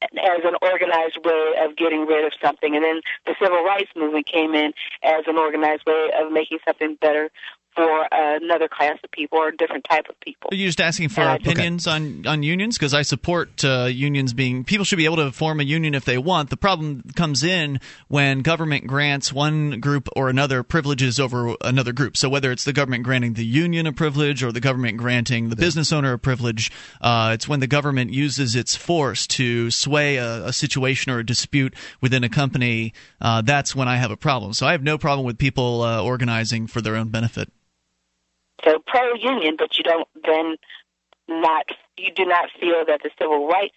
as an organized way of getting rid of something, and then the civil rights movement came in as an organized way of making something better for another class of people or a different type of people. you're you just asking for Uh, opinions on, on unions? Because I support uh, unions being. People should be able to form a union if they want. The problem comes in when government grants one group or another privileges over another group. So whether it's the government granting the union a privilege or the government granting the business owner a privilege, uh, it's when the government uses its force to sway a, a situation or a dispute within a company. Uh, that's when I have a problem. So I have no problem with people uh, organizing for their own benefit. So pro union, but you don't then not you do not feel that the civil rights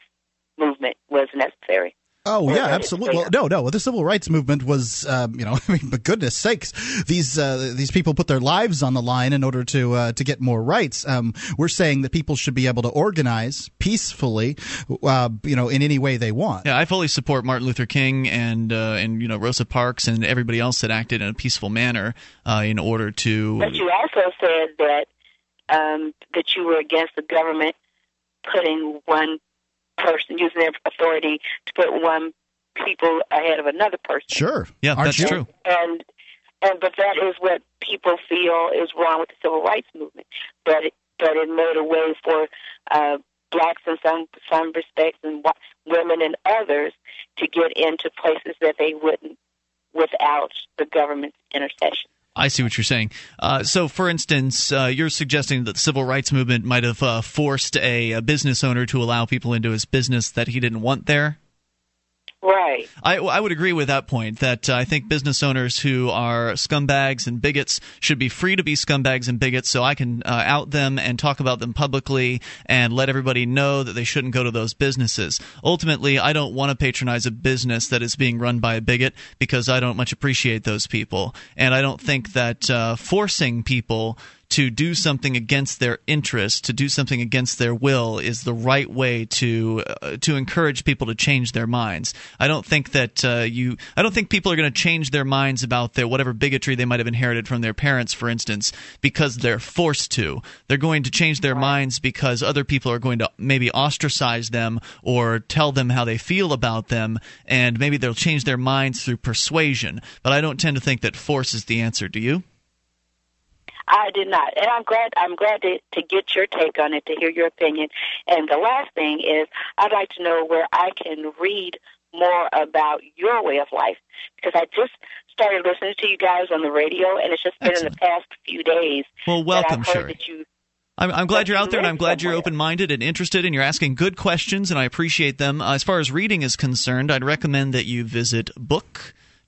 movement was necessary. Oh yeah, absolutely. Well, no, no. The civil rights movement was, um, you know, I mean, but goodness sakes, these uh, these people put their lives on the line in order to uh, to get more rights. Um, we're saying that people should be able to organize peacefully, uh, you know, in any way they want. Yeah, I fully support Martin Luther King and uh, and you know Rosa Parks and everybody else that acted in a peaceful manner uh, in order to. But you also said that um, that you were against the government putting one person using their authority to put one people ahead of another person. Sure. Yeah, Aren't that's you? true. And and but that is what people feel is wrong with the civil rights movement. But it, but it made a way for uh, blacks in some some respects and wh- women and others to get into places that they wouldn't without the government's intercession. I see what you're saying. Uh, so, for instance, uh, you're suggesting that the civil rights movement might have uh, forced a, a business owner to allow people into his business that he didn't want there. Right. I, I would agree with that point. That uh, I think business owners who are scumbags and bigots should be free to be scumbags and bigots, so I can uh, out them and talk about them publicly and let everybody know that they shouldn't go to those businesses. Ultimately, I don't want to patronize a business that is being run by a bigot because I don't much appreciate those people, and I don't think that uh, forcing people to do something against their interest, to do something against their will, is the right way to uh, to encourage people to change their minds. I don't think that uh, you. I don't think people are going to change their minds about their whatever bigotry they might have inherited from their parents, for instance, because they're forced to. They're going to change their minds because other people are going to maybe ostracize them or tell them how they feel about them, and maybe they'll change their minds through persuasion. But I don't tend to think that force is the answer. Do you? I did not, and I'm glad. I'm glad to, to get your take on it, to hear your opinion. And the last thing is, I'd like to know where I can read more about your way of life because I just started listening to you guys on the radio, and it's just been in the past few days. Well, welcome, Sherry. You, I'm, I'm glad you're out there, and I'm glad you're open minded and interested, and you're asking good questions, and I appreciate them. Uh, as far as reading is concerned, I'd recommend that you visit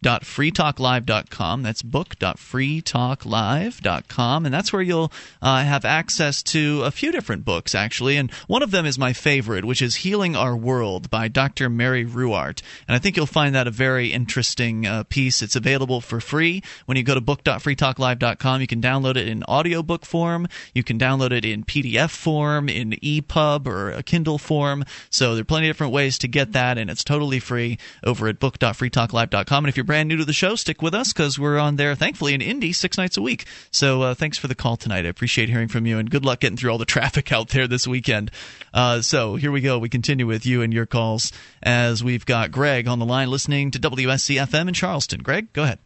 book.freetalklive.com. That's book.freetalklive.com. And that's where you'll uh, have access to a few different books, actually. And one of them is my favorite, which is Healing Our World by Dr. Mary Ruwart. And I think you'll find that a very interesting uh, piece. It's available for free when you go to book.freetalklive.com. You can download it in audiobook form, you can download it in PDF form, in EPUB or a Kindle form. So there are plenty of different ways to get that, and it's totally free over at book.freetalklive.com. And if you're brand new to the show, stick with us because we're on there, thankfully, in Indy six nights a week. So uh, thanks for the call tonight. I appreciate hearing from you, and good luck getting through all the traffic out there this weekend. Uh, so here we go. We continue with you and your calls as we've got Greg on the line listening to WSC FM in Charleston. Greg, go ahead.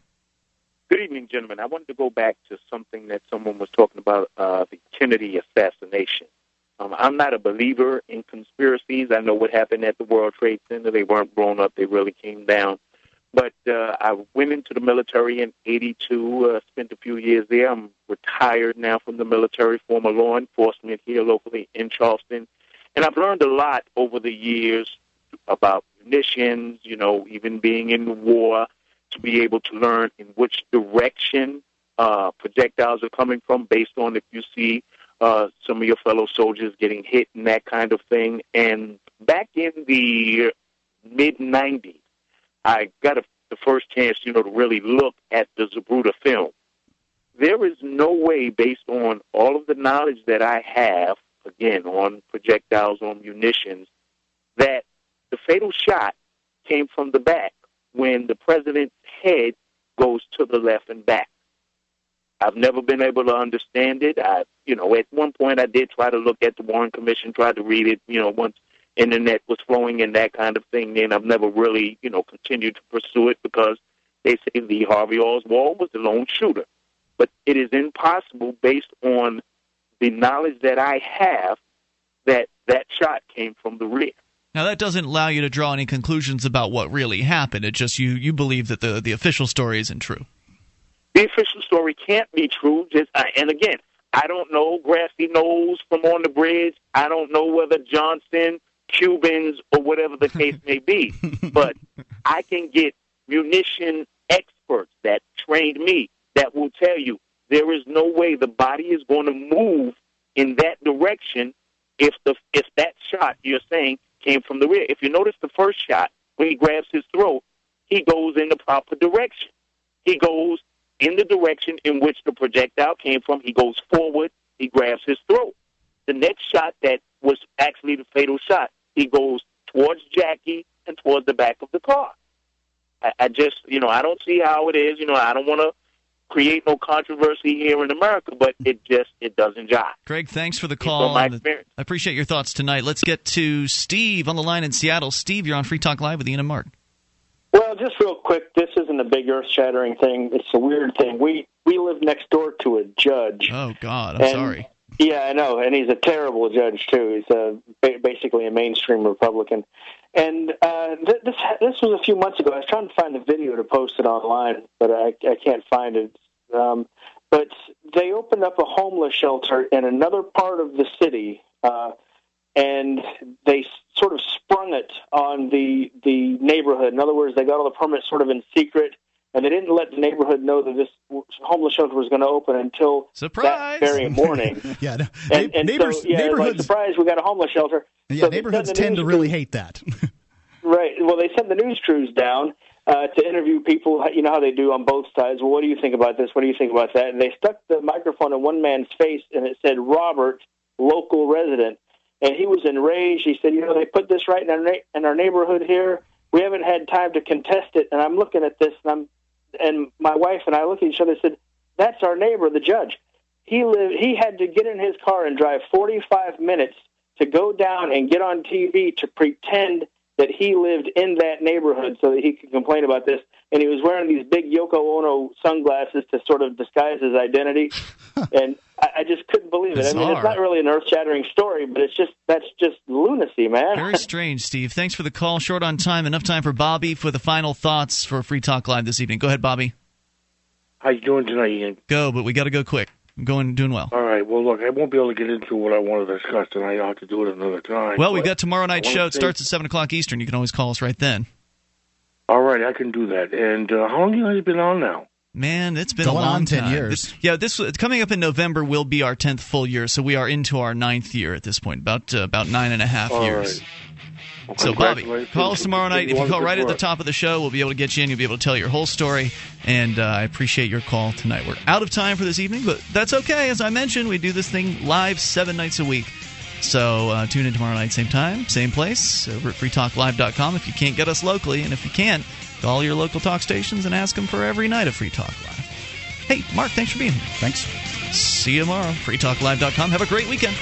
Good evening, gentlemen. I wanted to go back to something that someone was talking about uh, the Kennedy assassination. Um, I'm not a believer in conspiracies. I know what happened at the World Trade Center. They weren't blown up, they really came down. But uh, I went into the military in 82, uh, spent a few years there. I'm retired now from the military, former law enforcement here locally in Charleston. And I've learned a lot over the years about munitions, you know, even being in war, to be able to learn in which direction uh, projectiles are coming from based on if you see uh, some of your fellow soldiers getting hit and that kind of thing. And back in the mid 90s, I got a, the first chance, you know, to really look at the Zapruder film. There is no way, based on all of the knowledge that I have, again, on projectiles, on munitions, that the fatal shot came from the back when the president's head goes to the left and back. I've never been able to understand it. I, you know, at one point I did try to look at the Warren Commission, tried to read it, you know, once internet was flowing and that kind of thing. Then I've never really, you know, continued to pursue it because they say Lee Harvey Oswald was the lone shooter. But it is impossible based on the knowledge that I have that that shot came from the rear. Now that doesn't allow you to draw any conclusions about what really happened. It just you you believe that the the official story isn't true. The official story can't be true. Just uh, and again, I don't know grassy knolls from on the bridge. I don't know whether Johnson, Cubans, or whatever the case may be. But I can get munition experts that trained me that will tell you there is no way the body is going to move in that direction if the if that shot you're saying came from the rear. If you notice the first shot when he grabs his throat, he goes in the proper direction. He goes in the direction in which the projectile came from. He goes forward. He grabs his throat. The next shot that was actually the fatal shot, he goes towards Jackie and towards the back of the car. I, I just, you know, I don't see how it is. You know, I don't want to create no controversy here in America, but it just it doesn't jive. Greg, thanks for the call. my The, I appreciate your thoughts tonight. Let's get to Steve on the line in Seattle. Steve, you're on Free Talk Live with Ian and Mark. Well, just real quick, this isn't a big earth-shattering thing. It's a weird thing. We we live next door to a judge. Oh God, I'm And- sorry. Yeah, I know, and he's a terrible judge too. He's a basically a mainstream Republican. And uh, th- this this was a few months ago. I was trying to find the video to post it online, but I, I can't find it. Um, but they opened up a homeless shelter in another part of the city, uh, and they sort of sprung it on the the neighborhood. In other words, they got all the permits sort of in secret, and they didn't let the neighborhood know that this homeless shelter was going to open until Surprise! that very morning. yeah, no, and, and neighbors, so, yeah, like, neighborhoods, surprise, we got a homeless shelter. yeah, So neighborhoods tend to really hate that. Right. Well, they sent the news crews down uh, to interview people. You know how they do on both sides. Well, what do you think about this? What do you think about that? And they stuck the microphone in one man's face, and it said Robert, local resident. And he was enraged. He said, "You know, they put this right in our na- in our neighborhood here. We haven't had time to contest it." And I'm looking at this, and I'm and my wife and I looked at each other and said, "That's our neighbor, the judge. He lived. He had to get in his car and drive 45 minutes to go down and get on TV to pretend that he lived in that neighborhood so that he could complain about this. And he was wearing these big Yoko Ono sunglasses to sort of disguise his identity. and I, I just couldn't believe it. I mean, it's not really an earth-shattering story, but it's just that's just lunacy, man. Very strange, Steve. Thanks for the call. Short on time. Enough time for Bobby for the final thoughts for Free Talk Live this evening. Go ahead, Bobby. How you doing tonight, Ian? Go, but we got to go quick. Going, doing well. All right. Well, look, I won't be able to get into what I want to discuss tonight. I'll have to do it another time. Well, we but got tomorrow night's show. It say- starts at seven o'clock Eastern. You can always call us right then. All right, I can do that. And uh, how long you guys been on now? Man, it's been Going a long on 10 time. years. This- yeah, this coming up in November will be our tenth full year, so we are into our ninth year at this point, about uh, about nine and a half All years. right. So, Bobby, call us tomorrow night. If you call right at the top of the show, we'll be able to get you in. You'll be able to tell your whole story. And uh, I appreciate your call tonight. We're out of time for this evening, but that's okay. As I mentioned, we do this thing live seven nights a week. So uh, tune in tomorrow night, same time, same place, over at freetalklive.com if you can't get us locally. And if you can't, call your local talk stations and ask them for every night of Free Talk Live. Hey, Mark, thanks for being here. Thanks. See you tomorrow. freetalklive.com. Have a great weekend.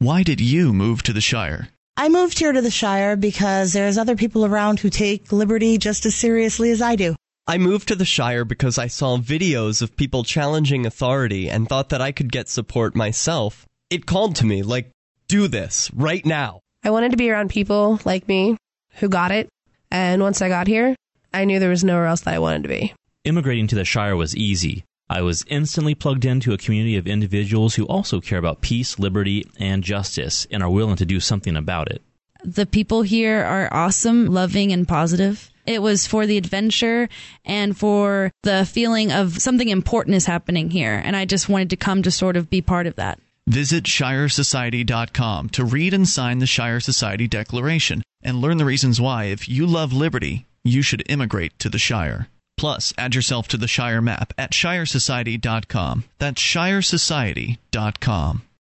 Why did you move to the Shire? I moved here to the Shire because there's other people around who take liberty just as seriously as I do. I moved to the Shire because I saw videos of people challenging authority and thought that I could get support myself. It called to me, like, do this right now. I wanted to be around people like me who got it. And once I got here, I knew there was nowhere else that I wanted to be. Immigrating to the Shire was easy. I was instantly plugged into a community of individuals who also care about peace, liberty, and justice and are willing to do something about it. The people here are awesome, loving, and positive. It was for the adventure and for the feeling of something important is happening here. And I just wanted to come to sort of be part of that. Visit ShireSociety.com to read and sign the Shire Society Declaration and learn the reasons why, if you love liberty, you should immigrate to the Shire. Plus, add yourself to the Shire map at ShireSociety.com. That's ShireSociety.com.